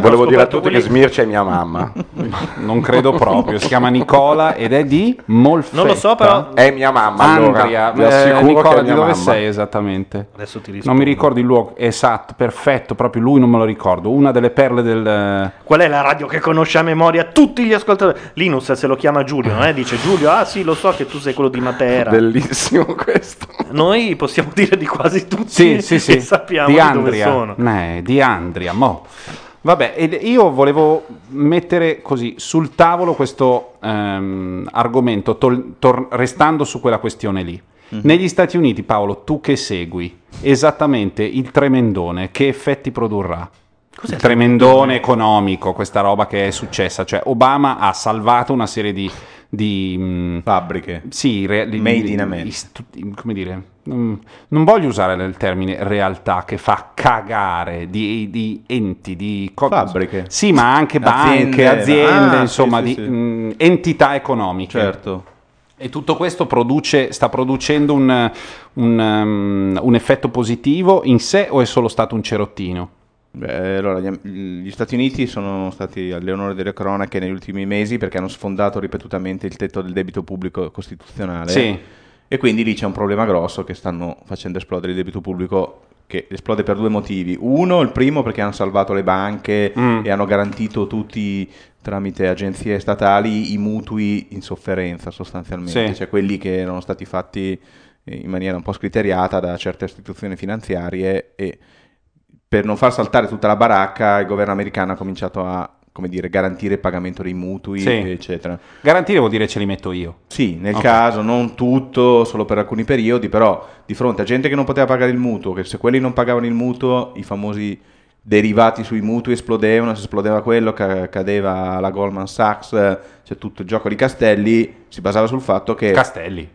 Volevo dire a tutti che Smirce è mia mamma. Non credo proprio, si chiama Nicola ed è di Molfetta. Non lo so, però È mia mamma. allora. Andria, vi eh, Nicola è di dove mamma. sei esattamente? adesso ti Non rispondo. mi ricordo il luogo esatto, perfetto, proprio lui non me lo ricordo. Una delle perle del... Qual è la radio che conosce a memoria tutti gli ascoltatori? Linus se lo chiama Giulio, eh? dice Giulio, ah sì, lo so che tu sei quello di Matera. Bellissimo questo. Noi possiamo dire di quasi tutti Sì, sì, sì. sappiamo di di, dove Andria. sono. Eh, di Andria, mo. Vabbè, ed io volevo mettere così sul tavolo questo ehm, argomento, tol- tor- restando su quella questione lì. Mhm. Negli Stati Uniti, Paolo, tu che segui esattamente il tremendone, che effetti produrrà? il tremendone economico, questa roba che è successa. Cioè, Obama ha salvato una serie di. Di Fabbriche. Sì, re- di- Made di- in America. istu- come dire. mm, non voglio usare il termine realtà che fa cagare di, di enti, di co- Fabbriche. Sì, ma anche banche, Aziende. aziende, Ah, insomma, sì, di sì, sì. mm, entità economiche. Certo. E tutto questo produce, sta producendo un, un, um, un effetto positivo in sé o è solo stato un cerottino? Beh, allora, gli, gli Stati Uniti sono stati alle onore delle cronache negli ultimi mesi perché hanno sfondato ripetutamente il tetto del debito pubblico costituzionale. Sì. E quindi lì c'è un problema grosso che stanno facendo esplodere il debito pubblico che esplode per due motivi. Uno, il primo perché hanno salvato le banche Mm. e hanno garantito tutti tramite agenzie statali i mutui in sofferenza sostanzialmente, Sì. cioè quelli che erano stati fatti in maniera un po' scriteriata da certe istituzioni finanziarie e per non far saltare tutta la baracca il governo americano ha cominciato a come dire, garantire il pagamento dei mutui, Sì. eccetera. Garantire vuol dire ce li metto io. Sì, nel Ok. caso, non tutto, solo per alcuni periodi, però di fronte a gente che non poteva pagare il mutuo, che se quelli non pagavano il mutuo, i famosi derivati sui mutui esplodevano, se esplodeva quello, ca- cadeva la Goldman Sachs, c'è tutto il gioco di Castelli, si basava sul fatto che... Castelli.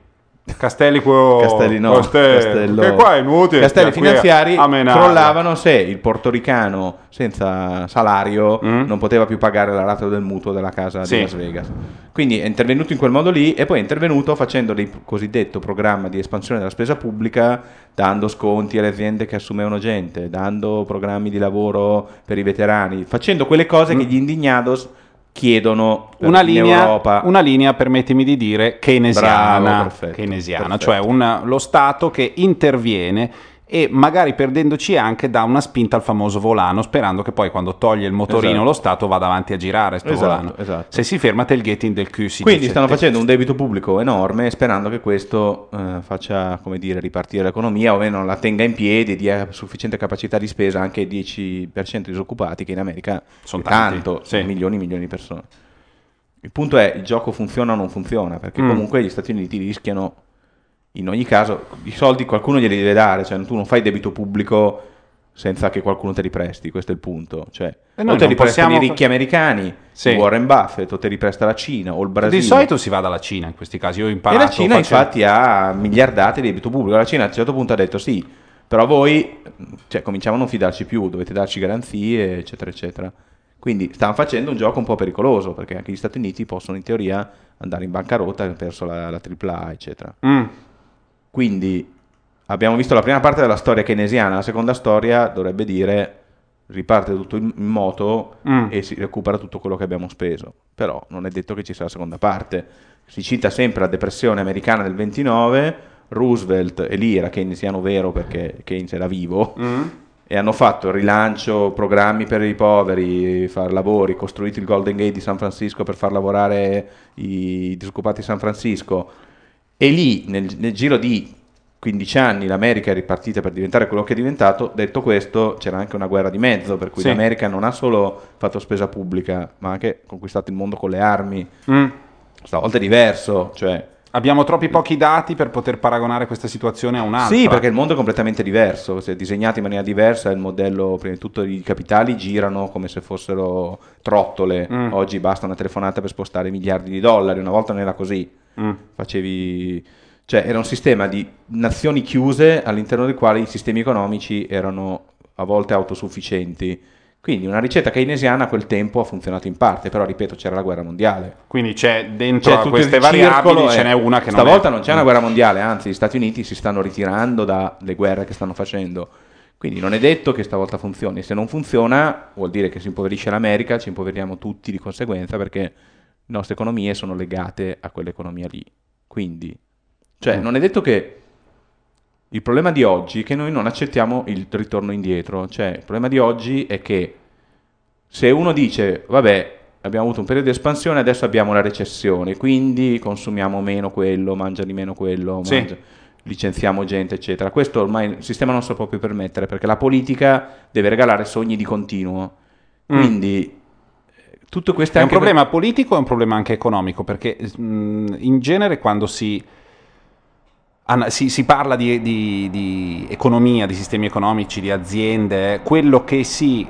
Castelli quello... Castelli no, Castello- che qua è inutile. Castelli finanziari crollavano se il portoricano senza salario non poteva più pagare la rata del mutuo della casa Mm. Sì. di Las Vegas. Quindi è intervenuto in quel modo lì e poi è intervenuto facendo il cosiddetto programma di espansione della spesa pubblica, dando sconti alle aziende che assumevano gente, dando programmi di lavoro per i veterani, facendo quelle cose che gli indignados chiedono. Una in linea, una linea, permettimi di dire, keynesiana. Bravo, keynesiana, cioè un- lo Stato che interviene e magari perdendoci anche dà una spinta al famoso volano, sperando che poi quando toglie il motorino Esatto. lo Stato vada avanti a girare sto Esatto, volano. esatto. Se si ferma tailgating del Q. si Quindi dice. stanno facendo un debito pubblico enorme sperando che questo eh, faccia come dire, ripartire l'economia o almeno la tenga in piedi, dia sufficiente capacità di spesa anche ai 10% di disoccupati che in America Sono tanto, sì. milioni e milioni di persone. Il punto è il gioco funziona o non funziona perché Mm. comunque gli Stati Uniti rischiano in ogni caso i soldi qualcuno glieli deve dare, cioè tu non fai debito pubblico senza che qualcuno te li presti, questo è il punto. Cioè, E noi o te li prestano i ricchi americani, Sì. Warren Buffett, o te li presta la Cina o il Brasile. Di solito si va dalla Cina in questi casi. Io ho E imparato. la Cina facendo- infatti ha miliardate di debito pubblico. La Cina a un certo punto ha detto sì, però voi cioè, cominciamo a non fidarci più, dovete darci garanzie, eccetera, eccetera. Quindi stanno facendo un gioco un po' pericoloso, perché anche gli Stati Uniti possono in teoria andare in bancarotta, hanno perso la, la AAA, eccetera. Mm. Quindi abbiamo visto la prima parte della storia keynesiana, la seconda storia dovrebbe dire riparte tutto in, moto Mm. e si recupera tutto quello che abbiamo speso. Però non è detto che ci sia la seconda parte. Si cita sempre la depressione americana del 29, Roosevelt, e lì era keynesiano vero perché Keynes era vivo, Mm. e hanno fatto il rilancio, programmi per i poveri, far lavori, costruito il Golden Gate di San Francisco per far lavorare i disoccupati di San Francisco. E lì, nel, nel giro di 15 anni, l'America è ripartita per diventare quello che è diventato. Detto questo, c'era anche una guerra di mezzo, per cui Sì. l'America non ha solo fatto spesa pubblica, ma ha anche conquistato il mondo con le armi. Mm. Stavolta è diverso, cioè... Abbiamo troppi pochi dati per poter paragonare questa situazione a un'altra. Sì, perché il mondo è completamente diverso, si è disegnato in maniera diversa, il modello, prima di tutto i capitali girano come se fossero trottole, Mm. oggi basta una telefonata per spostare miliardi di dollari, una volta non era così, Mm. facevi... Cioè era un sistema di nazioni chiuse all'interno del quale i sistemi economici erano a volte autosufficienti. Quindi una ricetta keynesiana a quel tempo ha funzionato in parte, però ripeto c'era la guerra mondiale. Quindi c'è dentro C'è tutto queste il variabili ce n'è una che Stavolta non non è. c'è una guerra mondiale, anzi gli Stati Uniti si stanno ritirando dalle guerre che stanno facendo. Quindi non è detto che stavolta funzioni. Se non funziona vuol dire che si impoverisce l'America, ci impoveriamo tutti di conseguenza perché le nostre economie sono legate a quell'economia lì. Quindi, cioè, Mm. non è detto che il problema di oggi è che noi non accettiamo il ritorno indietro. Cioè, il problema di oggi è che se uno dice, vabbè, abbiamo avuto un periodo di espansione, adesso abbiamo la recessione, quindi consumiamo meno quello, mangia di meno quello, Sì. mangia- licenziamo gente, eccetera. Questo ormai il sistema non se lo può più permettere perché la politica deve regalare sogni di continuo. Mm. Quindi tutto questo È un anche per- problema politico e un problema anche economico, perché mh, in genere quando si, si- si parla di, di- di economia, di sistemi economici, di aziende, quello che si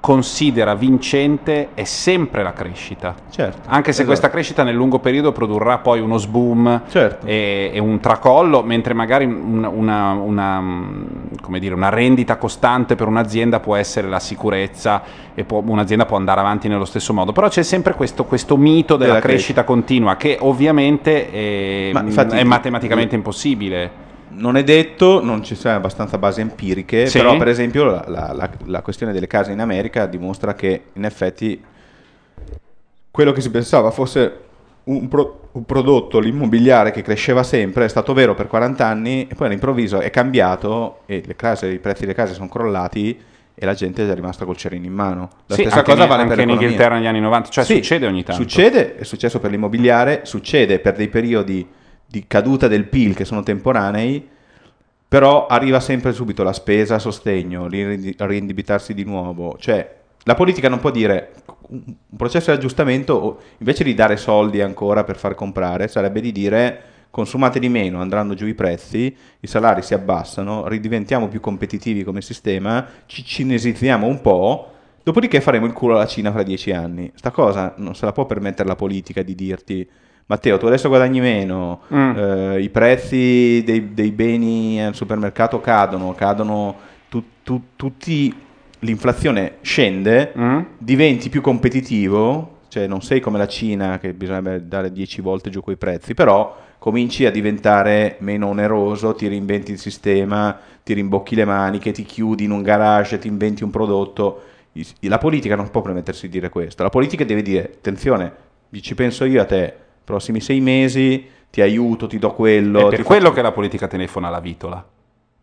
considera vincente è sempre la crescita. Certo, Anche se esatto. questa crescita nel lungo periodo produrrà poi uno sboom Certo. e, e un tracollo, mentre magari un- una, una, mm, come dire, una rendita costante per un'azienda può essere la sicurezza e può- un'azienda può andare avanti nello stesso modo. Però c'è sempre questo, questo mito della, Della crescita continua che ovviamente è, Ma infatti- è matematicamente impossibile. Non è detto, non ci sono abbastanza basi empiriche, Sì. però per esempio la, la- la- la questione delle case in America dimostra che in effetti quello che si pensava fosse un, pro- un prodotto, l'immobiliare che cresceva sempre, è stato vero per 40 anni e poi all'improvviso è cambiato e le case, i prezzi delle case sono crollati e la gente è rimasta col cerino in mano. La Sì, stessa cosa in- vale anche per in l'economia. Inghilterra negli anni 90, cioè Sì, succede ogni tanto. Succede, è successo per l'immobiliare, succede per dei periodi di caduta del PIL che sono temporanei, però arriva sempre subito la spesa a sostegno, l'irindi- rindebitarsi di nuovo. Cioè, la politica non può dire un processo di aggiustamento, invece di dare soldi ancora per far comprare, sarebbe di dire consumate di meno, andranno giù i prezzi, i salari si abbassano, ridiventiamo più competitivi come sistema, ci cinesizziamo un po', dopodiché faremo il culo alla Cina fra dieci anni. Sta cosa non se la può permettere la politica di dirti Matteo, tu adesso guadagni meno, Mm. eh, i prezzi dei, dei beni al supermercato cadono, cadono tu- tu- tutti, l'inflazione scende, Mm? diventi più competitivo, cioè non sei come la Cina che bisognerebbe dare 10 volte giù quei prezzi, però cominci a diventare meno oneroso, ti reinventi il sistema, ti rimbocchi le maniche, ti chiudi in un garage, ti inventi un prodotto. La politica non può permettersi di dire questo, la politica deve dire attenzione, ci penso io a te, prossimi sei mesi ti aiuto, ti do quello. È per quello faccio- che la politica telefona alla vitola.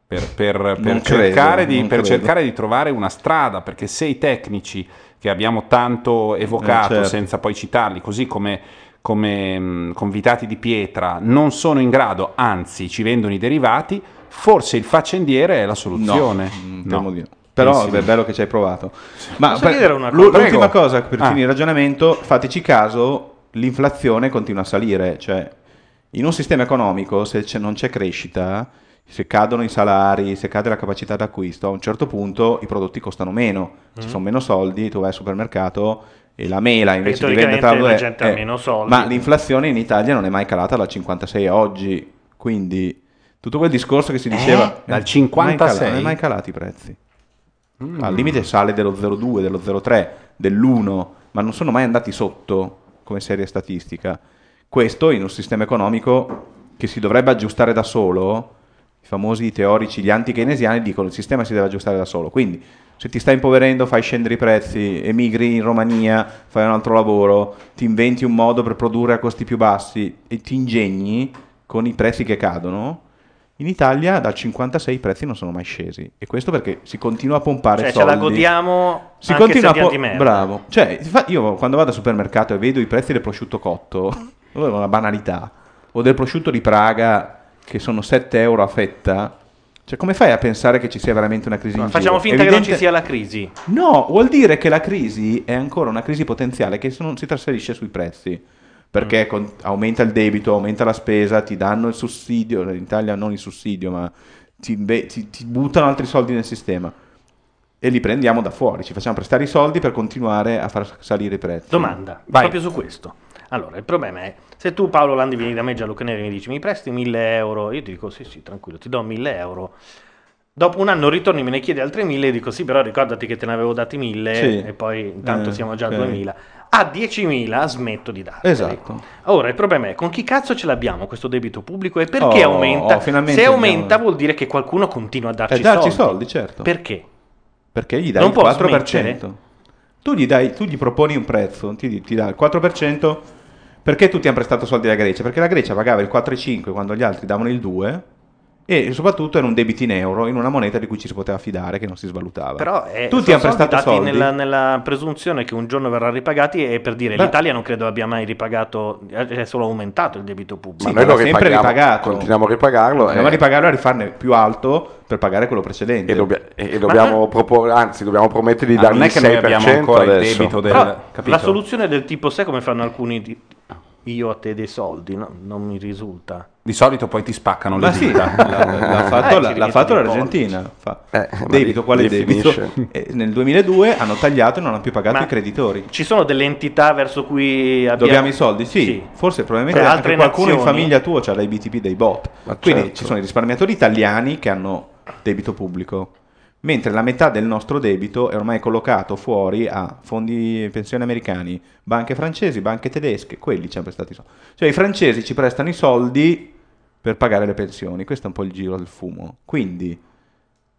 Per, per- per cercare, credo, di, per cercare di trovare una strada, perché se i tecnici che abbiamo tanto evocato, Eh, certo. senza poi citarli, così come, come mh, convitati di pietra, non sono in grado, anzi ci vendono i derivati, forse il faccendiere è la soluzione. No, mm, No. Però è bello che ci hai provato. Ma Posso per- chiedere una cosa? l'ultima Prego. cosa per Ah. finire il ragionamento, fateci caso, l'inflazione continua a salire, cioè in un sistema economico se c'è- non c'è crescita, se cadono i salari, se cade la capacità d'acquisto, a un certo punto i prodotti costano meno, ci Mm. sono meno soldi, tu vai al supermercato e la mela invece di teoricamente venderla a la due- gente ha meno soldi. Ma l'inflazione in Italia non è mai calata dal 56 a oggi, quindi tutto quel discorso che si diceva Eh? Dal eh, 56? mai cala- non è mai calati i prezzi. Mm. Al limite sale dello 0,2, dello 0,3, dell'1, ma non sono mai andati sotto come serie statistica. Questo in un sistema economico che si dovrebbe aggiustare da solo, i famosi teorici, gli anti-keynesiani dicono il sistema si deve aggiustare da solo. Quindi se ti stai impoverendo fai scendere i prezzi, emigri in Romania, fai un altro lavoro, ti inventi un modo per produrre a costi più bassi e ti ingegni con i prezzi che cadono. In Italia dal 56 i prezzi non sono mai scesi e questo perché si continua a pompare Cioè, ce soldi. la godiamo Si anche continua se a po-. Bravo. Cioè, io quando vado al supermercato e vedo i prezzi del prosciutto cotto, è una banalità, o del prosciutto di Praga che sono 7 euro a fetta, cioè come fai a pensare che ci sia veramente una crisi in Facciamo giro? finta che non ci Evidente- sia la crisi. No, vuol dire che la crisi è ancora una crisi potenziale che non si trasferisce sui prezzi. Perché con- aumenta il debito, aumenta la spesa, ti danno il sussidio, in Italia non il sussidio, ma ti, inve- ti- ti buttano altri soldi nel sistema. E li prendiamo da fuori, ci facciamo prestare i soldi per continuare a far salire i prezzi. Domanda, proprio su questo. Allora, il problema è, se tu Paolo Landi vieni da me, Gianluca Neri, e mi dici mi presti 1000 euro, io ti dico sì sì, tranquillo, ti do 1000 euro. Dopo un anno ritorni, me ne chiedi altri 1000 e dico sì, però ricordati che te ne avevo dati 1000 Sì. e poi intanto Eh, siamo già a ok. 2000. A 10.000 smetto di darteli. Esatto. Ora, il problema è con chi cazzo ce l'abbiamo questo debito pubblico e perché Oh, aumenta? oh, Se abbiamo- aumenta vuol dire che qualcuno continua a darci Eh, darci soldi. soldi, certo. Perché? Perché gli dai Non il può 4%. smettere? Tu gli, dai, tu gli proponi un prezzo, ti, ti dà il 4%. Perché tutti hanno prestato soldi alla Grecia? Perché la Grecia pagava il 4,5 quando gli altri davano il 2 e soprattutto era un debito in euro, in una moneta di cui ci si poteva fidare, che non si svalutava. Però è, tutti hanno prestato soldi. Nella, nella presunzione che un giorno verranno ripagati e per dire Beh. l'Italia non credo abbia mai ripagato, è solo aumentato il debito pubblico. Sì, ma noi lo sempre ripagato. continuiamo a ripagarlo Continuiamo e- a ripagarlo e a rifarne più alto per pagare quello precedente. E, dobbia- e dobbiamo proporre, anzi, dobbiamo promettere di dargli non è il che noi 6% abbiamo ancora il adesso. debito del- Però la soluzione del tipo, sai come fanno alcuni di- io a te dei soldi? No? Non mi risulta. Di solito poi ti spaccano le Ma sì, dita. l'ha, l'ha fatto, l'ha- l'ha fatto l'Argentina. Fa- Eh, debito, quale debito? finisce. E nel 2002 hanno tagliato e non hanno più pagato Ma i creditori. Ci sono delle entità verso cui abbiamo... Dobbiamo i soldi? Sì, forse probabilmente anche qualcuno in nazioni? famiglia tua ha dei BTP dei bot. Ma Quindi certo. ci sono i risparmiatori italiani che hanno debito pubblico, mentre la metà del nostro debito è ormai collocato fuori a fondi pensioni americani, banche francesi, banche tedesche, quelli ci hanno prestato i soldi. Cioè i francesi ci prestano i soldi per pagare le pensioni, questo è un po' il giro del fumo. Quindi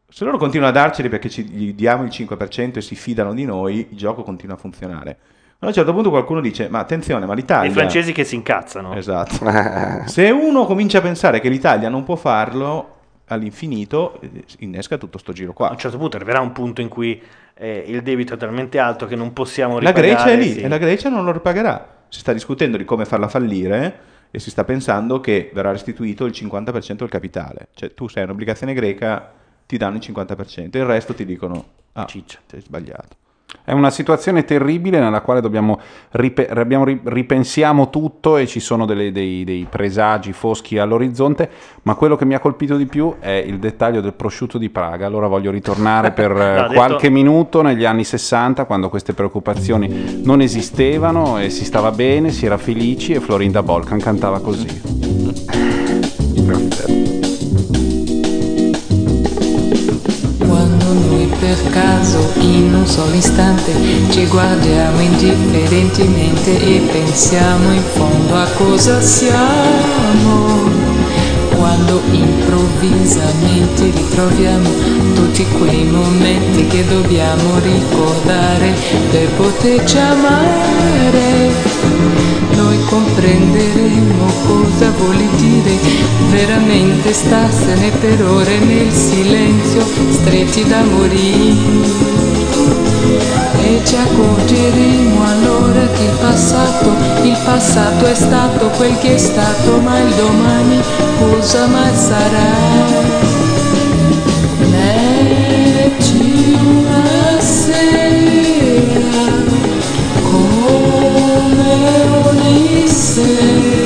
se loro continuano a darceli perché ci, gli diamo il 5% e si fidano di noi, il gioco continua a funzionare. Ma a un certo punto qualcuno dice, ma attenzione, ma l'Italia... I francesi che si incazzano. Esatto. Se uno comincia a pensare che l'Italia non può farlo all'infinito, eh, innesca tutto sto giro qua. A un certo punto arriverà un punto in cui eh, il debito è talmente alto che non possiamo La ripagare. Grecia è lì sì. e la Grecia non lo ripagherà. Si sta discutendo di come farla fallire e si sta pensando che verrà restituito il 50% del capitale. Cioè tu sei un'obbligazione greca, ti danno il 50%, il resto ti dicono, ah, ciccia, sei sbagliato. È una situazione terribile nella quale dobbiamo ripe- abbiamo ri- ripensiamo tutto e ci sono delle- dei, dei presagi foschi all'orizzonte, ma quello che mi ha colpito di più è il dettaglio del prosciutto di Praga. Allora voglio ritornare per eh, No, ha detto- qualche minuto negli anni 60, quando queste preoccupazioni non esistevano e si stava bene, si era felici e Florinda Bolkan cantava così. Per caso in un solo istante ci guardiamo indifferentemente e pensiamo in fondo a cosa siamo. Quando improvvisamente ritroviamo tutti quei momenti che dobbiamo ricordare per poterci amare. Noi comprenderemo cosa vuol dire veramente starsene per ore nel silenzio, stretti da morire. E ci accorgeremo allora che il passato, il passato è stato quel che è stato, ma il domani cosa mai sarà? Metti una sera come ogni sera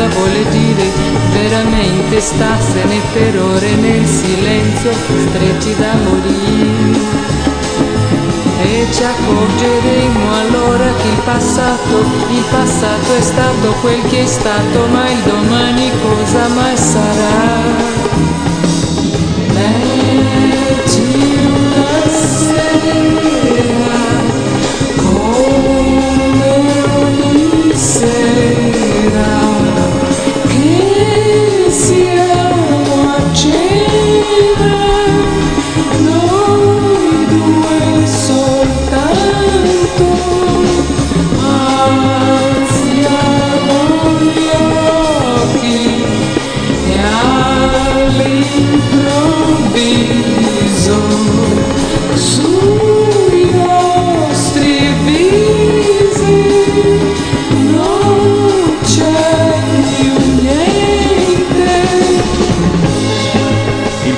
cosa vuole dire veramente starsene per ore nel silenzio, stretti da morire. E ci accorgeremo allora che il passato, il passato è stato quel che è stato, ma il domani cosa mai sarà? Metti siamo a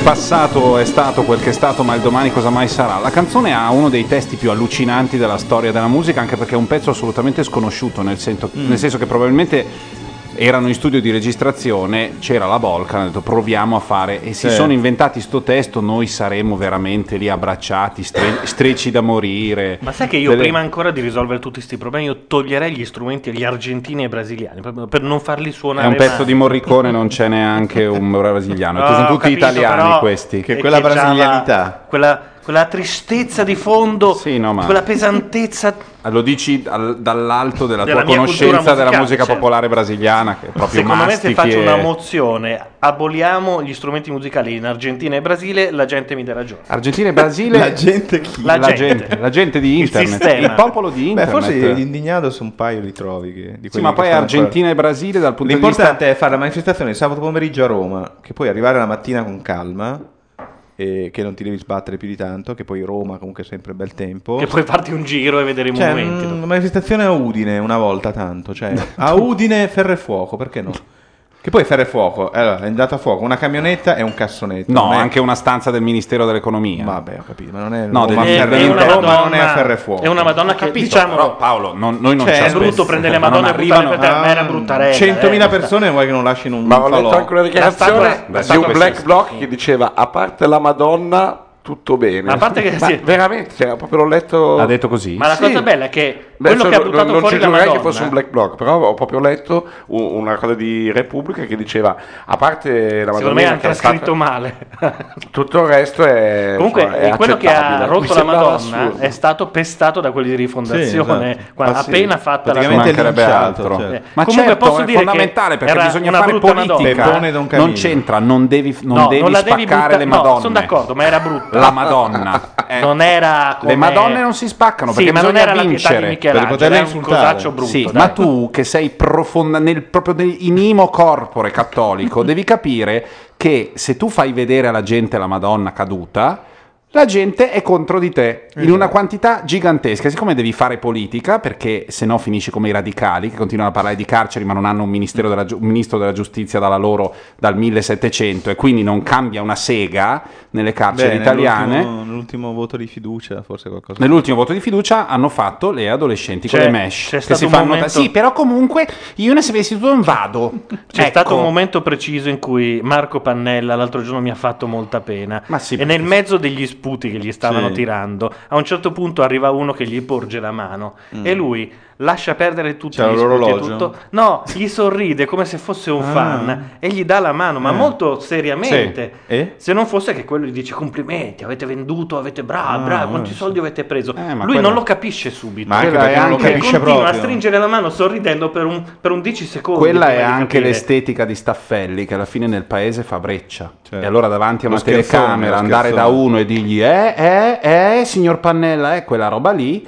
passato è stato quel che è stato, ma il domani cosa mai sarà. La canzone ha uno dei testi più allucinanti della storia della musica, anche perché è un pezzo assolutamente sconosciuto, nel senso, Mm. nel senso che probabilmente erano in studio di registrazione, c'era la Volca, hanno detto proviamo a fare e si Sì. sono inventati sto testo, noi saremo veramente lì abbracciati, stre- strecci da morire. Ma sai che io Delle- prima ancora di risolvere tutti questi problemi io toglierei gli strumenti agli argentini e ai brasiliani proprio per non farli È suonare un pezzo mai. di Morricone, non c'è neanche un brasiliano, No, sono tutti capito, italiani questi. è che già- Quella, quella tristezza di fondo, ma- quella pesantezza. Lo dici dal- dall'alto della, Della tua conoscenza della musica certo. popolare brasiliana, che è proprio Secondo me se faccio e- una mozione, aboliamo gli strumenti musicali in Argentina e Brasile, la gente mi dà ragione. Argentina e Brasile. La gente chi? La La gente. gente, la gente di Il internet, sistema. il popolo di Beh, internet. forse gli indignados un paio li trovi. Che, di Sì, ma poi Argentina ancora- e Brasile dal punto di vista L'importante è fare la manifestazione il sabato pomeriggio a Roma, che puoi arrivare la mattina con calma, e che non ti devi sbattere più di tanto, che poi Roma comunque è sempre bel tempo. Che puoi farti un giro e vedere i Cioè, monumenti. mm, una manifestazione a Udine una volta tanto, cioè a Udine ferro e fuoco, perché no? Che poi ferro e fuoco, allora è andata a fuoco una camionetta e un cassonetto. No, è- anche una stanza del Ministero dell'Economia. Vabbè, ho capito, ma non è No, Roma degli- è una Roma non è Madonna- a ferro e fuoco. È una Madonna che capito, diciamo. però, Paolo, non- noi non Cioè, ci è brutto prendere le ma non Madonne e arrivano- per terra, ma era bruttarella. 100.000 eh. persone vuoi che non lasciano un Ma ho letto anche una dichiarazione di un black block che diceva a parte la Madonna tutto bene. Ma a parte che sì. veramente, cioè, proprio l'ho letto. Ha detto così? Ma la Sì. cosa bella è che Beh, quello cioè, che ha non- buttato non fuori ci la giurerei Madonna che fosse un black block, però ho proprio letto una cosa di Repubblica che diceva a parte la Secondo me Madonna hanno che è stata- male. tutto il resto è Comunque, insomma, è eh, quello che ha rotto la Madonna assurdo. è stato pestato da quelli di rifondazione Sì, esatto. quando- Ah, sì. appena fatta la Praticamente Ci mancherebbe linciato, altro. certo. Eh, Ma comunque certo, posso è dire che fondamentale perché bisogna fare politica. Camillo. Non c'entra, non devi, non No, devi non spaccare butta- le no, Madonne. sono d'accordo, ma era brutta. La Madonna. Eh, Non era come... Le Madonne non si spaccano Sì, perché ma non bisogna era la pietà di vincere. Per poterla era un cosaccio brutto. Sì, ma tu che sei profonda nel proprio nel- inimo corpore cattolico, devi capire che se tu fai vedere alla gente la Madonna caduta, la gente è contro di te in Esatto. una quantità gigantesca. Siccome devi fare politica, perché se no finisci come i radicali che continuano a parlare di carceri ma non hanno un, ministero della un ministro della giustizia dalla loro dal 1700 e quindi non cambia una sega nelle carceri Beh, italiane. nell'ultimo- Nell'ultimo voto di fiducia, forse qualcosa. Nell'ultimo voto di fiducia hanno fatto le adolescenti C'è- con le mesh. c'è che stato si un fanno momento- da- Sì, però comunque io sapessi tu non vado. C'è Ecco. stato un momento preciso in cui Marco Pannella l'altro giorno mi ha fatto molta pena. Ma sì, e nel mezzo degli sputi che gli stavano Sì. tirando, a un certo punto arriva uno che gli porge la mano e lui lascia perdere tutti C'era gli sputi e tutto. No, gli sorride come se fosse un Ah. fan e gli dà la mano, ma Eh. molto seriamente. Sì. E? Se non fosse che quello gli dice complimenti, avete venduto, avete bravo, Ah, bravo, quanti eh, soldi avete preso. Eh, lui quello- non lo capisce subito. Ma anche perché è non lo anche- capisce continua proprio. a stringere la mano sorridendo per un, per un 10 secondi. Quella è anche capire. l'estetica di Staffelli che alla fine nel paese fa breccia. Certo. E allora davanti a una telecamera andare da uno e dirgli eh, eh, eh, signor Pannella, eh, quella roba lì,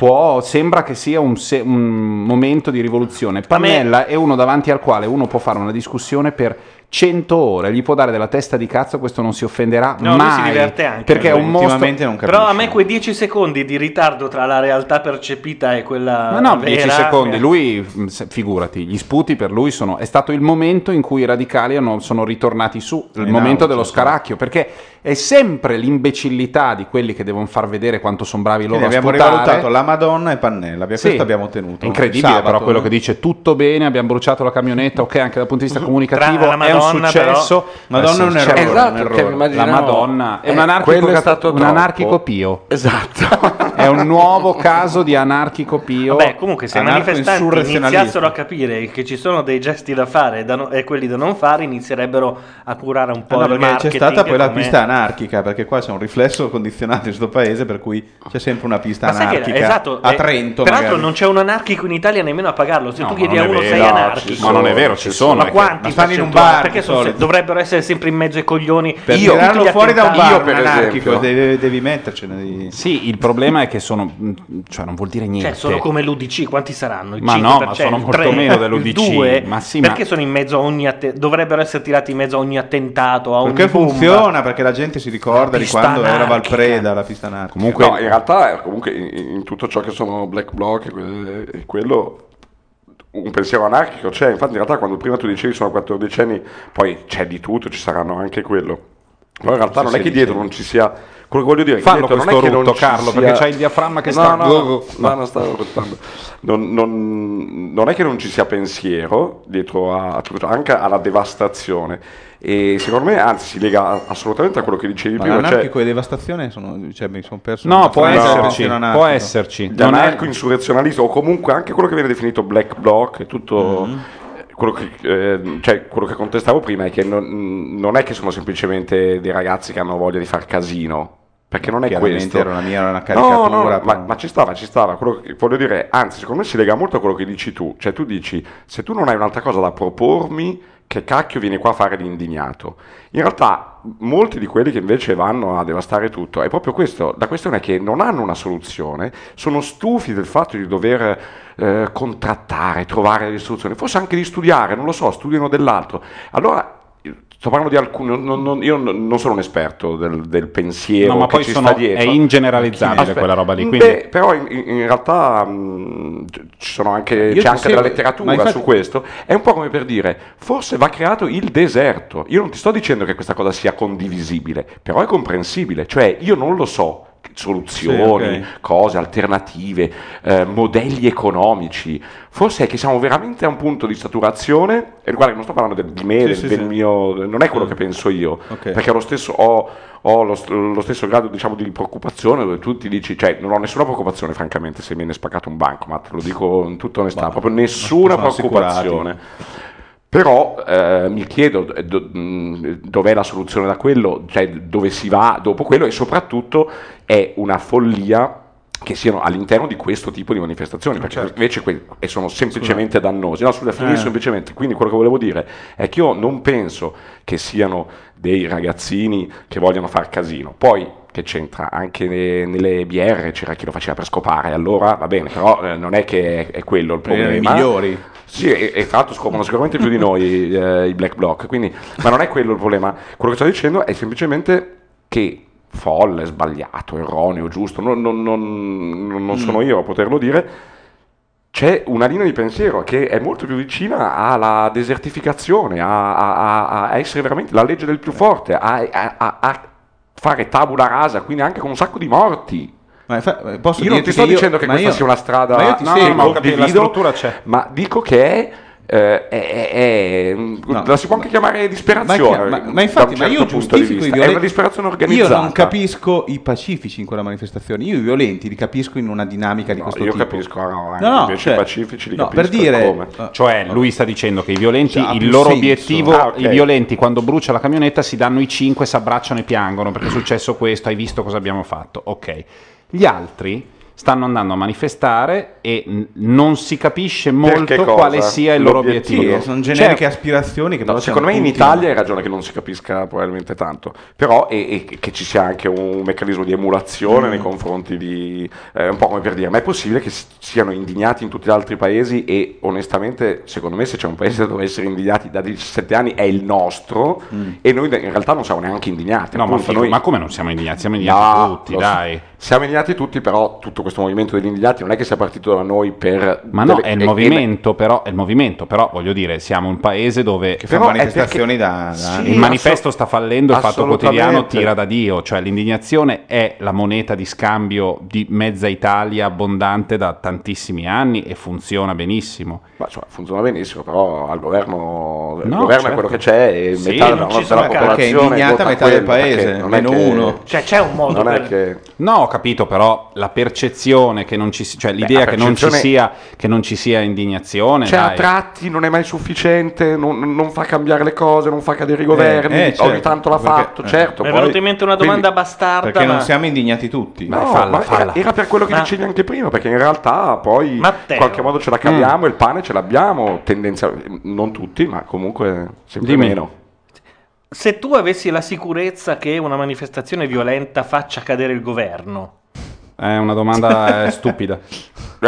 può, sembra che sia un, se- un momento di rivoluzione. Pannella è uno davanti al quale uno può fare una discussione per 100 ore, gli può dare della testa di cazzo, questo non si offenderà No, mai. si diverte anche. Perché è un mostro... Però a me quei 10 secondi di ritardo tra la realtà percepita e quella Ma no, vera 10 secondi. Lui, se- figurati, gli sputi per lui sono. È stato il momento in cui i radicali hanno- sono ritornati su, il In momento auge, dello sì. scaracchio. Perché è sempre l'imbecillità di quelli che devono far vedere quanto sono bravi loro Quindi a abbiamo sputare. rivalutato la Madonna e Pannella. Abbiamo- Sì. Questo abbiamo ottenuto. Incredibile, Sabato, però quello no? che dice tutto bene, abbiamo bruciato la camionetta, ok, anche dal punto di vista comunicativo Tra la è un Madonna, successo. Madonna è un Eh errore, certo. un Esatto, errore. La Madonna è Eh, un anarchico, è stato un anarchico pio. Esatto. È un nuovo caso di anarchico pio. Vabbè, comunque se i manifestanti iniziassero a capire che ci sono dei gesti da fare e, da no- e quelli da non fare, inizierebbero a curare un po' no, il perché c'è marketing. stata poi la come- pista anarchica, perché qua c'è un riflesso condizionato in questo paese, per cui c'è sempre una pista Ma sai che- anarchica esatto, a eh, Trento. Peraltro magari. non c'è un anarchico in Italia nemmeno a pagarlo. Se No, tu chiedi a uno sei anarchico. Ma non è vero, ci sono. Ma quanti ma stanno in un bar, Perché sono- dovrebbero essere sempre in mezzo ai coglioni. Per Io, tirarlo fuori da un bar, per un anarchico, esempio. devi, devi mettercene. Di... Sì, il problema è che sono. cioè, non vuol dire niente. Cioè, sono come l'UDC, quanti saranno? Il Ma 5%, no, ma sono il molto 3%, meno dell'UDC, 2%? ma sì, ma- Perché sono in mezzo a ogni atte- dovrebbero essere tirati in mezzo a ogni attentato, a ogni Perché bomba. funziona, perché la gente si ricorda di quando era anarchica. Valpreda la pista anarchica. Comunque, No, in realtà comunque in, in tutto ciò che sono black bloc que- e quello un pensiero anarchico c'è, infatti in realtà quando prima tu dicevi sono 14 anni, poi c'è di tutto, ci saranno anche quello. Però in realtà non è che dietro non ci sia. Quello che voglio dire che Fallo non questo è che non rutto, Carlo, sia- perché c'hai il diaframma che No, sta- No, no, no, non stavo ruttando. Non, non- non è che non ci sia pensiero dietro a, anche alla devastazione. E secondo me, anzi, si lega assolutamente a quello che dicevi Ma prima. Cioè, l'anarchico e devastazione sono, cioè, mi sono perso. No, può esserci, pensiero può esserci. non è insurrezionalista o comunque anche quello che viene definito black bloc e tutto Mm-hmm. quello, che, eh, cioè, quello che contestavo prima è che non, non è che sono semplicemente dei ragazzi che hanno voglia di far casino perché non è questo era una mia era una No, caricatura. no, no, ma, ma ci stava, ci stava. Quello che voglio dire, anzi, secondo me si lega molto a quello che dici tu. Cioè, tu dici, se tu non hai un'altra cosa da propormi, che cacchio vieni qua a fare l'indignato? In realtà, molti di quelli che invece vanno a devastare tutto, è proprio questo. La questione è che non hanno una soluzione, sono stufi del fatto di dover eh, contrattare, trovare delle soluzioni, forse anche di studiare, non lo so, studiano dell'altro. Allora. Sto parlando di alcuni, non- non- io non sono un esperto del, del pensiero No, ma che poi ci sono- sta dietro. è ingeneralizzabile Aspetta, quella roba lì, beh, quindi- però in, in- realtà mh, ci sono anche, c'è anche seguo, della letteratura infatti- su questo. È un po' come per dire, forse va creato il deserto. Io non ti sto dicendo che questa cosa sia condivisibile, però è comprensibile. Cioè, io non lo so soluzioni, Sì, ok. cose alternative, eh, modelli economici. Forse è che siamo veramente a un punto di saturazione. E guarda, non sto parlando del- di me, Sì, del, sì, del mio, non è quello che penso io, Ok. perché lo stesso ho, ho lo, lo stesso grado diciamo, di preoccupazione dove tu ti dici, cioè non ho nessuna preoccupazione francamente se viene spaccato un banco, ma te lo dico in tutta onestà, proprio nessuna preoccupazione. Però eh, mi chiedo eh, do- dov'è la soluzione da quello, cioè dove si va dopo quello e soprattutto è una follia che siano all'interno di questo tipo di manifestazioni, perché invece que- e sono semplicemente dannosi. No, scusa, finisco Eh. semplicemente. Quindi quello che volevo dire è che io non penso che siano dei ragazzini che vogliono far casino. Poi che c'entra anche ne- nelle BR c'era chi lo faceva per scopare, allora va bene, però eh, non è che è, è quello il problema. i migliori. Sì, e, e tra l'altro scopano sicuramente più di noi eh, i black bloc, quindi, ma non è quello il problema. Quello che sto dicendo è semplicemente che folle, sbagliato, erroneo, giusto, non, non- non- non- sono io a poterlo dire, c'è una linea di pensiero che è molto più vicina alla desertificazione, a, a- a- a essere veramente la legge del più forte, a- a- a fare tabula rasa, quindi anche con un sacco di morti. Infa- posso io non ti sto io- dicendo che questa io- sia una strada ma io ti no, seguo. ma c'è, ma dico che è, eh, è- è- è- la si può anche chiamare disperazione. Ma, ma- ma infatti, un ma io certo giustifico i vista. violenti. È una disperazione Io organizzata. non capisco i pacifici in quella manifestazione. Io i violenti li capisco in una dinamica di questo io tipo. capisco, no, No, no, invece cioè, i pacifici li no, capisco per dire- come. Cioè, lui sta dicendo che i violenti, Cioè, il loro senso. obiettivo, Ah, ok. i violenti quando brucia la camionetta si danno i cinque, si abbracciano e piangono perché è successo questo, hai visto cosa abbiamo fatto. Ok. Gli altri stanno andando a manifestare e non si capisce molto quale sia il loro obiettivo. Sì, sono generiche Cioè, aspirazioni che No, però secondo me in Italia hai ragione che non si capisca probabilmente tanto, però e, e che ci sia anche un meccanismo di emulazione Mm. nei confronti di... eh, un po' come per dire, ma è possibile che si- siano indignati in tutti gli altri paesi e onestamente secondo me se c'è un paese dove essere indignati da 17 anni è il nostro e noi in realtà non siamo neanche indignati. Mm. No, ma, figo, noi- ma come non siamo indignati? Siamo indignati No, tutti, dai. Siamo indignati tutti, però tutto questo movimento degli indignati non è che sia partito da noi per... Ma no, delle- è il movimento, però, è il movimento, però voglio dire, siamo un paese dove Che fa Però è manifestazioni perché- da, da Sì, il manifesto sta fallendo, il fatto quotidiano tira da Dio, cioè l'indignazione è la moneta di scambio di mezza Italia abbondante da tantissimi anni e funziona benissimo. Ma, insomma, funziona benissimo, però al governo, il No, governo certo. è quello che c'è e Sì, metà non della, della perché è popolazione indignata metà del quello, perché paese, è meno che- uno. Cioè, c'è un modo Non è per... che... No, ho capito, però la percezione che non ci cioè l'idea la che, non ci sia, che non ci sia indignazione, Cioè, a dai. tratti non è mai sufficiente, non, non fa cambiare le cose, non fa cadere i governi, eh, certo, ogni tanto l'ha perché- fatto, eh. certo. Mi è poi- venuta in mente una domanda quindi- bastarda, Perché ma... non siamo indignati tutti. Vai, No, falla, ma falla. Era, era per quello che Ma- dicevi anche prima, perché in realtà poi Matteo. in qualche modo ce la caviamo, il pane ce l'abbiamo, tendenzialmente, non tutti, ma comunque sempre Dimmi. meno. Se tu avessi la sicurezza che una manifestazione violenta faccia cadere il governo, È una domanda stupida.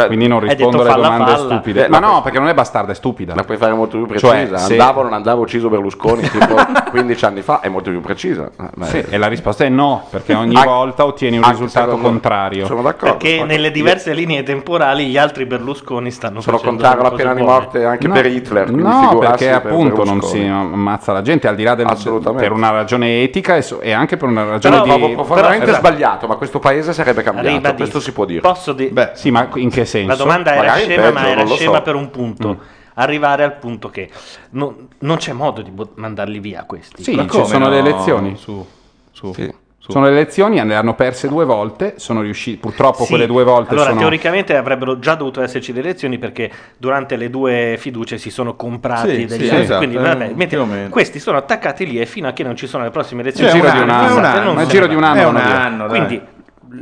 quindi non rispondo detto alle falla, domande falla. stupide. Eh, ma no, perché non è bastarda, è stupida. La puoi fare molto più Cioè, precisa. se- Andavo o non andavo ucciso Berlusconi tipo 15 anni fa, è molto più precisa. Eh, ma Sì, è- e la risposta è no, perché ogni Anche- volta ottieni un risultato secondo- contrario. Sono d'accordo. Perché sono nelle diverse linee temporali gli altri Berlusconi stanno Sono facendo contrario alla pena di morte anche No, per Hitler. No, perché per appunto non Berlusconi. si ammazza la gente, al di là del Assolutamente. per una ragione etica e, so- e anche per una ragione Però di trovo profondamente Però- sbagliato, ma questo paese sarebbe cambiato. Ribadisco. Questo si può dire. Posso dire? Beh, sì, ma in che senso? La domanda era Magari scema, peggio, ma era non lo scema so. per un punto. Mm. Arrivare al punto che no- non c'è modo di bo- mandarli via questi. Sì, Ma ci come sono no? le elezioni. Su, su. Sì. su. Sono le elezioni, le hanno perse due volte, sono riusciti, purtroppo Sì. quelle due volte Allora, sono... teoricamente avrebbero già dovuto esserci le elezioni perché durante le due fiducie si sono comprati Sì, degli sì, esatto, Quindi, eh, vabbè, più mentre o meno. questi sono attaccati lì e fino a che non ci sono le prossime Nel elezioni. giro Esatto, di un non anno, ne nel va. giro di un anno È un vanno via. Quindi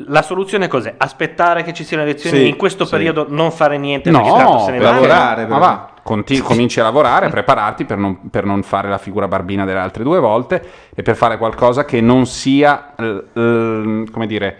la soluzione cos'è? Aspettare che ci siano elezioni Sì, in questo sì. periodo, non fare niente perché tanto No, se ne va. lavorare, ma va, conti- cominci a lavorare, a prepararti per non, per non fare la figura barbina delle altre due volte e per fare qualcosa che non sia, eh, eh, come dire,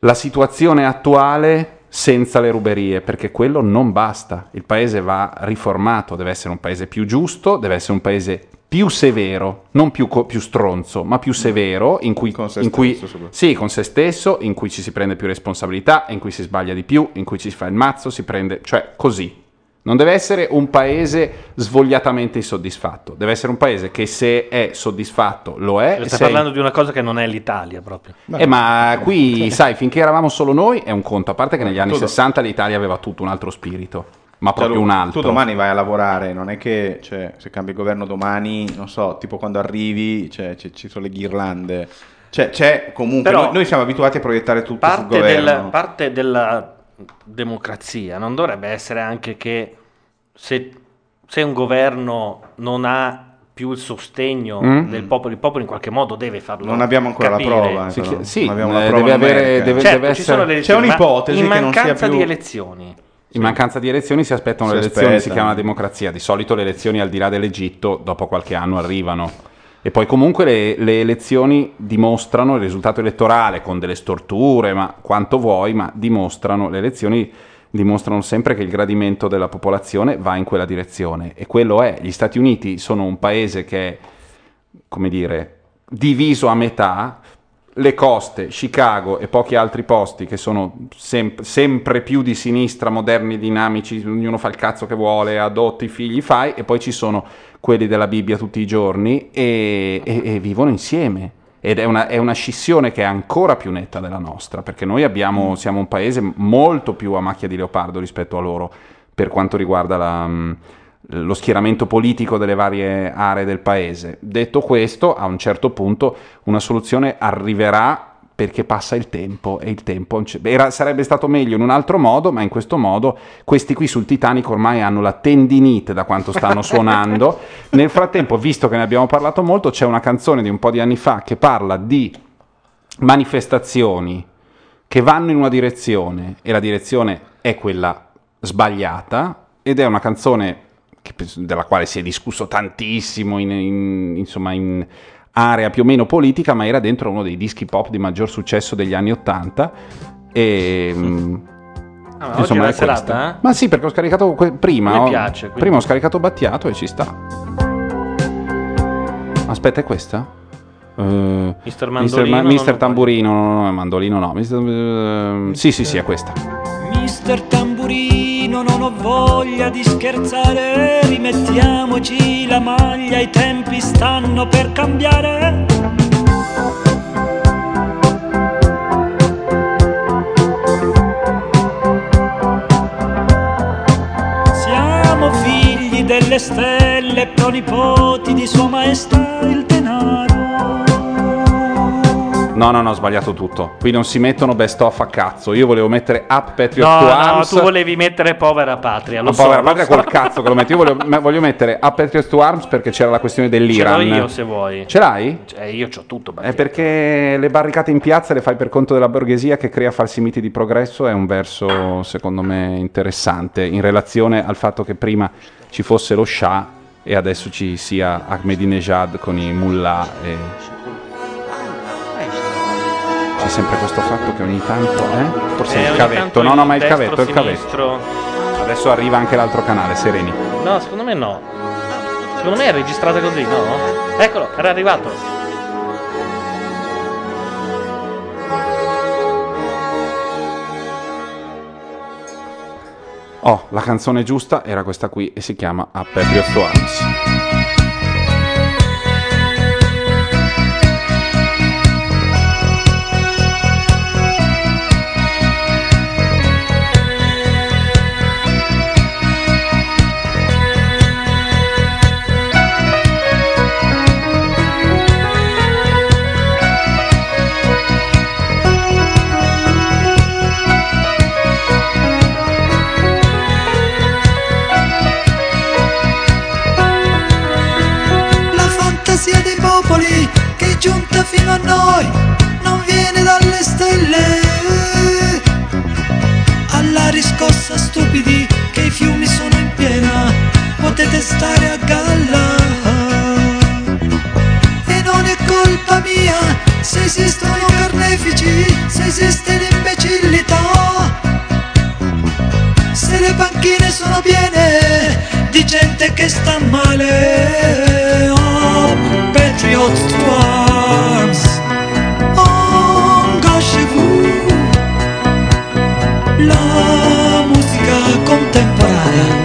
la situazione attuale senza le ruberie, perché quello non basta. Il paese va riformato, deve essere un paese più giusto, deve essere un paese più severo, non più, co- più stronzo, ma più severo, in cui, Con se in cui- stesso, sì, con se stesso, in cui ci si prende più responsabilità, in cui si sbaglia di più, in cui ci si fa il mazzo, si prende, cioè così. Non deve essere un paese svogliatamente insoddisfatto, deve essere un paese che se è soddisfatto lo è. Stai se è- parlando di una cosa che non è l'Italia proprio. eh, ma qui, sai, finché eravamo solo noi è un conto, a parte che negli anni Tu do- 60 l'Italia aveva tutto un altro spirito, ma Cioè, proprio lu- un altro. Tu domani vai a lavorare, non è che cioè, se cambia il governo domani, non so, tipo quando arrivi cioè, ci- ci sono le ghirlande. Cioè, c'è comunque. Però- noi, noi siamo abituati a proiettare tutto sul governo. del- parte della democrazia non dovrebbe essere anche che se, se un governo non ha più il sostegno Mm. del popolo, il popolo in qualche modo deve farlo. Non abbiamo ancora capire. la prova. Sì, sì, Non abbiamo la prova deve avere- deve- Certo, deve essere- C'è ma un'ipotesi in che non sia mancanza più- di elezioni. In mancanza di elezioni si aspettano Si le elezioni, si aspettano. chiama democrazia. Di solito le elezioni al di là dell'Egitto dopo qualche anno arrivano. E poi comunque le, le elezioni dimostrano il risultato elettorale con delle storture, ma quanto vuoi, ma dimostrano, le elezioni dimostrano sempre che il gradimento della popolazione va in quella direzione. E quello è, gli Stati Uniti sono un paese che è, come dire, diviso a metà, le coste, Chicago e pochi altri posti che sono sem- sempre più di sinistra, moderni, dinamici, ognuno fa il cazzo che vuole, adotti, figli, fai, e poi ci sono quelli della Bibbia tutti i giorni e, e- e vivono insieme. Ed è una, è una scissione che è ancora più netta della nostra, perché noi abbiamo, siamo un paese molto più a macchia di leopardo rispetto a loro per quanto riguarda la, lo schieramento politico delle varie aree del paese. Detto questo, a un certo punto una soluzione arriverà perché passa il tempo e il tempo. Era- sarebbe stato meglio in un altro modo, ma in questo modo questi qui sul Titanic ormai hanno la tendinite da quanto stanno suonando. Nel frattempo, visto che ne abbiamo parlato molto, c'è una canzone di un po' di anni fa che parla di manifestazioni che vanno in una direzione e la direzione è quella sbagliata ed è una canzone penso- della quale si è discusso tantissimo in, in- insomma in area più o meno politica ma era dentro uno dei dischi pop di maggior successo degli anni 80 e mm, Ah, ma oggi è serata, questa. eh? ma sì perché ho scaricato que- prima Mi ho- piace, quindi. prima ho scaricato Battiato e ci sta aspetta è questa? Eh, Mister Mister, Mandolino, Ma- non Mister Tamburino, no, no, no, Mandolino no. Mister- ehm, sì, sì, sì, è questa. Mister Tamburino, non ho voglia di scherzare, rimettiamoci la maglia, i tempi stanno per cambiare. Siamo figli delle stelle, pronipoti di Sua Maestà il denaro. No, no, no, ho sbagliato tutto. Qui non si mettono best of a cazzo. Io volevo mettere Up Patriot No, to no, Arms. tu volevi mettere povera patria. Lo so, povera lo patria so. col cazzo che lo metti. Io voglio, voglio mettere Up Patriot to Arms perché c'era la questione Ce l'ho dell'Iran. io se vuoi. Ce l'hai? Cioè, io c'ho tutto. È perché le barricate in piazza le fai per conto della borghesia che crea falsi miti di progresso. È un verso, secondo me, interessante in relazione al fatto che prima ci fosse lo Shah e adesso ci sia Ahmadinejad con i mullah. E c'è sempre questo fatto che ogni tanto eh? forse eh, il cavetto. no no ma il cavetto il cavetto. adesso arriva anche l'altro canale sereni. No secondo me no. Secondo me è registrata così no? Eccolo era arrivato. Oh la canzone giusta era questa qui e si chiama A Peprio Arms a noi non viene dalle stelle. Alla riscossa stupidi che i fiumi sono in piena, potete stare a galla. E non è colpa mia se esistono carnefici, se esiste l'imbecillità. Se le panchine sono piene di gente che sta male. Oh, patriot. 哎呀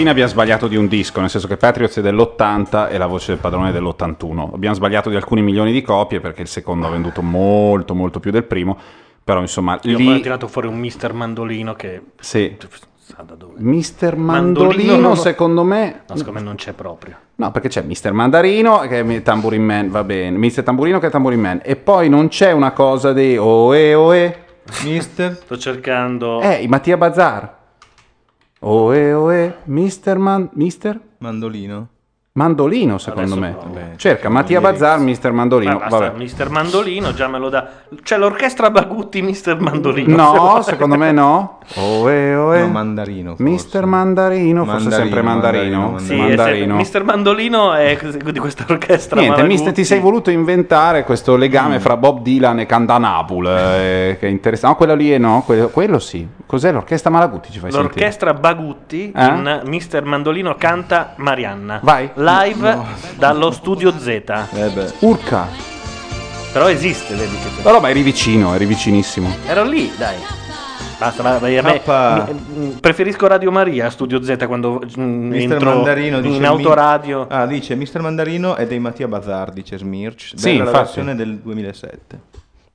mattina abbiamo sbagliato di un disco, nel senso che Patriots è dell'80 e La voce del padrone è dell'81. Abbiamo sbagliato di alcuni milioni di copie perché il secondo ha venduto molto molto più del primo, però insomma... Io lì... poi ho tirato fuori un Mister Mandolino che... Sì. Mister Mandolino, Mandolino, secondo me... No, secondo me non c'è proprio. No, perché c'è Mister Mandarino che è Tamburin Man, va bene. Mister Tamburino che è Tamburin Man. E poi non c'è una cosa di... Oe, oe. Mister... Sto cercando... Eh, Mattia Bazar. Oe oe, Mister Man... Mister? Mandolino. Mandolino, secondo Adesso me. provo. Vabbè, Cerca Mattia Bazar, Mister Mandolino. Ma basta. Mister Mandolino già me lo dà. C'è l'orchestra Bagutti, Mister Mandolino. No, secondo me no. Oe oe. No, Mandarino. Mister Mandarino, forse Mandarino, sempre Mandarino. Mandarino, Sì, è Mandarino. Mister Mandolino è di questa orchestra. Niente, mister, ti sei voluto inventare questo legame Mm. fra Bob Dylan e Candanapul, eh, che è interessante. No, quello lì è no, quello, quello sì. Cos'è l'orchestra Malaguti? Ci fai sentire? L'orchestra Bagutti Eh? in Mister Mandolino canta Marianna. Vai. Live dallo studio Z. Eh Urca. Però esiste, vedi che No, no, ma eri vicino, eri vicinissimo. Ero lì, dai. Basta, vai, vai, a me- mi- mm, preferisco Radio Maria a Studio Z quando mm, Mister entro Mandarino dice in autoradio. Ah, dice Mister Mandarino è dei Mattia Bazar, dice Smirch. Sì, Bella la infatti. versione del 2007.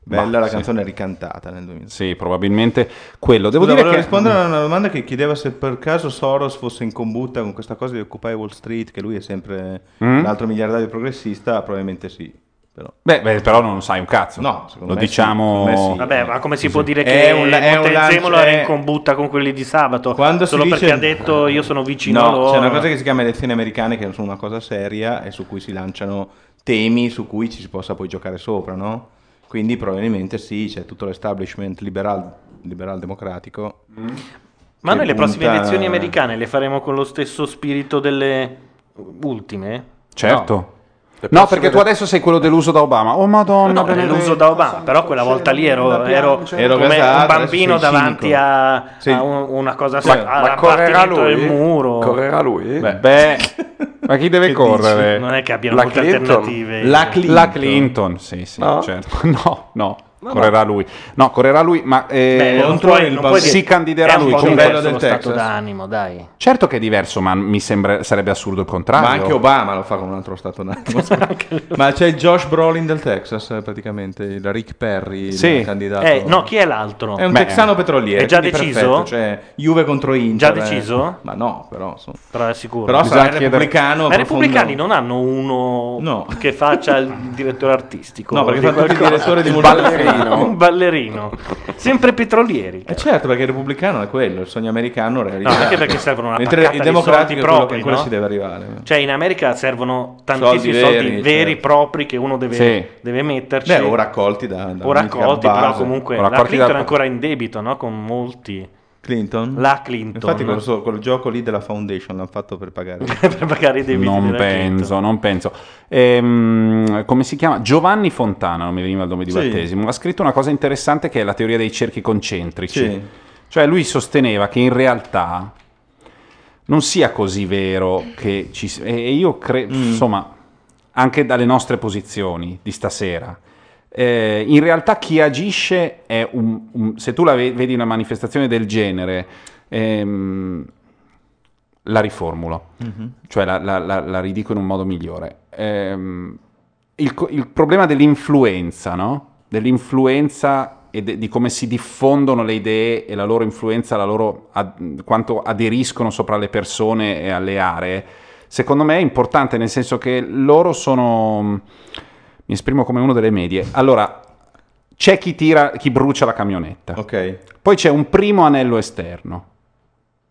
Bella Bah, la sì. canzone ricantata nel 2007. Sì, probabilmente quello. Devo Scusa, dire che rispondere a una domanda che chiedeva se per caso Soros fosse in combutta con questa cosa di Occupy Wall Street, che lui è sempre Mm? l'altro miliardario progressista, probabilmente sì. Però. Beh, beh, però non sai un cazzo. No, secondo Lo me sì, diciamo. sì. Vabbè, ma come si può dire È che un- è un Montezemolo era in è- combutta con quelli di sabato? Quando si solo dice- perché ha detto io sono vicino a No, loro. c'è una cosa che si chiama elezioni americane, che sono una cosa seria e su cui si lanciano temi su cui ci si possa poi giocare sopra, no? Quindi probabilmente sì, c'è tutto l'establishment liberal, liberal democratico. Ma che noi le prossime punta- elezioni americane le faremo con lo stesso spirito delle ultime? Certo. No, perché tu adesso sei quello deluso da Obama. Oh madonna, No, benedetta. l'uso da Obama, però quella volta lì ero, ero Ero come gasato, un bambino sei davanti a, Sì. a un- una cosa Ma- alla ma correrà lui? del muro. Correrà lui? Beh, ma chi deve Che correre? dici? Non è che abbiano La molte Clinton? alternative. La Clinton. La Clinton, sì, sì, No? certo. No, no. Correrà lui. No, correrà lui, ma eh, Beh, contro puoi- il non bal- si candiderà lui. comunque- diverso del Texas. d'animo, dai. Certo che è diverso, ma mi sembra, sarebbe assurdo il contrario. Ma anche Obama lo fa con un altro stato d'animo. Ma c'è il Josh Brolin del Texas, eh, praticamente, il Rick Perry, Sì. il candidato. Eh, no, chi è l'altro? È un Beh, texano petroliere. è già deciso? perfetto, Cioè, Juve contro Inter. Già eh. deciso? Ma no, però. insomma. Però è sicuro. Però sarà il chiedere- repubblicano. Ma i repubblicani non hanno uno No. che faccia il direttore artistico. No, perché il direttore di molti ballerino. un ballerino. Sempre petrolieri. Eh certo, perché il repubblicano è quello, il sogno americano No, realizzato. anche perché servono una Mentre paccata è quello propri, quello no? si deve arrivare. Cioè in America servono tantissimi Soldi soldi veri, veri, certo. propri che uno deve, Sì. deve metterci. Beh, o raccolti da, da O raccolti, però comunque O la raccolti Clinton da- è ancora in debito, no? Con molti. Clinton? La Clinton. Infatti quel, so- quel gioco lì della Foundation l'hanno fatto per pagare. per pagare i debiti Non della penso, Clinton. non penso. Ehm, come si chiama? Giovanni Fontana, non mi veniva il nome di Sì. battesimo. Ha scritto una cosa interessante che è la teoria dei cerchi concentrici. Sì. Cioè lui sosteneva che in realtà non sia così vero che ci e io credo, Mm. insomma, anche dalle nostre posizioni di stasera. Eh, in realtà chi agisce è un, un- se tu la ve- vedi una manifestazione del genere ehm, la riformulo Mhm. cioè la, la- la- la ridico in un modo migliore. Ehm, il, il problema dell'influenza, no? Dell'influenza e de- di come si diffondono le idee e la loro influenza, la loro ad- quanto aderiscono sopra le persone e alle aree, secondo me è importante nel senso che loro sono... Mi esprimo come uno delle medie. Allora, c'è chi tira, chi brucia la camionetta. Ok. Poi c'è un primo anello esterno,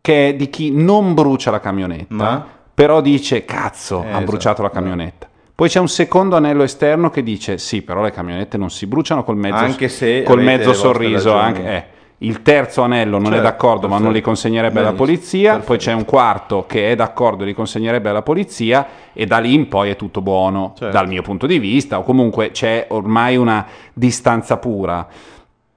che è di chi non brucia la camionetta, Ma? però dice cazzo, Eh, ha esatto. bruciato la camionetta. Poi c'è un secondo anello esterno che dice sì, però le camionette non si bruciano col mezzo, Anche se col mezzo sorriso. Anche, eh. Il terzo anello non è Certo, d'accordo, ma non li perfetto. consegnerebbe alla polizia. Poi c'è un quarto che è d'accordo e li consegnerebbe alla polizia. E da lì in poi è tutto buono, Certo. dal mio punto di vista. O comunque c'è ormai una distanza pura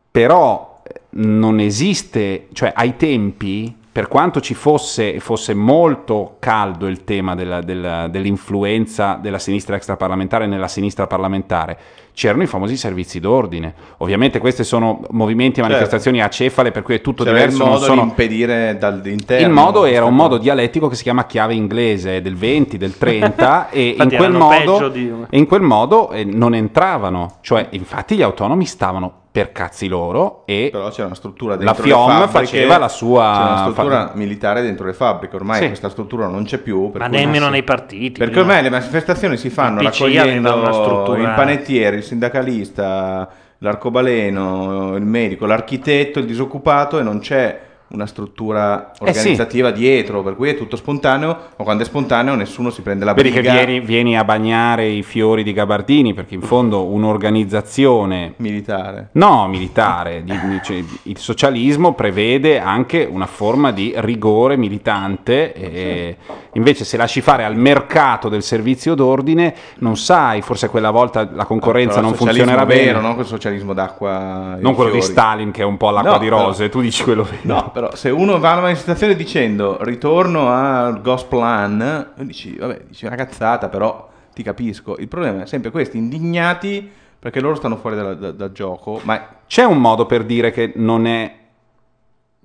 però eh, non esiste, cioè ai tempi, per quanto ci fosse, e fosse molto caldo il tema della- della- dell'influenza della sinistra extraparlamentare nella sinistra parlamentare, c'erano i famosi servizi d'ordine. Ovviamente questi sono movimenti e Certo. manifestazioni acefale, per cui è tutto C'era diverso. il modo sono... di impedire dall'interno. Il modo era un cosa. modo dialettico che si chiama chiave inglese del 20, del 30 e in quel modo, di- e in quel modo eh, non entravano, cioè infatti gli autonomi stavano per cazzi loro e Però c'è una struttura la dentro FIOM le fabbriche, faceva la sua c'è una struttura fa- militare dentro le fabbriche ormai Sì. questa struttura non c'è più per Ma cui- nemmeno nei partiti. perché prima. ormai le manifestazioni si fanno raccogliendo struttura- il panettiere il sindacalista l'arcobaleno il medico l'architetto il disoccupato e non c'è una struttura Eh sì. organizzativa dietro per cui è tutto spontaneo ma quando è spontaneo nessuno si prende la Vedi che briga vieni, vieni a bagnare i fiori di Gabardini perché in fondo un'organizzazione militare No, militare. di- di- cioè, il socialismo prevede anche una forma di rigore militante e invece se lasci fare al mercato del servizio d'ordine non sai, forse quella volta la concorrenza Però non il socialismo funzionerà vero, bene. non quel socialismo d'acqua Non quello di fiori. Stalin che è un po' all'acqua No, di però- rose, tu dici quello vero. No, però se uno va a una manifestazione dicendo ritorno al Gosplan, dici, vabbè, dici una cazzata, però ti capisco. Il problema è sempre questi indignati perché loro stanno fuori dalla- da- dal gioco, ma C'è un modo per dire che non è,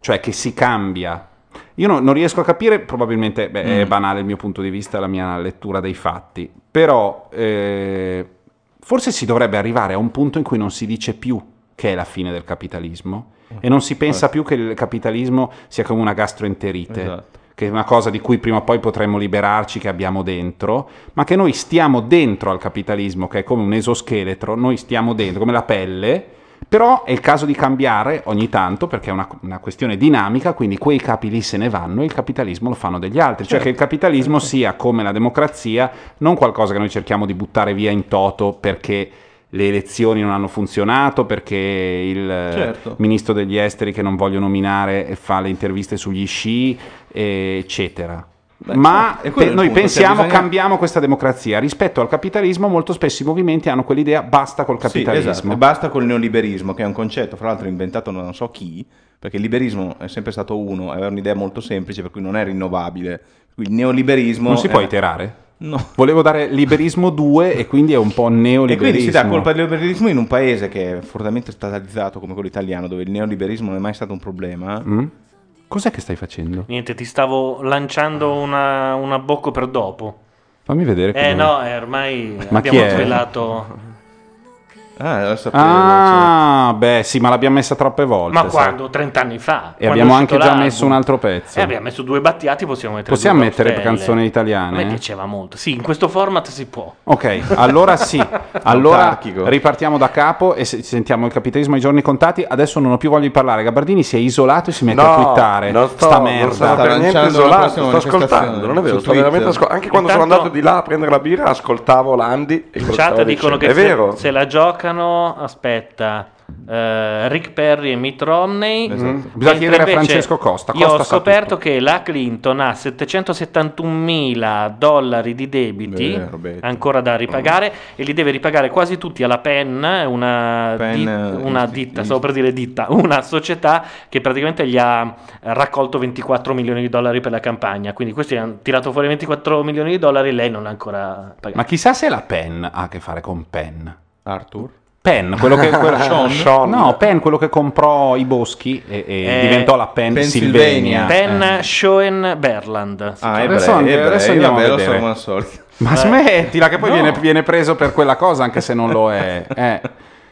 cioè che si cambia. Io no- non riesco a capire, probabilmente beh, è Mm. banale il mio punto di vista, la mia lettura dei fatti, però eh, forse si dovrebbe arrivare a un punto in cui non si dice più che è la fine del capitalismo e non si pensa più che il capitalismo sia come una gastroenterite. Esatto. Che è una cosa di cui prima o poi potremmo liberarci, che abbiamo dentro, ma che noi stiamo dentro al capitalismo, che è come un esoscheletro, noi stiamo dentro, come la pelle, però è il caso di cambiare ogni tanto perché è una, una questione dinamica, quindi quei capi lì se ne vanno e il capitalismo lo fanno degli altri. Cioè Certo. che il capitalismo sia come la democrazia, non qualcosa che noi cerchiamo di buttare via in toto perché le elezioni non hanno funzionato, perché il Certo. ministro degli esteri che non voglio nominare fa le interviste sugli sci, eccetera. Beh, Ma certo, noi punto, cioè pensiamo, bisogna- cambiamo questa democrazia. Rispetto al capitalismo, molto spesso i movimenti hanno quell'idea basta col Sì, capitalismo. esatto, e basta col neoliberismo, che è un concetto, fra l'altro inventato da non so chi, perché il liberismo è sempre stato uno, aveva un'idea molto semplice, per cui non è rinnovabile. Il neoliberismo... Non si può è- iterare? No. Volevo dare liberismo 2 e quindi è un po' E neoliberismo. quindi si dà colpa del neoliberismo in un paese che è fortemente statalizzato come quello italiano, dove il neoliberismo non è mai stato un problema. Mm? Cos'è che stai facendo? Niente, ti stavo lanciando una, una bocco per dopo. Fammi vedere. Eh come- no, eh, ormai Ma abbiamo è? svelato. Ah, sapevo. Ah, beh, sì, ma l'abbiamo messa troppe volte. Ma sai. quando? 30 anni fa. E abbiamo anche già l'album. messo un altro pezzo. Eh, abbiamo messo due battiati, possiamo mettere Possiamo due mettere canzoni italiane? A me piaceva molto. Sì, in questo format si può. Ok, allora sì. Allora ripartiamo da capo e se- sentiamo il capitalismo ai giorni contati. Adesso non ho più voglia di parlare. Gabardini si è isolato e si mette a twittare. non sto, Sta non merda. per niente isolato, sto ascoltando, non è vero, sto veramente ascoltando. Anche quando Intanto- sono andato di là a prendere la birra, ascoltavo Landi e In chat dicono che se la giocano, aspetta, eh, Rick Perry e Mitt Romney. Esatto. Mentre Bisogna chiedere a Francesco Costa. Io Costa ho sa scoperto che la Clinton ha 771 mila dollari di debiti Beh, ancora da ripagare e li deve ripagare quasi tutti alla PEN, una, Penn, di- eh, una isti- ditta, isti- stavo per dire ditta, una società che praticamente gli ha raccolto 24 milioni di dollari per la campagna. Quindi questi hanno tirato fuori 24 milioni di dollari e lei non l'ha ancora pagato. Ma chissà se la Penn ha a che fare con Penn. Arthur? Penn, quello che, quello- Sean? Sean. No, Penn, quello che comprò i boschi e, e Eh, diventò la Pennsylvania. Pennsylvania. Penn Eh. Schoenberland. si Ah, chiama. Adesso- ebrei, adesso andiamo a vabbè, vedere. Ma smettila, che poi No. viene, viene preso per quella cosa anche se non lo è. Eh.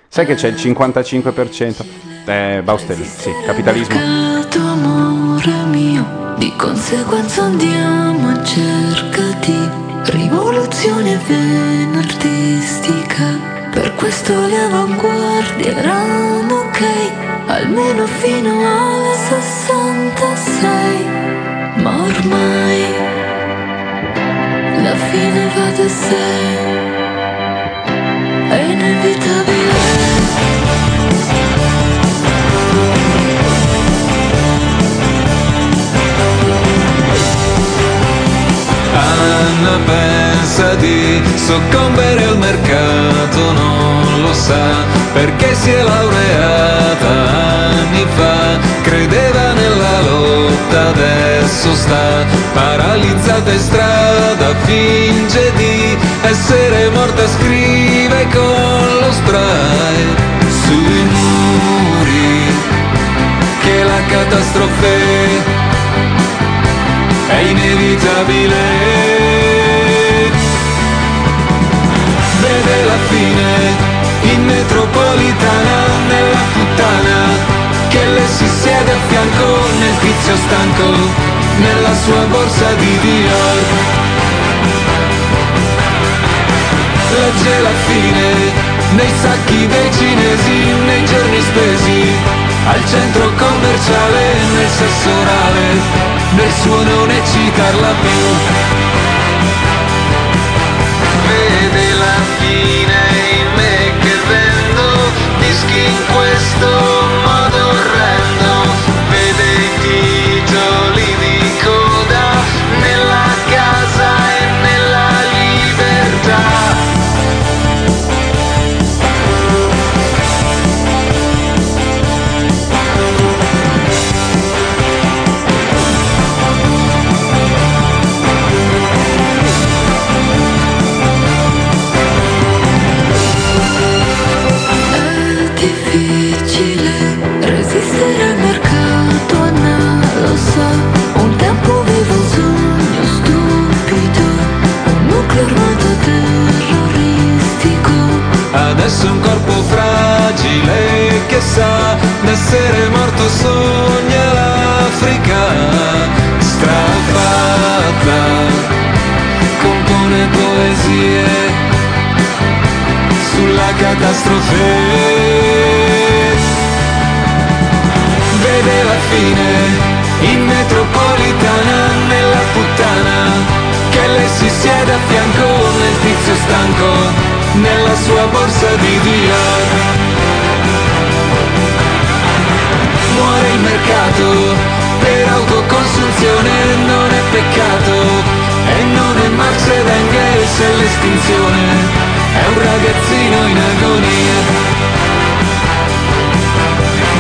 Sai che c'è il 55%? Eh, Baustelli, sì, capitalismo. Amore mio, di conseguenza andiamo a cerca di rivoluzione venardistica. Per questo le avanguardie erano ok, almeno fino alle 66. Ma ormai la fine va da sé, è inevitabile. Anna pensa di soccombere al mercato, non lo sa perché si è laureata anni fa, credeva nella lotta, adesso sta paralizzata in strada, finge di essere morta, scrive con lo spray sui muri che la catastrofe è inevitabile. vede la fine. In metropolitana nella puttana che le si siede a fianco nel tizio stanco nella sua borsa di Dior legge la fine nei sacchi dei cinesi nei giorni spesi al centro commerciale nel sesso orale nel suo non eccitarla più. Fine in me che vendo dischi in questo Adesso è un corpo fragile che sa d'essere morto sogna l'Africa strafatta compone poesie sulla catastrofe. Vede la fine in metropolitana nella puttana che le si siede a fianco nel tizio stanco nella sua borsa di Dior muore il mercato per autoconsunzione non è peccato e non è Marx ed Engels è l'estinzione è un ragazzino in agonia.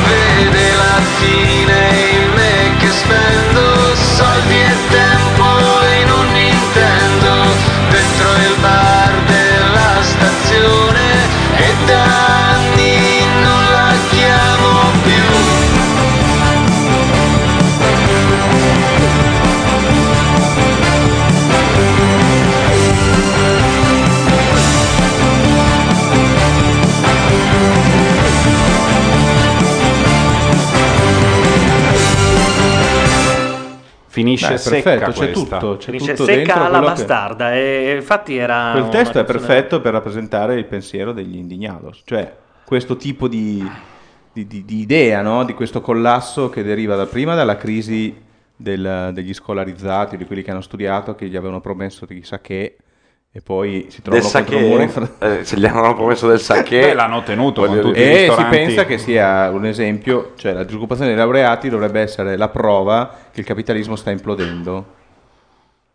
Vede la fine in me che spendo soldi e tempo Finisce Beh, secca perfetto, c'è questa. tutto, c'è Finisce tutto secca alla quello che- bastarda e infatti era Quel testo è perfetto per rappresentare il pensiero degli indignados, cioè questo tipo di, di- di- di idea, no? di questo collasso che deriva da prima dalla crisi del- degli scolarizzati, di quelli che hanno studiato, che gli avevano promesso di chissà che, e poi si Del trovano contro il muro eh, se gli hanno promesso del Beh, l'hanno ottenuto con tutti i E si ristoranti. pensa che sia un esempio, cioè la disoccupazione dei laureati dovrebbe essere la prova che il capitalismo sta implodendo.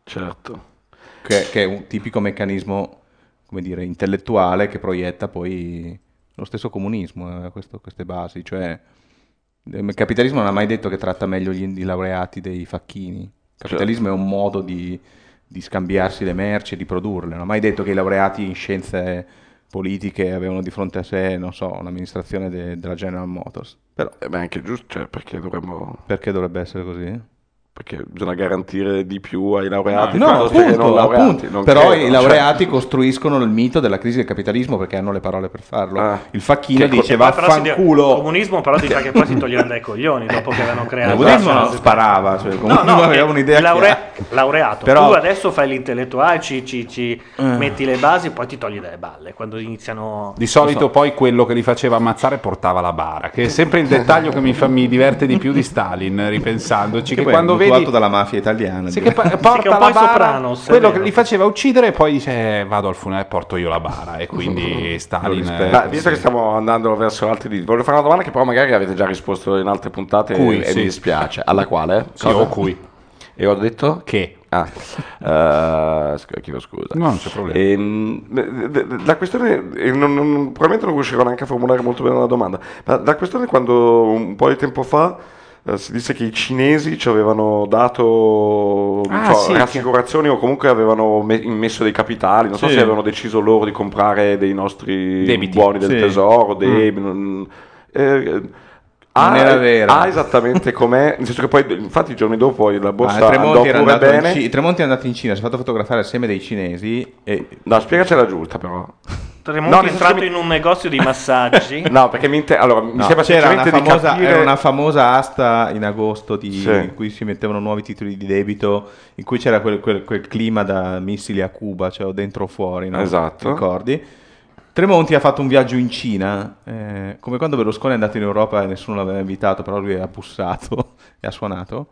Certo. Che, che è un tipico meccanismo, come dire, intellettuale che proietta poi lo stesso comunismo, eh, questo- queste basi. Cioè, il capitalismo non ha mai detto che tratta meglio gli indi laureati dei facchini. Il capitalismo è un modo di, di scambiarsi le merci e di produrle. Non ha mai detto che i laureati in scienze politiche avevano di fronte a sé, non so, un'amministrazione de- della General Motors. Però, Eh, beh, anche giusto, cioè, perché dovremmo... perché dovrebbe essere così? Perché bisogna garantire di più ai laureati No, piuttosto che appunto, non laureati. appunto. non però credo, i laureati costruiscono il mito della crisi del capitalismo perché hanno le parole per farlo. il facchino Che dice vaffanculo. Il comunismo però dice che poi si toglieranno dai coglioni dopo che avevano creato. Il comunismo Esatto. non sparava, cioè, il No, comunismo no, aveva eh, un'idea laure- chiara. laureato. Però- Tu adesso fai l'intellettuale, ci, ci- ci Eh. metti le basi e poi ti togli dalle balle quando iniziano. Di solito poi quello che li faceva ammazzare portava la bara, che è sempre il dettaglio che mi, fa- mi diverte di più di Stalin, ripensandoci, che, è quando vedi... dalla mafia italiana. Sì, che pa- Sì, che è porta po' la bara, Sopranos, è quello che li faceva uccidere e poi dice "Eh, vado al funerale e porto io la bara e quindi Stalin... eh, Ma visto che stiamo andando verso altri diti, voglio fare una domanda che però magari avete già risposto in altre puntate Cui, e sì. mi dispiace. Alla quale? Sì, o cui. E ho detto? Che? Ah, eh, sc- chiedo scusa. No, non c'è problema. Ehm, d- d- la questione, e non- non- probabilmente non riuscirò neanche a formulare molto bene la domanda, ma la questione è quando un po' di tempo fa eh, si disse che i cinesi ci avevano dato non Ah, so, sì, rassicurazioni o comunque avevano me- immesso dei capitali, non so Sì. se avevano deciso loro di comprare dei nostri Debiti. buoni del Sì. tesoro, debi, non- eh, Non ha- era vero. ha esattamente com'è, nel senso che poi infatti i giorni dopo la Ah, borsa andò Tremonti, era pure bene. Ci- Tremonti è andato in Cina, si è fatto fotografare assieme dei cinesi e No, spiegacela giusta però. Tremonti No, è nel entrato senso in un negozio di massaggi. No, perché mi, inter- allora, mi No, sembra c'era una famosa, capire... era una famosa asta in agosto di- Sì. in cui si mettevano nuovi titoli di debito, in cui c'era quel, quel- quel clima da missili a Cuba, cioè o dentro o fuori, no? Esatto. Ricordi? Tremonti ha fatto un viaggio in Cina, eh, come quando Berlusconi è andato in Europa e nessuno l'aveva invitato, però lui ha bussato e ha suonato.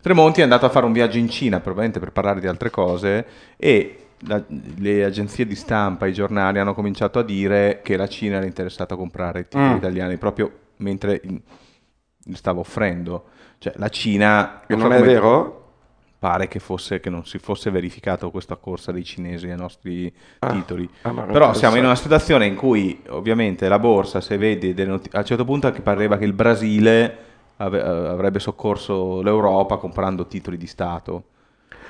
Tremonti è andato a fare un viaggio in Cina, probabilmente per parlare di altre cose, e la- le agenzie di stampa, i giornali hanno cominciato a dire che la Cina era interessata a comprare titoli Mm. italiani, proprio mentre li stava offrendo. Cioè, la Cina... E so non è vero? Pare che, fosse, che non si fosse verificato questa corsa dei cinesi ai nostri Ah, titoli. ah, Però siamo in una situazione in cui ovviamente la borsa, se vedi, noti- a un certo punto pareva che il Brasile avrebbe soccorso l'Europa comprando titoli di Stato.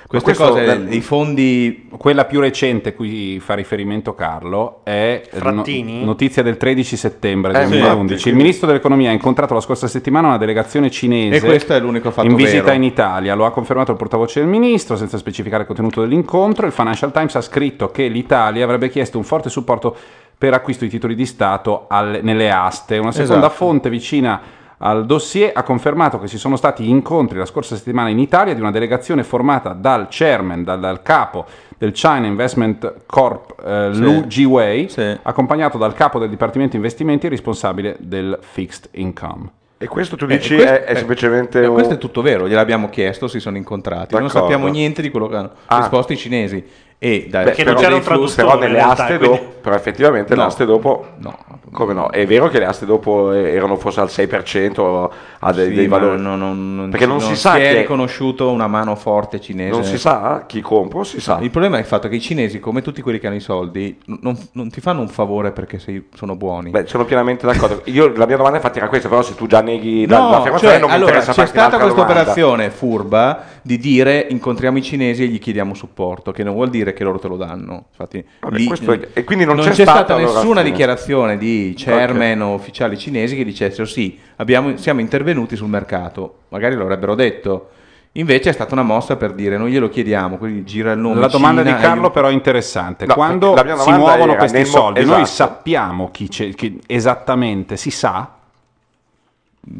Queste cose, la- i fondi... Quella più recente cui fa riferimento Carlo è eh, Frattini? no- notizia del 13 settembre Eh, 2011. infatti. Il ministro dell'economia ha incontrato la scorsa settimana una delegazione cinese E questo è l'unico fatto in visita vero. in Italia. Lo ha confermato il portavoce del ministro senza specificare il contenuto dell'incontro. Il Financial Times ha scritto che l'Italia avrebbe chiesto un forte supporto per acquisto di titoli di Stato al- nelle aste. Una seconda Esatto. fonte vicina al dossier ha confermato che ci sono stati incontri la scorsa settimana in Italia di una delegazione formata dal chairman, dal, dal capo del China Investment Corp, eh, Sì. Lu Jiwei, Sì. accompagnato dal capo del Dipartimento Investimenti e responsabile del Fixed Income. E questo tu Eh, dici questo- è, è eh, semplicemente eh, un... questo è tutto vero, gliel'abbiamo chiesto, si sono incontrati. Non D'accordo. sappiamo niente di quello che hanno Ah. risposto i cinesi. E da, Beh, Perché però, non traduttore, però nelle realtà, aste quindi- dopo, però effettivamente No. le aste dopo No. come no? È vero che le aste dopo erano forse al 6% a dei, Sì, dei valori. non- non- non- Perché non, si sa è chi è- riconosciuto una mano forte cinese. non si sa chi compra, si sa. Il problema è il fatto che i cinesi, come tutti quelli che hanno i soldi, non, non ti fanno un favore perché sei- sono buoni. Beh, sono pienamente d'accordo. Io, la mia domanda infatti era questa, però se tu già neghi la, No, l'affermazione cioè, non mi allora, interessa c'è stata questa domanda. operazione furba di dire incontriamo i cinesi e gli chiediamo supporto, che non vuol dire che loro te lo danno. Infatti, Vabbè, lì- è- e quindi non non c'è c'è, stata stata nessuna dichiarazione di chairman o ufficiali cinesi che dicessero sì, abbiamo- siamo intervenuti sul mercato. Magari lo avrebbero detto. Invece è stata una mossa per dire non glielo chiediamo, quindi gira il nome La domanda Cina di Carlo io- però è interessante. No, Quando si muovono questi soldi, noi esatto. sappiamo chi c'è, chi- esattamente, si sa?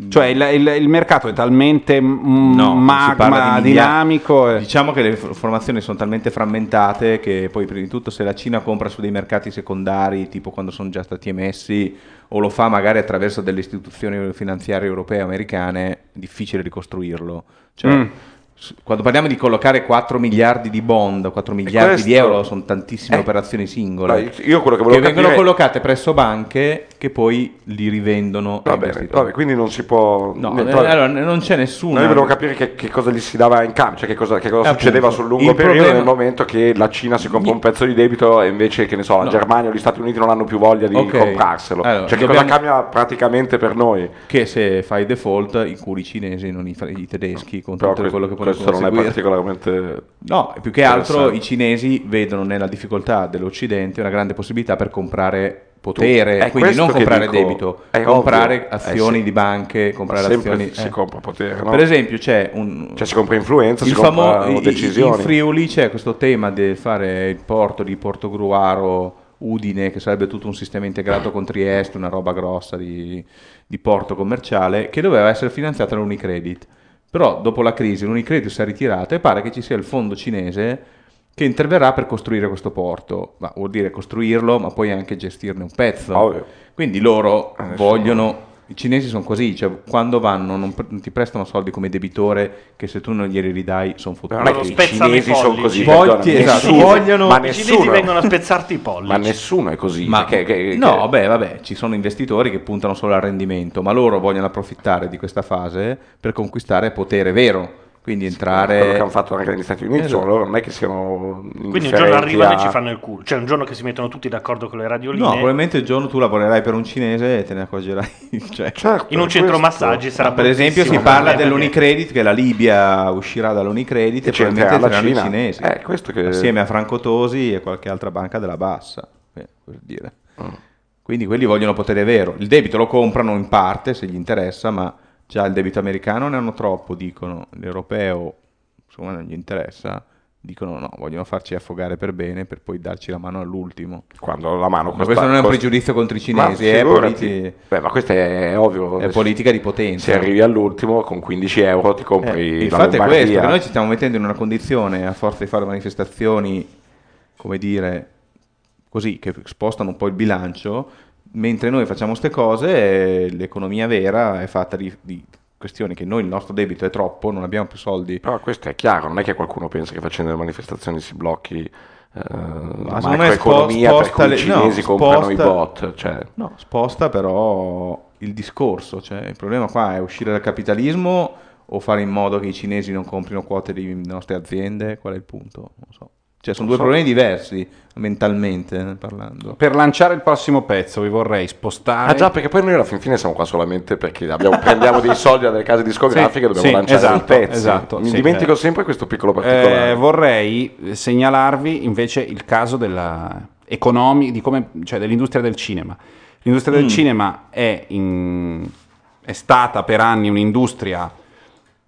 Cioè il, il- il mercato è talmente mm, No, magma, di dinamico. e- Diciamo che le informazioni sono talmente frammentate che poi prima di tutto se la Cina compra su dei mercati secondari, tipo quando sono già stati emessi, o lo fa magari attraverso delle istituzioni finanziarie europee o americane, è difficile ricostruirlo. Cioè, Mm. Quando parliamo di collocare 4 miliardi di bond, 4 miliardi di questo- euro, sono tantissime Eh, operazioni singole. no, quello che volevo vengono capire- collocate presso banche che poi li rivendono Va bene, vabbè, quindi non si può... No, niente, eh, allora, non c'è nessuna... Noi volevo capire che, che cosa gli si dava in cambio, cioè che cosa, che cosa succedeva sul lungo periodo problema- nel momento che la Cina si compra un pezzo di debito e invece che ne so, la No. Germania o gli Stati Uniti non hanno più voglia di Ok. comprarselo. Allora, cioè che dobbiamo- cosa cambia praticamente per noi? che se fai default incuri i cinesi non i, i tedeschi con Però tutto quello che puoi questo non è particolarmente... No, più che altro i cinesi vedono nella difficoltà dell'Occidente una grande possibilità per comprare potere, quindi non comprare dico, debito, comprare ovvio. Eh, azioni sì. di banche, comprare azioni... si eh. compra potere, no? Per esempio c'è un... Cioè si compra influenza, il si famo- i- decisioni. In Friuli c'è questo tema di fare il porto di Porto Gruaro Udine, che sarebbe tutto un sistema integrato con Trieste, una roba grossa di, di porto commerciale, che doveva essere finanziata dall'Unicredit. Però dopo la crisi l'Unicredit si è ritirato e pare che ci sia il fondo cinese che interverrà per costruire questo porto. Ma vuol dire costruirlo, ma poi anche gestirne un pezzo. Ovvio. Quindi loro Eh, vogliono... I cinesi sono così, cioè quando vanno non, pre- non ti prestano soldi come debitore che se tu non glieli ridai sono fottuti. Che i cinesi sono così, perdonami, esatto, nessuno- vogliono... ma I cinesi nessuno, vengono a spezzarti i pollici. ma nessuno è così. Ma- che- che- no, che- vabbè, vabbè, ci sono investitori che puntano solo al rendimento, ma loro vogliono approfittare di questa fase per conquistare potere vero, quindi entrare... quello che hanno fatto anche negli Stati Uniti, Esatto. insomma, loro non è che siano Quindi un giorno arrivano e ci a... fanno il culo. Cioè un giorno che si mettono tutti d'accordo con le radioline. No, probabilmente il giorno tu lavorerai per un cinese e te ne accorgerai. cioè. Certo, in un centro massaggi sarà Per esempio si parla perché- dell'Unicredit, che la Libia uscirà dall'Unicredit E e probabilmente c'entrerà la entreranno i Cina. cinesi, Eh, questo che- assieme a Franco Tosi e qualche altra banca della Bassa, eh, per dire. Mm. Quindi quelli vogliono potere vero. Il debito lo comprano in parte se gli interessa, ma già il debito americano ne hanno troppo, dicono. L'europeo, insomma, non gli interessa. dicono no, vogliono farci affogare per bene per poi darci la mano all'ultimo. Quando la mano Ma costa- questo non è un pregiudizio contro i cinesi, Ma è, figurati. politi- Beh, ma questo è ovvio. è politica di potenza. Se arrivi all'ultimo con 15 euro ti compri Eh, il fatto è Lombardia. questo, che noi ci stiamo mettendo in una condizione, a forza di fare manifestazioni, come dire, così, che spostano un po' il bilancio, mentre noi facciamo queste cose, l'economia vera è fatta di, di questioni che noi il nostro debito è troppo, non abbiamo più soldi. Però questo è chiaro, non è che qualcuno pensa che facendo le manifestazioni si blocchi eh, la me spo- macroeconomia sposta per cui i cinesi no, comprano i sposta- bot. Cioè. No, sposta però il discorso, cioè il problema qua è uscire dal capitalismo o fare in modo che i cinesi non comprino quote di nostre aziende, qual è il punto? Non so. Cioè sono due so. problemi diversi mentalmente eh, parlando. Per lanciare il prossimo pezzo vi vorrei spostare... Ah già, perché poi noi alla fin fine siamo qua solamente perché abbiamo- prendiamo dei soldi dalle case discografiche Sì, e dobbiamo sì, lanciare esatto, dei pezzi. esatto, Mi sì, dimentico eh. sempre questo piccolo particolare. Eh, vorrei segnalarvi invece il caso della economi- di come- cioè dell'industria del cinema. L'industria del Mm. cinema è, in- è stata per anni un'industria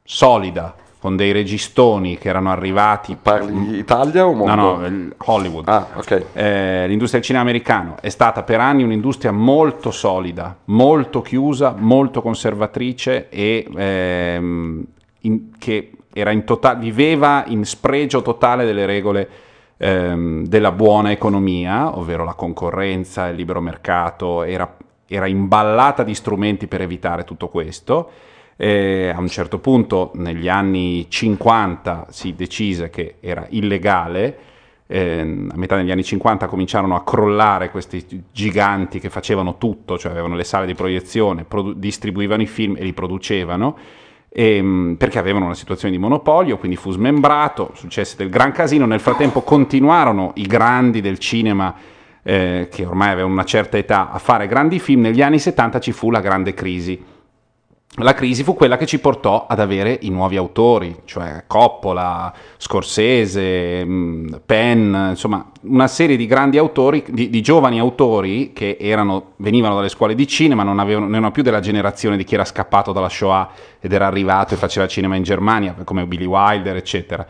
solida, con dei registoni che erano arrivati. Parli Italia o mondo? No, no, Hollywood. Ah, ok. Eh, l'industria del cinema americano è stata per anni un'industria molto solida, molto chiusa, molto conservatrice e ehm, in- che era in tota- viveva in spregio totale delle regole ehm, della buona economia, ovvero la concorrenza, il libero mercato, era, era imballata di strumenti per evitare tutto questo. E a un certo punto, negli anni 50, si decise che era illegale. ehm, a metà degli anni 50 cominciarono a crollare questi giganti che facevano tutto, cioè avevano le sale di proiezione, produ- distribuivano i film e li producevano, ehm, perché avevano una situazione di monopolio, quindi fu smembrato, successe del gran casino. Nel frattempo continuarono i grandi del cinema eh, che ormai avevano una certa età a fare grandi film. Negli anni 70 ci fu la grande crisi. La crisi fu quella che ci portò ad avere i nuovi autori, cioè Coppola, Scorsese, mh, Penn, insomma una serie di grandi autori, di, di giovani autori che erano, venivano dalle scuole di cinema, non, avevano, non erano più della generazione di chi era scappato dalla Shoah ed era arrivato e faceva cinema in Germania, come Billy Wilder, eccetera.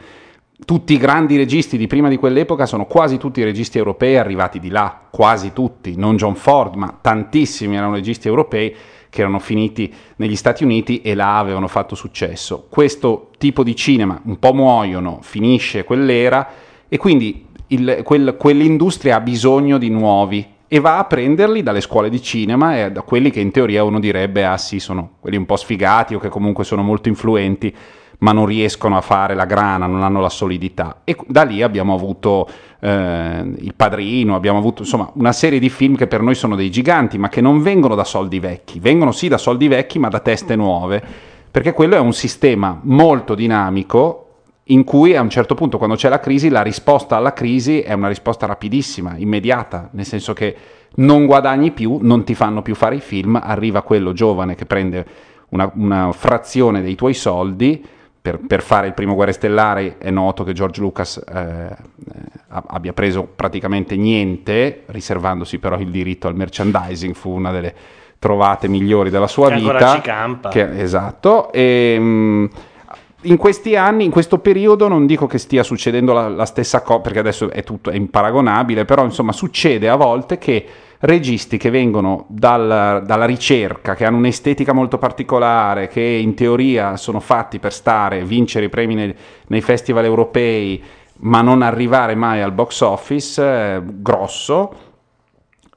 Tutti i grandi registi di prima di quell'epoca sono quasi tutti registi europei arrivati di là, quasi tutti, non John Ford, ma tantissimi erano registi europei che erano finiti negli Stati Uniti e là avevano fatto successo. Questo tipo di cinema un po' muoiono, finisce quell'era e quindi il- quel- quell'industria ha bisogno di nuovi e va a prenderli dalle scuole di cinema e da quelli che in teoria uno direbbe ah sì sono quelli un po' sfigati o che comunque sono molto influenti ma non riescono a fare la grana, non hanno la solidità. E da lì abbiamo avuto eh, Il Padrino, abbiamo avuto insomma una serie di film che per noi sono dei giganti, ma che non vengono da soldi vecchi, vengono sì da soldi vecchi, ma da teste nuove, perché quello è un sistema molto dinamico in cui a un certo punto quando c'è la crisi la risposta alla crisi è una risposta rapidissima, immediata, nel senso che non guadagni più, non ti fanno più fare i film, arriva quello giovane che prende una, una frazione dei tuoi soldi per, per fare il primo Guerre Stellari è noto che George Lucas eh, eh, abbia preso praticamente niente, riservandosi però il diritto al merchandising, fu una delle trovate migliori della sua Che vita. ci campa. Che- esatto. E, mm, in questi anni, in questo periodo, non dico che stia succedendo la, la stessa cosa, perché adesso è tutto è imparagonabile, però insomma succede a volte che registi che vengono dal- dalla ricerca, che hanno un'estetica molto particolare, che in teoria sono fatti per stare, vincere i premi nei, nei festival europei, ma non arrivare mai al box office eh, grosso,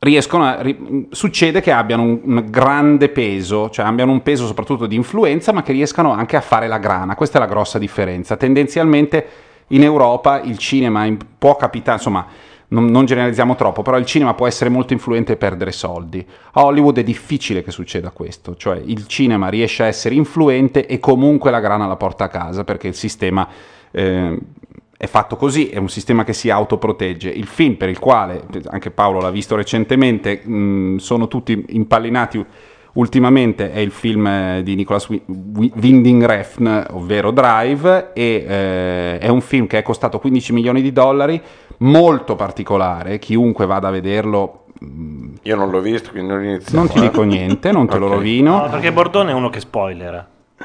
riescono a, ri- succede che abbiano un, un grande peso, cioè abbiano un peso soprattutto di influenza, ma che riescano anche a fare la grana. Questa è la grossa differenza. Tendenzialmente in Europa il cinema in- può capitare, insomma, non, non generalizziamo troppo, però il cinema può essere molto influente e perdere soldi. A Hollywood è difficile che succeda questo, cioè il cinema riesce a essere influente e comunque la grana la porta a casa perché il sistema eh, è fatto così, è un sistema che si autoprotegge. Il film per il quale, anche Paolo l'ha visto recentemente, mh, sono tutti impallinati ultimamente, è il film eh, di Nicolas Wi- Wi- Winding Refn, ovvero Drive, e eh, è un film che è costato 15 milioni di dollari, molto particolare, chiunque vada a vederlo... Io non l'ho visto, quindi non inizio. Non ti dico niente, non te lo rovino. No, perché Bordone è uno che spoilera.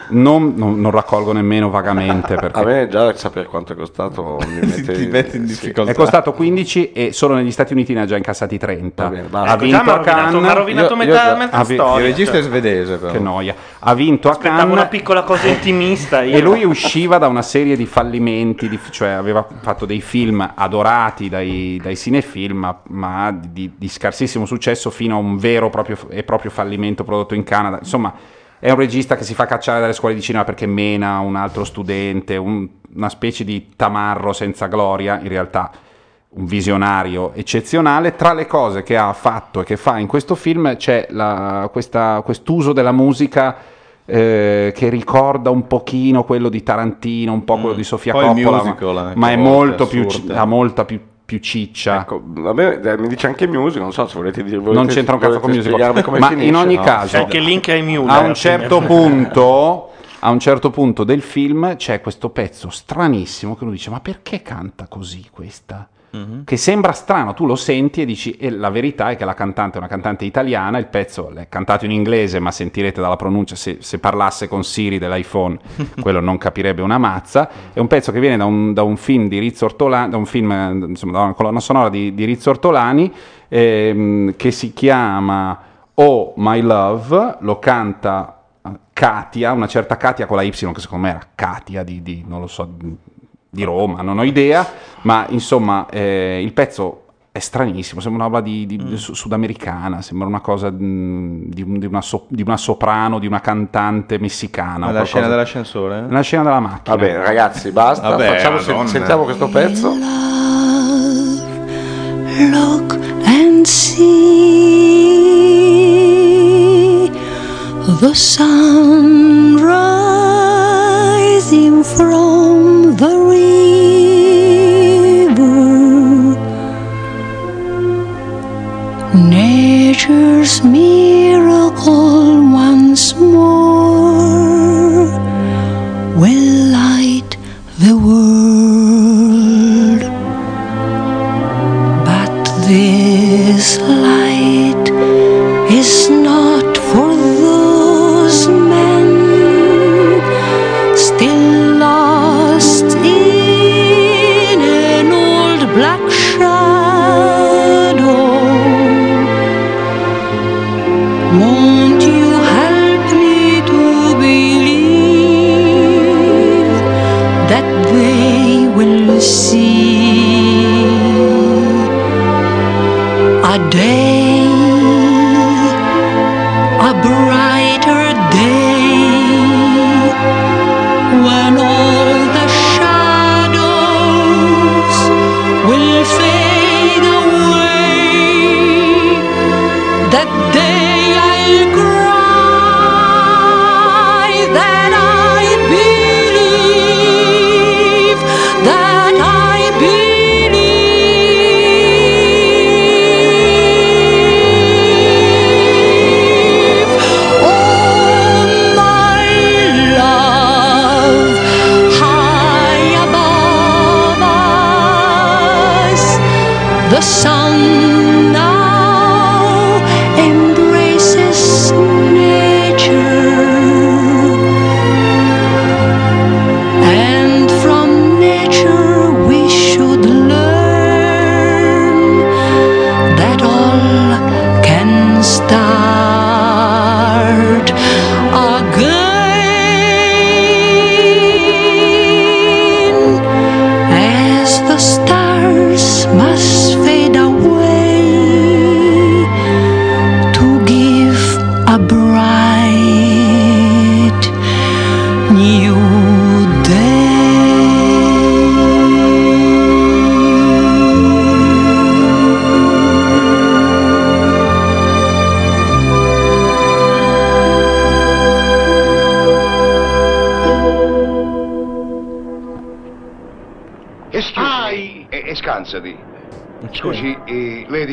Non, non- non raccolgo nemmeno vagamente perché A me già sapere quanto è costato mi mette, Ti mette in difficoltà. è costato 15 e solo negli Stati Uniti ne ha già incassati 30. basta. ha Ecco, vinto a Cannes. mi ha rovinato Io- metà- io metà vi- storia. Il regista è svedese, però. Che noia. Ha vinto a Aspettavo Cannes. una piccola cosa intimista. Io. E lui usciva da una serie di fallimenti, di- cioè aveva fatto dei film adorati dai, dai cinefilm, ma, ma di, di scarsissimo successo fino a un vero proprio, e proprio fallimento prodotto in Canada. Insomma, è un regista che si fa cacciare dalle scuole di cinema perché mena un altro studente, un- una specie di tamarro senza gloria, in realtà un visionario eccezionale. Tra le cose che ha fatto e che fa in questo film c'è la- questa- quest'uso della musica eh, che ricorda un pochino quello di Tarantino, un po' quello di Sofia Mm. Poi Coppola, musical, ma, ma è molto più, ha molta più, più ciccia. Ecco, vabbè, eh, mi dice anche music, non so se volete dire non c'entra un cazzo con come ma finisce, in ogni no? caso C'è anche link ai Mule. a un certo punto a un certo punto del film c'è questo pezzo stranissimo che uno dice ma perché canta così questa? Che sembra strano, tu lo senti e dici e la verità è che la cantante è una cantante italiana, il pezzo è cantato in inglese ma sentirete dalla pronuncia se, se parlasse con Siri dell'iPhone quello non capirebbe una mazza, è un pezzo che viene da un, da un film di Rizzo Ortolani, da un film, eh, insomma da una colonna sonora di, di Rizzo Ortolani ehm, che si chiama Oh My Love, lo canta eh, Katia, una certa Katia con la Y che secondo me era Katia di, di- non lo so, di- Roma, non ho idea, ma insomma eh, il pezzo è stranissimo, sembra una roba di, di- su- sudamericana, sembra una cosa mm, di, di una so- di una soprano, di una cantante messicana. La scena dell'ascensore? La scena della macchina. Vabbè, ragazzi, basta. Vabbè, facciamo, Madonna. sentiamo questo pezzo. Look and see the sun rising from the river. Nature's miracle once more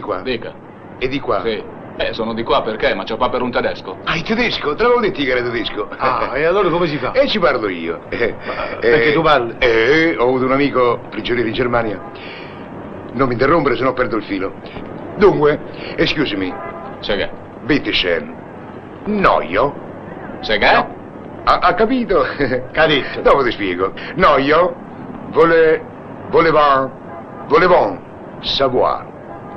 di qua? Dica. E di qua? Sì. Eh, sono di qua perché? Ma c'ho qua per un tedesco. Ah, il tedesco? Te l'avevo detto che era tedesco. Ah, e allora come si fa? E ci parlo io. Eh, perché tu parli? Eh, ho avuto un amico prigioniero in Germania. Non mi interrompere, se no perdo il filo. Dunque, excuse me. Seghe. Bitte schön. Noio? Seghe? Ha, ha capito? Cadetto. Dopo ti spiego. No, io vole, volevamo, volevamo savoir.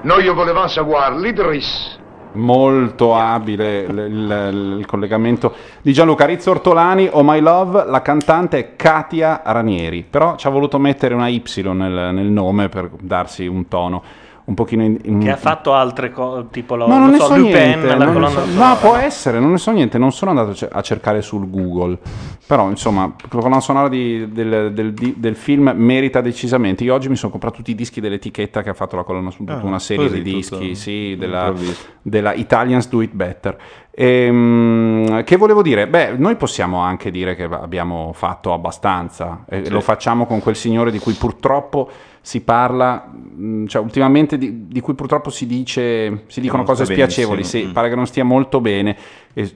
Noi io volevamo savoir l'Idris. Molto abile il, il- il collegamento di Gianluca Rizzo Ortolani, Oh My Love, la cantante è Katia Ranieri, però ci ha voluto mettere una Y nel, nel nome per darsi un tono un pochino in, in- Che ha fatto altre cose, tipo la, No, non non so, so Lupin, niente. la non ne colonna so- sonora. no, può essere, non ne so niente. Non sono andato a ce- a cercare sul Google. Però, insomma, la colonna sonora di- del, del- di- del film merita decisamente. Io oggi mi sono comprato tutti i dischi dell'etichetta che ha fatto la colonna sonora, tutta Ah, una serie di dischi, tutto sì, della, della Italians Do It Better. Ehm, che volevo dire? Beh, noi possiamo anche dire che abbiamo fatto abbastanza. E Sì. Lo facciamo con quel signore di cui purtroppo si parla, mh, cioè ultimamente di, di cui purtroppo si dice, si dicono non cose spiacevoli, sì, Mm. pare che non stia molto bene e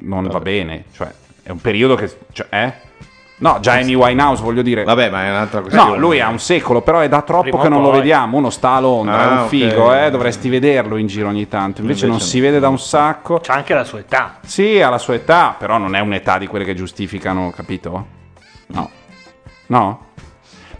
non va bene, cioè è un periodo che... Cioè, eh? No, già Amy Winehouse, voglio dire. Vabbè, ma è un'altra questione. No, lui ha un secolo, però è da troppo Prima che non lo poi. vediamo. Uno sta a Londra, è Ah, un ok. figo, eh, dovresti vederlo in giro ogni tanto. Invece, non Invece si vede da un sacco. C'ha anche la sua età. Sì, ha la sua età, però non è un'età di quelle che giustificano, capito? No. No?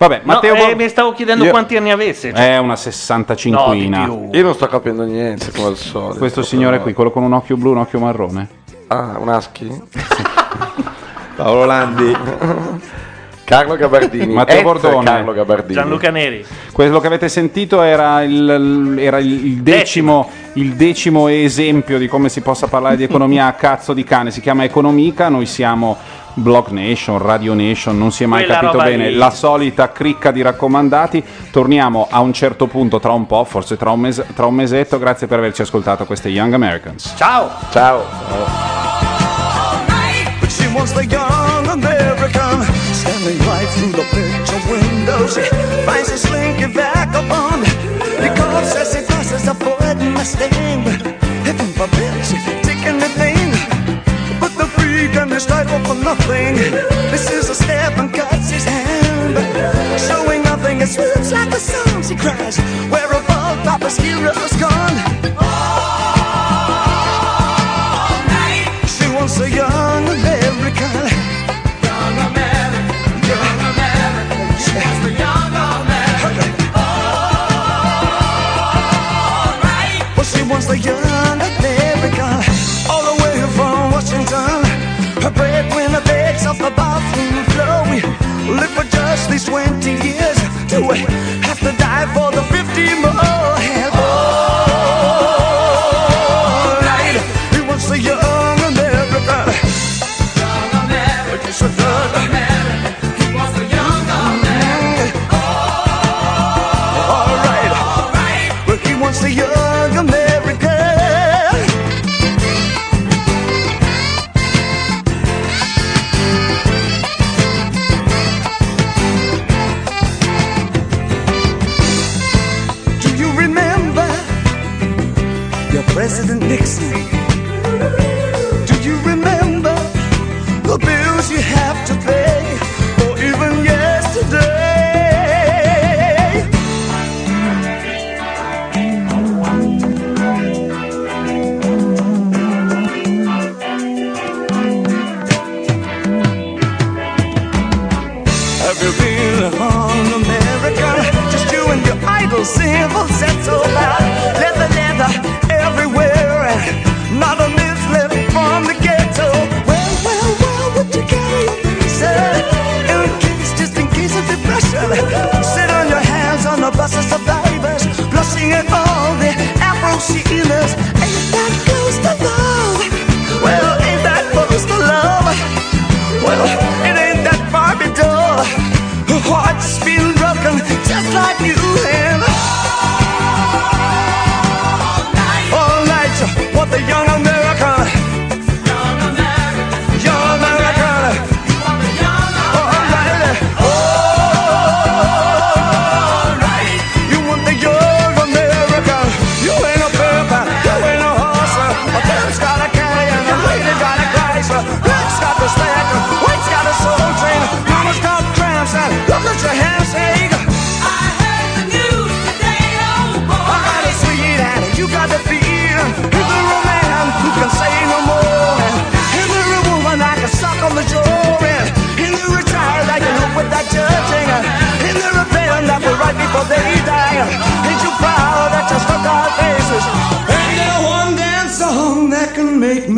Vabbè, No, Matteo eh, Bor- mi stavo chiedendo Io- quanti anni avesse. cioè. È una 65 Io non sto capendo niente come al solito. Questo signore qui, quello con un occhio blu e un occhio marrone. Ah, un husky? Paolo Landi. Carlo Gabardini. Matteo Bordone. Carlo Gabardini. Gianluca Neri. Quello che avete sentito era il, era il- decimo, il decimo esempio di come si possa parlare di economia a cazzo di cane. Si chiama Economica, noi siamo Blog Nation, Radio Nation, non si è mai Quella capito bene. lì. La solita cricca di raccomandati. Torniamo a un certo punto tra un po', forse tra un, mese- tra un mesetto. Grazie per averci ascoltato queste Young Americans. Ciao! Ciao! But the standing right through the picture window. She finds a slinky vagabond because as he passes avoiding the stain. Heaven forbid she take anything but the freak and his title for nothing. This is a step and cuts his hand, showing nothing. It swoops like a song. She cries, "Where all Papa's heroes gone?" 20 years. Do we have to die for the 50 more?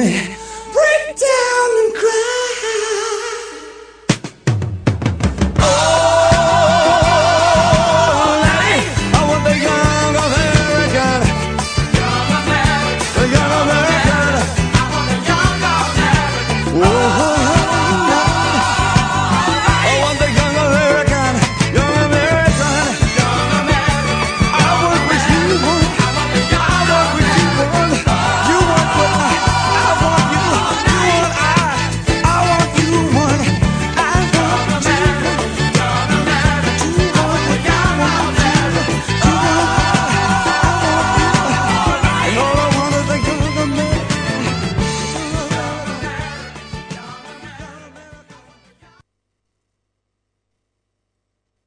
man.